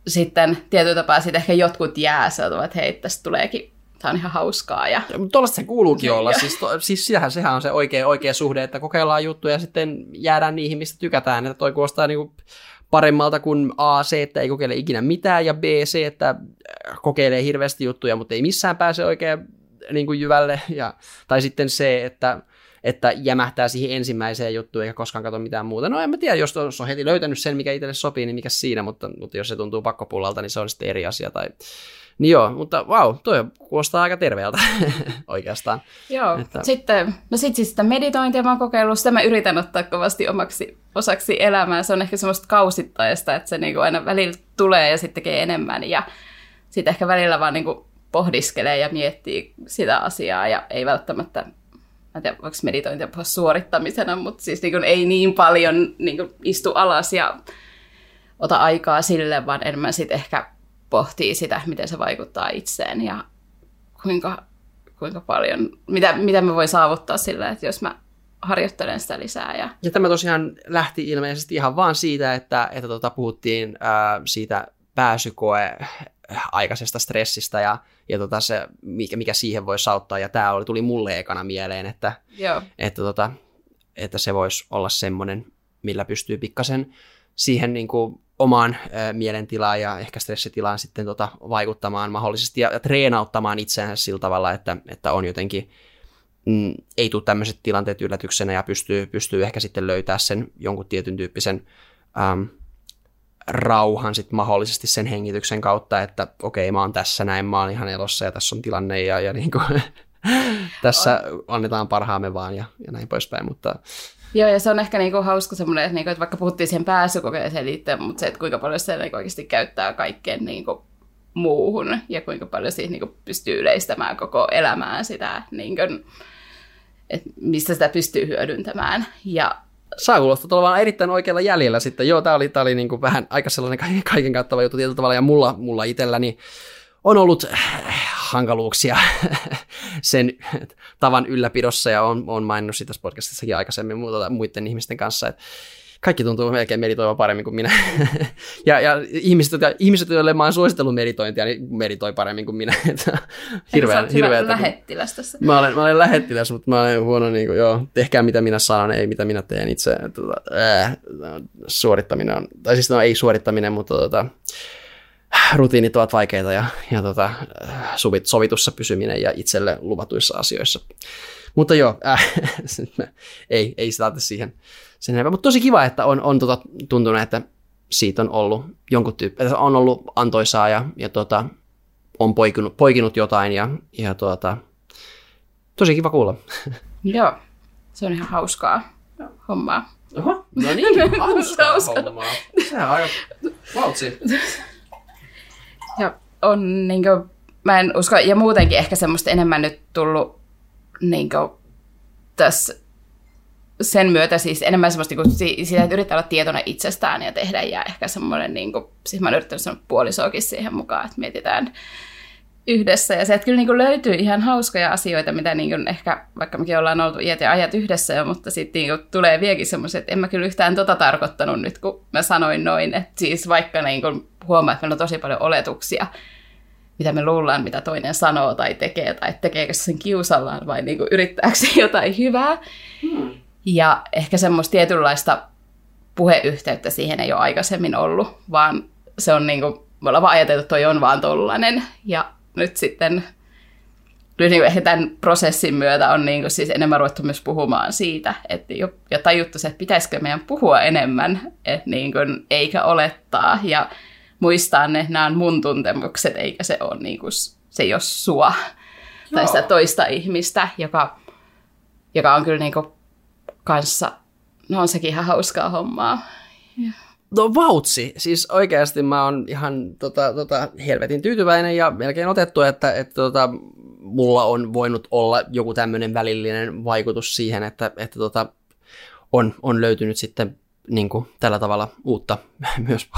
sitten tietyllä tapaa sitten ehkä jotkut jää sieltä, että hei, tästä tuleekin tämä on ihan hauskaa. Ja... ja Tuollaista se kuuluukin olla. Siis, to, siis sitähän, sehän on se oikea, oikea suhde, että kokeillaan juttuja ja sitten jäädään niihin, mistä tykätään. Että toi kuulostaa niin kuin paremmalta kuin A, se, että ei kokeile ikinä mitään, ja B, se, että kokeilee hirveästi juttuja, mutta ei missään pääse oikein niin kuin jyvälle, ja, tai sitten se, että, että jämähtää siihen ensimmäiseen juttuun eikä koskaan katso mitään muuta. No en mä tiedä, jos on, on heti löytänyt sen, mikä itselle sopii, niin mikä siinä, mutta, mutta jos se tuntuu pakkopullalta, niin se on sitten eri asia. Tai... Niin joo, mutta vau, wow, toi kuulostaa aika terveeltä oikeastaan. Joo, että... sitten, no sit siis sitä meditointia mä oon kokeillut, sitä mä yritän ottaa kovasti omaksi osaksi elämää. Se on ehkä semmoista kausittaista, että se niinku aina välillä tulee ja sitten tekee enemmän ja sitten ehkä välillä vaan niinku pohdiskelee ja miettii sitä asiaa ja ei välttämättä, en tiedä voiko meditointia puhua suorittamisena, mutta siis niinku ei niin paljon niinku istu alas ja ota aikaa sille, vaan enemmän sitten ehkä pohtii sitä, miten se vaikuttaa itseen ja kuinka, kuinka paljon, mitä, mitä me voi saavuttaa sillä, että jos mä harjoittelen sitä lisää. Ja, ja tämä tosiaan lähti ilmeisesti ihan vaan siitä, että, että tota, puhuttiin ää, siitä pääsykoe aikaisesta stressistä ja, ja tota se, mikä, mikä siihen voi auttaa. Ja tämä oli, tuli mulle ekana mieleen, että, Joo. että, tota, että se voisi olla semmoinen, millä pystyy pikkasen siihen niin kuin omaan mielentilaan ja ehkä stressitilaan sitten tota, vaikuttamaan mahdollisesti ja, ja treenauttamaan itseänsä sillä tavalla, että, että on jotenkin mm, ei tule tämmöiset tilanteet yllätyksenä ja pystyy, pystyy ehkä sitten löytää sen jonkun tietyn tyyppisen äm, rauhan sitten mahdollisesti sen hengityksen kautta, että okei, mä oon tässä näin, mä oon ihan elossa ja tässä on tilanne ja, ja niin kuin, tässä annetaan parhaamme vaan ja, ja näin poispäin, mutta Joo, ja se on ehkä niinku hauska semmoinen, että, niinku, että vaikka puhuttiin siihen pääsykokeeseen liittyen, mutta se, että kuinka paljon se niinku oikeasti käyttää kaikkeen niinku muuhun ja kuinka paljon siitä niinku pystyy yleistämään koko elämään sitä niinku, että mistä sitä pystyy hyödyntämään. Ja Saa kuulostaa olevan erittäin oikealla jäljellä sitten. Joo, tämä oli, tää oli niin kuin vähän aika sellainen kaiken kattava juttu tietyllä tavalla, ja mulla, mulla itselläni on ollut hankaluuksia sen tavan ylläpidossa, ja on, on maininnut sitä podcastissakin aikaisemmin muiden ihmisten kanssa, että kaikki tuntuu melkein meditoiva paremmin kuin minä. ja, ja ihmiset, ihmiset, joille mä oon suositellut meditointia, niin meditoi paremmin kuin minä. hirveä, hirveä lähettiläs tässä. Mä olen, mä olen lähettiläs, mutta mä olen huono, niin kuin, joo, tehkää mitä minä sanon, ei mitä minä teen itse. Tuota, äh, suorittaminen on, tai siis no ei suorittaminen, mutta tuota, rutiinit ovat vaikeita ja, ja tota, sovit, sovitussa pysyminen ja itselle luvatuissa asioissa. Mutta joo, äh, ei, ei sitä siihen sen enempää. Mutta tosi kiva, että on, on tota, tuntunut, että, siitä on ollut jonkun tyyppi, on ollut antoisaa ja, ja tota, on poikinut, poikinut jotain ja, ja tota, tosi kiva kuulla. Joo, se on ihan hauskaa hommaa. Oho, no niin, hauskaa, hauskaa. hommaa. Sehän on aika vautsi. On niin kuin, mä en usko, ja muutenkin ehkä semmoista enemmän nyt tullut niin kuin, tässä sen myötä siis enemmän semmoista kuin sitä, että yrittää olla tietoinen itsestään ja tehdä, ja ehkä semmoinen, niin kuin, siis mä oon yrittänyt sanoa puolisoakin siihen mukaan, että mietitään yhdessä, ja se, että kyllä niin kuin löytyy ihan hauskoja asioita, mitä niin kuin ehkä, vaikka mekin ollaan oltu iät ja ajat yhdessä jo, mutta sitten niin tulee vieläkin semmoiset, että en mä kyllä yhtään tota tarkoittanut nyt, kun mä sanoin noin, että siis vaikka niin kuin huomaa, että meillä on tosi paljon oletuksia, mitä me luullaan, mitä toinen sanoo tai tekee, tai tekeekö sen kiusallaan vai niin kuin yrittääkö se jotain hyvää. Hmm. Ja ehkä semmoista tietynlaista puheyhteyttä siihen ei ole aikaisemmin ollut, vaan se on niin kuin, me ollaan vaan ajateltu, että toi on vaan tollanen. Ja nyt sitten nyt niin ehkä tämän prosessin myötä on niin kuin siis enemmän ruvettu myös puhumaan siitä, että jo, ja tajuttu se, että pitäisikö meidän puhua enemmän, että niin kuin, eikä olettaa. Ja muistaa ne, nämä on mun tuntemukset, eikä se ole, niin kuin, se ei ole sua Joo. tai sitä toista ihmistä, joka, joka on kyllä niin kuin, kanssa, no on sekin ihan hauskaa hommaa. Ja. No vautsi, siis oikeasti mä oon ihan tota, tota, helvetin tyytyväinen ja melkein otettu, että, että tota, mulla on voinut olla joku tämmöinen välillinen vaikutus siihen, että, että tota, on, on löytynyt sitten niin kuin, tällä tavalla uutta myös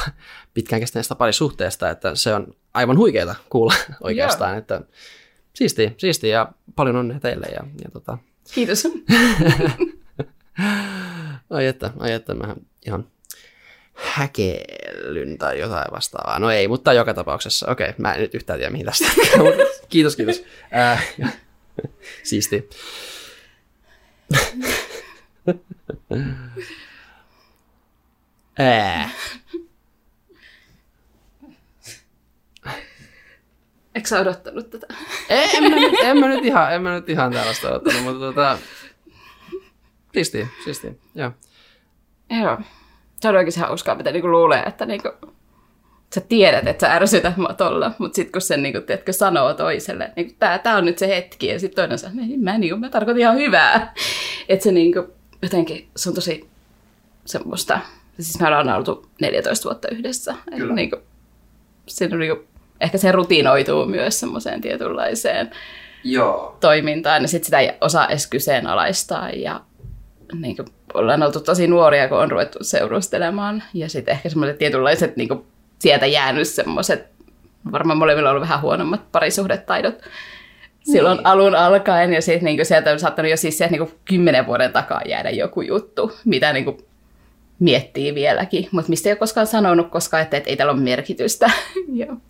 pitkään kestäneestä parisuhteesta, että se on aivan huikeeta kuulla oikeastaan, Joo. että siistiä, siistiä ja paljon onnea teille. Ja, ja tota... Kiitos. ai että, ai että, mä ihan häkellyn tai jotain vastaavaa. No ei, mutta joka tapauksessa. Okei, mä en nyt yhtään tiedä mihin tästä. kiitos, kiitos. Äh, siisti. Ää. Eikö sä odottanut tätä? Ei, en, mä nyt, en, mä nyt ihan, en mä nyt ihan tällaista odottanut, mutta tota, siistiä, siistiä, joo. Joo. Se on oikein hauskaa, mitä niinku luulee, että niinku, sä tiedät, että sä ärsytät mua tolla, mutta sitten kun sen niinku, tiedätkö, sanoo toiselle, niin tää, tää on nyt se hetki, ja sitten toinen sanoo, että mä, niinku, mä tarkoitan ihan hyvää. Että se niinku, jotenkin, se on tosi semmoista, siis me ollaan oltu 14 vuotta yhdessä. Kyllä. Niin kuin, siinä on niin kuin, ehkä se rutinoituu myös semmoiseen tietynlaiseen Joo. toimintaan, ja sitten sitä ei osaa edes kyseenalaistaa, ja niin kuin, ollaan oltu tosi nuoria, kun on ruvettu seurustelemaan, ja sitten ehkä semmoiset tietynlaiset niin kuin, sieltä jäänyt semmoiset, varmaan molemmilla on ollut vähän huonommat parisuhdetaidot, silloin niin. alun alkaen, ja sitten niin sieltä on saattanut jo siis sieltä niin kymmenen vuoden takaa jäädä joku juttu, mitä niin kuin, miettii vieläkin, mutta mistä ei ole koskaan sanonut, koska että, että ei tällä ole merkitystä.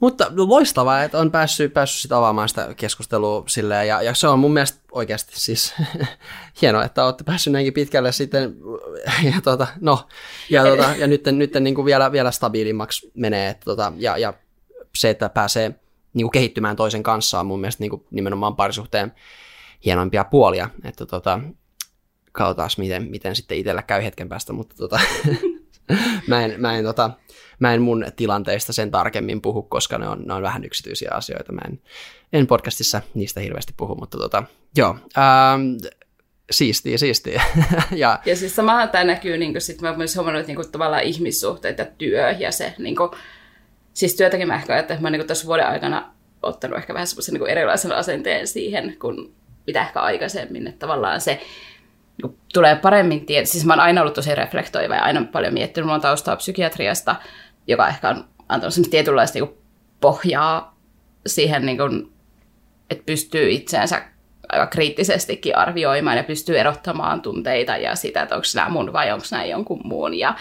Mutta loistavaa, että on päässyt, päässyt sitä avaamaan sitä keskustelua silleen, ja, ja se on mun mielestä oikeasti siis hienoa, että olette päässyt näinkin pitkälle sitten, ja, tota, no, ja, tota, ja nyt, nyt niin kuin vielä, vielä stabiilimmaksi menee, että, tota, ja, ja se, että pääsee niin kuin kehittymään toisen kanssa on mun mielestä niin kuin nimenomaan parisuhteen hienoimpia puolia, että tota, katsotaan, miten, miten sitten itsellä käy hetken päästä, mutta tota, mä, en, mä, en, tota, mä en mun tilanteista sen tarkemmin puhu, koska ne on, ne on vähän yksityisiä asioita. Mä en, en podcastissa niistä hirveästi puhu, mutta tota, joo, ähm, siistiä, siistiä. ja, ja siis samahan tämä näkyy, niin sit mä myös huomannut, että niin tavallaan ihmissuhteet ja työ ja se, niin kuin, siis työtäkin mä ehkä että mä niin tässä vuoden aikana ottanut ehkä vähän semmoisen niin erilaisen asenteen siihen, kuin mitä ehkä aikaisemmin, että tavallaan se tulee paremmin tiedä. Siis mä oon aina ollut tosi reflektoiva ja aina paljon miettinyt. Mulla on taustaa psykiatriasta, joka ehkä on antanut semmoista tietynlaista niin pohjaa siihen, niin kuin, että pystyy itseensä aika kriittisestikin arvioimaan ja pystyy erottamaan tunteita ja sitä, että onko nämä mun vai onko nämä jonkun muun. Ja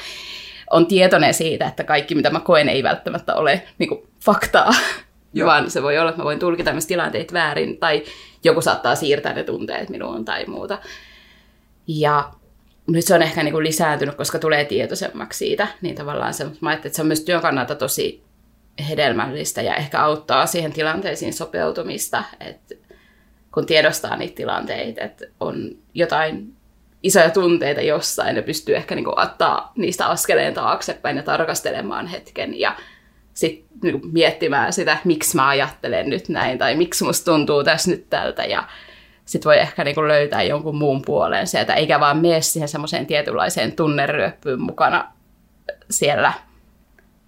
on tietoinen siitä, että kaikki mitä mä koen ei välttämättä ole niin kuin, faktaa, Joo. vaan se voi olla, että mä voin tulkita myös tilanteet väärin tai joku saattaa siirtää ne tunteet minuun tai muuta. Ja nyt se on ehkä niin kuin lisääntynyt, koska tulee tietoisemmaksi siitä, niin tavallaan se, mä että se on myös työn kannalta tosi hedelmällistä ja ehkä auttaa siihen tilanteisiin sopeutumista, että kun tiedostaa niitä tilanteita, että on jotain isoja tunteita jossain ja pystyy ehkä niin kuin ottaa niistä askeleen taaksepäin ja tarkastelemaan hetken ja sitten niin miettimään sitä, miksi mä ajattelen nyt näin tai miksi musta tuntuu tässä nyt tältä ja sitten voi ehkä niin kuin löytää jonkun muun puolen sieltä, eikä vaan mene siihen semmoiseen tietynlaiseen tunneryöppyyn mukana siellä,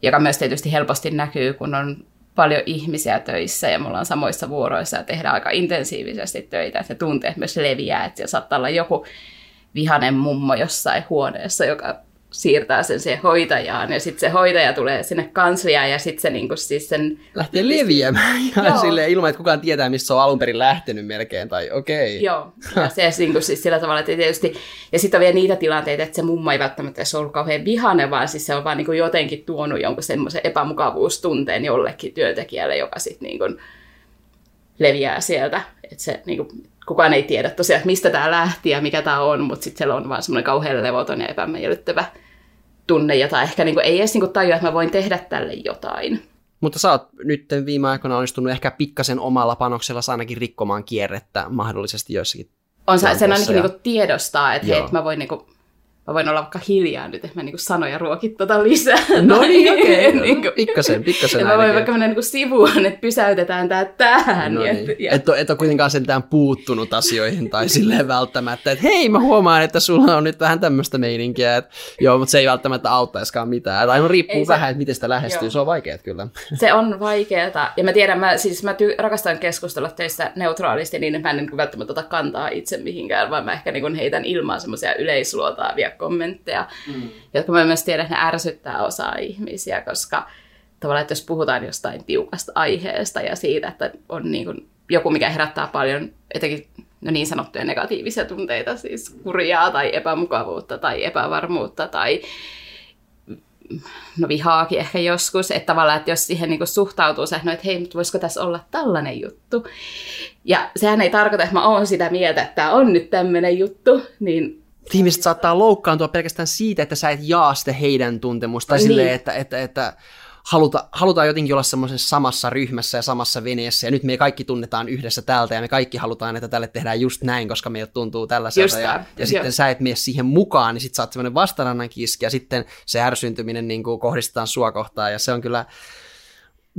joka myös tietysti helposti näkyy, kun on paljon ihmisiä töissä ja me ollaan samoissa vuoroissa ja tehdään aika intensiivisesti töitä, että ne tunteet myös leviää, että siellä saattaa olla joku vihanen mummo jossain huoneessa, joka siirtää sen siihen hoitajaan ja sitten se hoitaja tulee sinne kansliaan ja sitten se niinku siis sen... Lähtee leviämään ihan silleen, ilman, että kukaan tietää, missä se on alun perin lähtenyt melkein tai okei. Okay. Joo, ja se niinku siis sillä tavalla, että tietysti... Ja sitten on vielä niitä tilanteita, että se mummo ei välttämättä edes ollut kauhean vihane, vaan siis se on vaan niinku jotenkin tuonut jonkun semmoisen epämukavuustunteen jollekin työntekijälle, joka sitten niinku leviää sieltä. Että se niinku, kukaan ei tiedä tosiaan, mistä tämä lähti ja mikä tämä on, mutta sitten siellä on vaan semmoinen kauhean levoton ja epämiellyttävä tunne, jota ehkä niin kuin, ei edes niin kuin tajua, että mä voin tehdä tälle jotain. Mutta sä oot nyt viime aikoina onnistunut ehkä pikkasen omalla panoksella ainakin rikkomaan kierrettä mahdollisesti joissakin on se, sen ainakin ja... niin tiedostaa, että hei, mä voin niin kuin, mä voin olla vaikka hiljaa nyt, että mä niinku sanoja ruokit tota lisää. No niin, okei. Okay. niinku, pikkasen, pikkasen Ja mä voin vaikka mennä niinku sivuun, että pysäytetään tää tähän. No niin. ja... Et, ole, et ole kuitenkaan sentään puuttunut asioihin tai silleen välttämättä, että hei mä huomaan, että sulla on nyt vähän tämmöistä meininkiä, että joo, mutta se ei välttämättä auttaisikaan mitään. Tai no riippuu ei se... vähän, että miten sitä lähestyy, joo. se on vaikeaa kyllä. Se on vaikeaa. Ja mä tiedän, mä, siis mä ty- rakastan keskustella teistä neutraalisti niin, että mä en niin välttämättä ota kantaa itse mihinkään, vaan mä ehkä niin heitän ilmaan semmoisia yleisluotaavia kommentteja, mm. jotka mä myös tiedän, että ne ärsyttää osaa ihmisiä, koska tavallaan, että jos puhutaan jostain tiukasta aiheesta ja siitä, että on niin kuin joku, mikä herättää paljon etenkin no niin sanottuja negatiivisia tunteita, siis kurjaa tai epämukavuutta tai epävarmuutta tai no vihaakin ehkä joskus, että tavallaan, että jos siihen niin suhtautuu se, että hei, mutta voisiko tässä olla tällainen juttu. Ja sehän ei tarkoita, että mä oon sitä mieltä, että tämä on nyt tämmöinen juttu, niin ihmiset saattaa loukkaantua pelkästään siitä, että sä et jaa sitä heidän tuntemusta, tai niin. silleen, että, että, että haluta, halutaan jotenkin olla semmoisessa samassa ryhmässä ja samassa veneessä, ja nyt me kaikki tunnetaan yhdessä täältä, ja me kaikki halutaan, että tälle tehdään just näin, koska meiltä tuntuu tällaiselta, ja, ja sitten sä et mene siihen mukaan, niin sitten sä oot semmoinen vastarannan kiski, ja sitten se ärsyntyminen niin kuin kohdistetaan sua kohtaan, ja se on kyllä,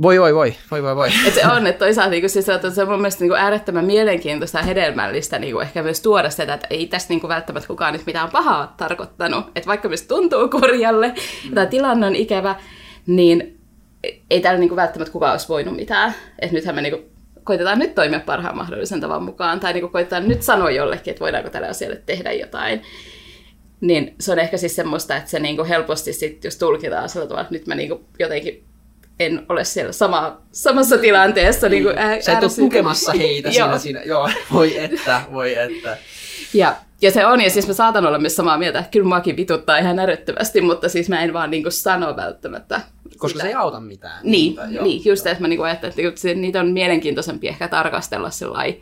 voi, voi, voi, voi, voi, voi. Et se on, että toisaalta niin siis, että se on mun mielestä niin kuin äärettömän mielenkiintoista ja hedelmällistä niin kuin ehkä myös tuoda sitä, että ei tässä niin kuin välttämättä kukaan nyt mitään pahaa tarkoittanut. Että vaikka myös tuntuu kurjalle mm. tai tilanne on ikävä, niin ei täällä niin kuin välttämättä kukaan olisi voinut mitään. Että nythän me niin kuin koitetaan nyt toimia parhaan mahdollisen tavan mukaan, tai niin kuin koitetaan nyt sanoa jollekin, että voidaanko tälle asialle tehdä jotain. Niin se on ehkä siis semmoista, että se niin kuin helposti sitten, jos tulkitaan sillä tavalla, että nyt mä niin kuin jotenkin en ole siellä sama, samassa tilanteessa. Niin kuin ää, Sä et ole tukemassa heitä siinä, siinä. Joo, voi että, voi että. Ja, ja se on, ja siis mä saatan olla myös samaa mieltä, että kyllä muakin vituttaa ihan älyttömästi, mutta siis mä en vaan niin kuin sano välttämättä. Koska sitä. se ei auta mitään. Niin, mutta, niin just joo. että mä niin kuin ajattelen, että niitä on mielenkiintoisempi ehkä tarkastella sellainen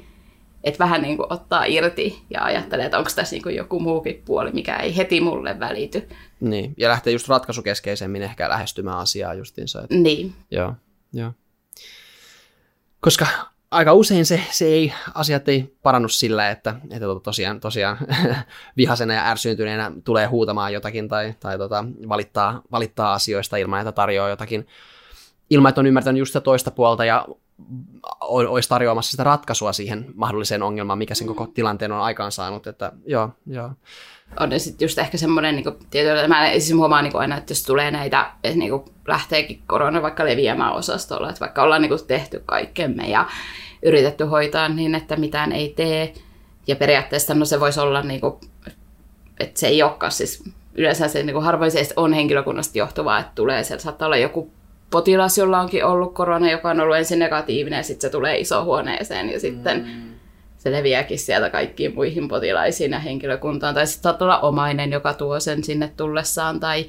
että vähän niin kuin ottaa irti ja ajattelee, että onko tässä niin kuin joku muukin puoli, mikä ei heti mulle välity. Niin, ja lähtee just ratkaisukeskeisemmin ehkä lähestymään asiaa justiinsa. Että... Niin. Joo, joo. Koska aika usein se, se ei, asiat ei parannu sillä, että, että tota tosiaan, tosiaan vihasena ja ärsyyntyneenä tulee huutamaan jotakin tai, tai tota, valittaa, valittaa asioista ilman, että tarjoaa jotakin, ilman, että on ymmärtänyt just sitä toista puolta ja olisi tarjoamassa sitä ratkaisua siihen mahdolliseen ongelmaan, mikä sen koko tilanteen on aikaansaanut. Että, joo, joo. On sitten just ehkä semmoinen, niin tietyllä, mä siis huomaan niin aina, että jos tulee näitä, että niin lähteekin korona vaikka leviämään osastolla, että vaikka ollaan niin tehty kaikkemme ja yritetty hoitaa niin, että mitään ei tee, ja periaatteessa no se voisi olla, niin kuin, että se ei olekaan siis yleensä se niin harvoin se on henkilökunnasta johtuvaa, että tulee, siellä saattaa olla joku potilas, jolla onkin ollut korona, joka on ollut ensin negatiivinen, ja sitten se tulee huoneeseen ja sitten mm. Se leviääkin sieltä kaikkiin muihin potilaisiin ja henkilökuntaan. Tai sitten olla omainen, joka tuo sen sinne tullessaan, tai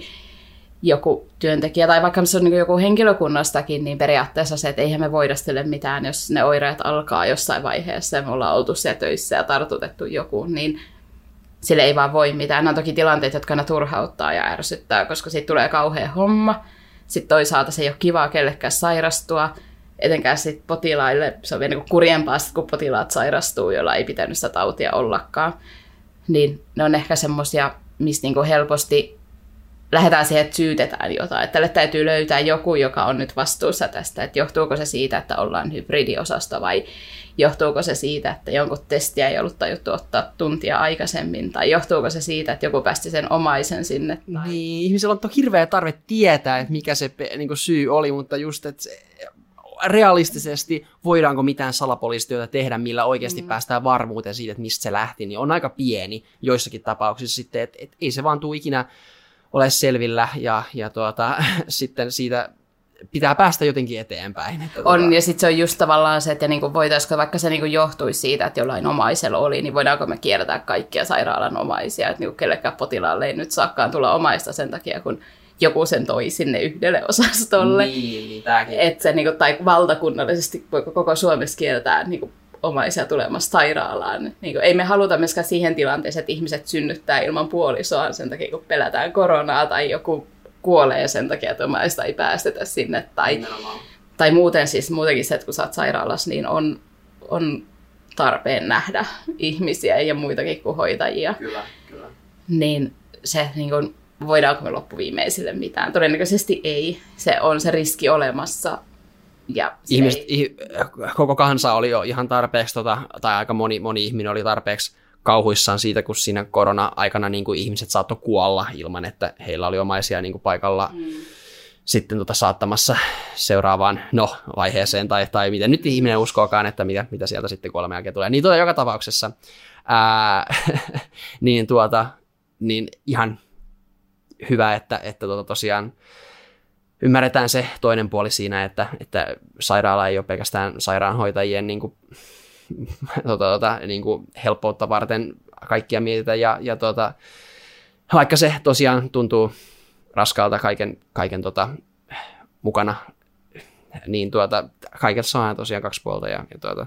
joku työntekijä, tai vaikka se on niin joku henkilökunnastakin, niin periaatteessa se, että eihän me voida sille mitään, jos ne oireet alkaa jossain vaiheessa ja me ollaan oltu siellä töissä ja tartutettu joku, niin sille ei vaan voi mitään. Nämä on toki tilanteet, jotka aina turhauttaa ja ärsyttää, koska siitä tulee kauhea homma. Sitten toisaalta se ei ole kivaa kellekään sairastua, etenkään sit potilaille. Se on vielä niin kurjempaa, kun potilaat sairastuu, joilla ei pitänyt sitä tautia ollakaan. niin ne on ehkä semmoisia, mistä niinku helposti lähdetään siihen, että syytetään jotain. Että tälle täytyy löytää joku, joka on nyt vastuussa tästä, että johtuuko se siitä, että ollaan hybridiosasto vai johtuuko se siitä, että jonkun testiä ei ollut tajuttu ottaa tuntia aikaisemmin, tai johtuuko se siitä, että joku päästi sen omaisen sinne. Tai... Niin, ihmisillä on hirveä tarve tietää, että mikä se niin syy oli, mutta just, että realistisesti voidaanko mitään salapoliisityötä tehdä, millä oikeasti mm. päästään varmuuteen siitä, että mistä se lähti, niin on aika pieni joissakin tapauksissa sitten, että, että ei se vaan tule ikinä ole selvillä ja, ja tuota, sitten siitä pitää päästä jotenkin eteenpäin. Että on, tuota... ja sitten se on just tavallaan se, että niinku voitaisiko, vaikka se niinku johtuisi siitä, että jollain omaisella oli, niin voidaanko me kiertää kaikkia sairaalan omaisia, että niinku kellekään potilaalle ei nyt saakaan tulla omaista sen takia, kun joku sen toi sinne yhdelle osastolle. Niin, niin tämäkin. Et se, niinku, tai valtakunnallisesti voiko koko Suomessa kiertää niinku, omaisia tulemassa sairaalaan. Niin kuin, ei me haluta myöskään siihen tilanteeseen, että ihmiset synnyttää ilman puolisoa sen takia, kun pelätään koronaa tai joku kuolee sen takia, että omaista ei päästetä sinne. Tai, tai muuten siis muutenkin se, että kun sä oot sairaalassa, niin on, on tarpeen nähdä ihmisiä ja muitakin kuin hoitajia. Kyllä, kyllä. Niin se, niin kuin, voidaanko me loppuviimeisille mitään? Todennäköisesti ei. Se on se riski olemassa, ja Ihmiset, ei... koko kansa oli jo ihan tarpeeksi, tota, tai aika moni, moni ihminen oli tarpeeksi kauhuissaan siitä, kun siinä korona-aikana niin kuin ihmiset saattoi kuolla ilman, että heillä oli omaisia niin kuin paikalla mm. sitten tota, saattamassa seuraavaan no, vaiheeseen, tai, tai miten nyt ihminen uskookaan, että mitä, mitä sieltä sitten kuoleman jälkeen tulee. Niin tuota, joka tapauksessa, ää, niin, tuota, niin ihan hyvä, että, että tuota, tosiaan ymmärretään se toinen puoli siinä, että, että sairaala ei ole pelkästään sairaanhoitajien niin kuin, tota, tota, niin kuin helppoutta varten kaikkia mietitään ja, ja tota, vaikka se tosiaan tuntuu raskaalta kaiken, kaiken tota, mukana, niin tuota, kaikessa on tosiaan kaksi puolta ja, ja tuota,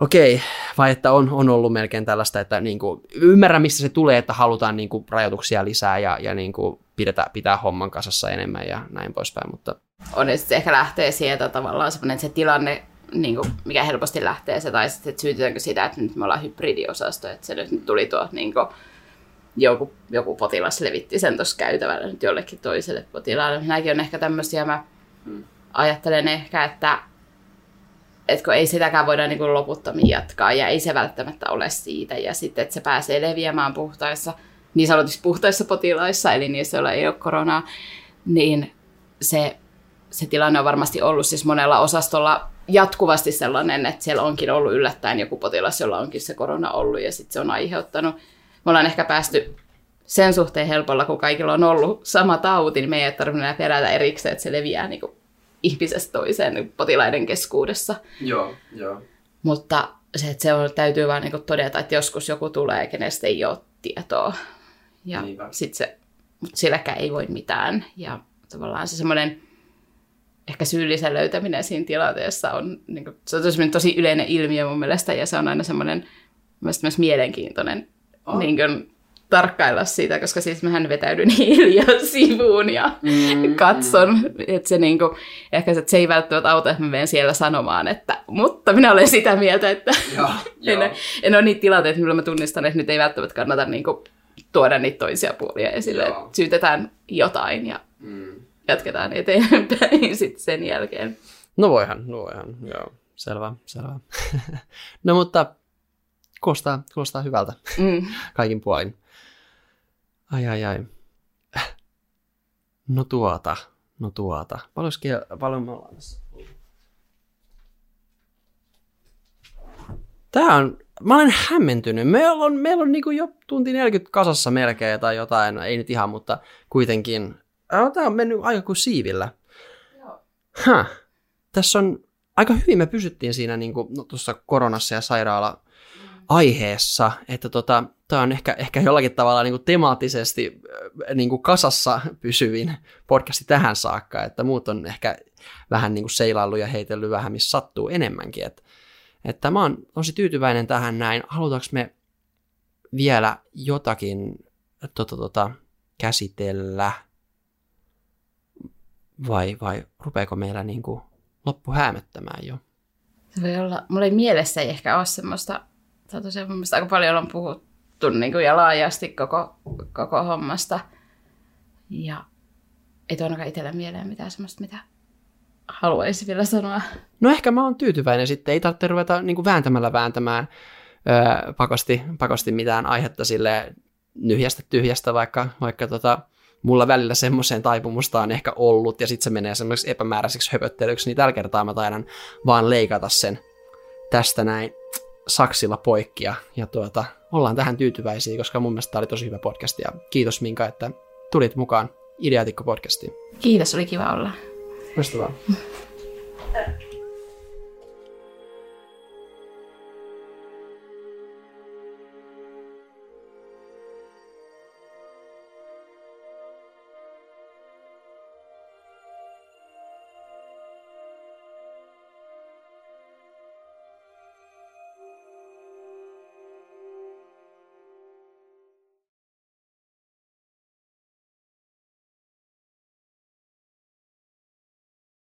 okei, vai että on, on ollut melkein tällaista, että niin kuin, ymmärrän mistä se tulee, että halutaan niin kuin, rajoituksia lisää ja, ja niin kuin, pidetä, pitää homman kasassa enemmän ja näin poispäin. Mutta... On, ja sitten ehkä lähtee sieltä tavallaan semmoinen se tilanne, niin kuin, mikä helposti lähtee se, tai sitten, että syytetäänkö sitä, että nyt me ollaan hybridiosasto, että se nyt tuli tuo niin kuin, joku, joku potilas levitti sen tuossa käytävällä nyt jollekin toiselle potilaalle. Nämäkin on ehkä tämmöisiä, mä hmm. ajattelen ehkä, että että kun ei sitäkään voida niin kuin loputtomiin jatkaa ja ei se välttämättä ole siitä. Ja sitten, että se pääsee leviämään puhtaissa, niin sanotusti puhtaissa potilaissa, eli niissä, joilla ei ole koronaa, niin se, se tilanne on varmasti ollut siis monella osastolla jatkuvasti sellainen, että siellä onkin ollut yllättäen joku potilas, jolla onkin se korona ollut ja sitten se on aiheuttanut. Me ollaan ehkä päästy sen suhteen helpolla, kun kaikilla on ollut sama tauti, niin me ei tarvitse enää perätä erikseen, että se leviää niin kuin ihmisestä toiseen potilaiden keskuudessa. Joo, joo. Mutta se, että se on, täytyy vaan niin todeta, että joskus joku tulee, kenestä ei ole tietoa. Ja sitten se, mutta silläkään ei voi mitään. Ja tavallaan se semmoinen ehkä syyllisen löytäminen siinä tilanteessa on, niin kuin, se on tosi, tosi yleinen ilmiö mun mielestä, ja se on aina semmoinen myös mielenkiintoinen oh. niin kuin, tarkkailla sitä, koska siis mähän vetäydyn hiljaa sivuun ja mm, katson, mm. että se niinku, ehkä se, että se ei välttämättä auta, että mä menen siellä sanomaan, että mutta minä olen sitä mieltä, että joo, en, joo. en ole niitä tilanteita, millä mä tunnistan, että nyt ei välttämättä kannata niinku tuoda niitä toisia puolia esille, joo. että syytetään jotain ja mm. jatketaan eteenpäin sitten sen jälkeen. No voihan, no voihan, joo. Selvä, selvä. no mutta kuulostaa, kuulostaa hyvältä mm. kaikin puolin. Ai ai ai. No tuota, no tuota. Paljon, paljon me ollaan tässä? Tää on, mä olen hämmentynyt. Meillä on, meillä on niinku jo tunti 40 kasassa melkein tai jotain, no, ei nyt ihan, mutta kuitenkin. Tämä on mennyt aika kuin siivillä. Joo. Huh. Tässä on aika hyvin me pysyttiin siinä niinku, no, tuossa koronassa ja sairaala aiheessa, että tota, tämä on ehkä, ehkä jollakin tavalla niin kuin temaattisesti niin kuin kasassa pysyvin podcasti tähän saakka, että muut on ehkä vähän niin kuin seilaillut ja heitellyt vähän, missä sattuu enemmänkin. Että, että mä oon tosi tyytyväinen tähän näin. Halutaanko me vielä jotakin tota, tota, käsitellä? Vai, vai rupeeko meillä niin kuin loppu häämöttämään jo? Se voi olla, mulla ei mielessä ei ehkä ole semmoista, tai tosiaan mun aika paljon on puhuttu puhuttu niin kuin, ja laajasti koko, koko hommasta. Ja ei ainakaan itsellä mieleen mitään sellaista, mitä haluaisi vielä sanoa. No ehkä mä oon tyytyväinen sitten. Ei tarvitse ruveta niin kuin vääntämällä vääntämään öö, pakosti, pakosti mitään aihetta sille nyhjästä tyhjästä, vaikka, vaikka tota, mulla välillä semmoiseen taipumusta on ehkä ollut, ja sitten se menee semmoiseksi epämääräiseksi höpöttelyksi, niin tällä kertaa mä taidan vaan leikata sen tästä näin saksilla poikki, ja, ja tuota, ollaan tähän tyytyväisiä, koska mun mielestä tämä oli tosi hyvä podcast, ja kiitos Minka, että tulit mukaan Ideatikko-podcastiin. Kiitos, oli kiva olla. Loistavaa.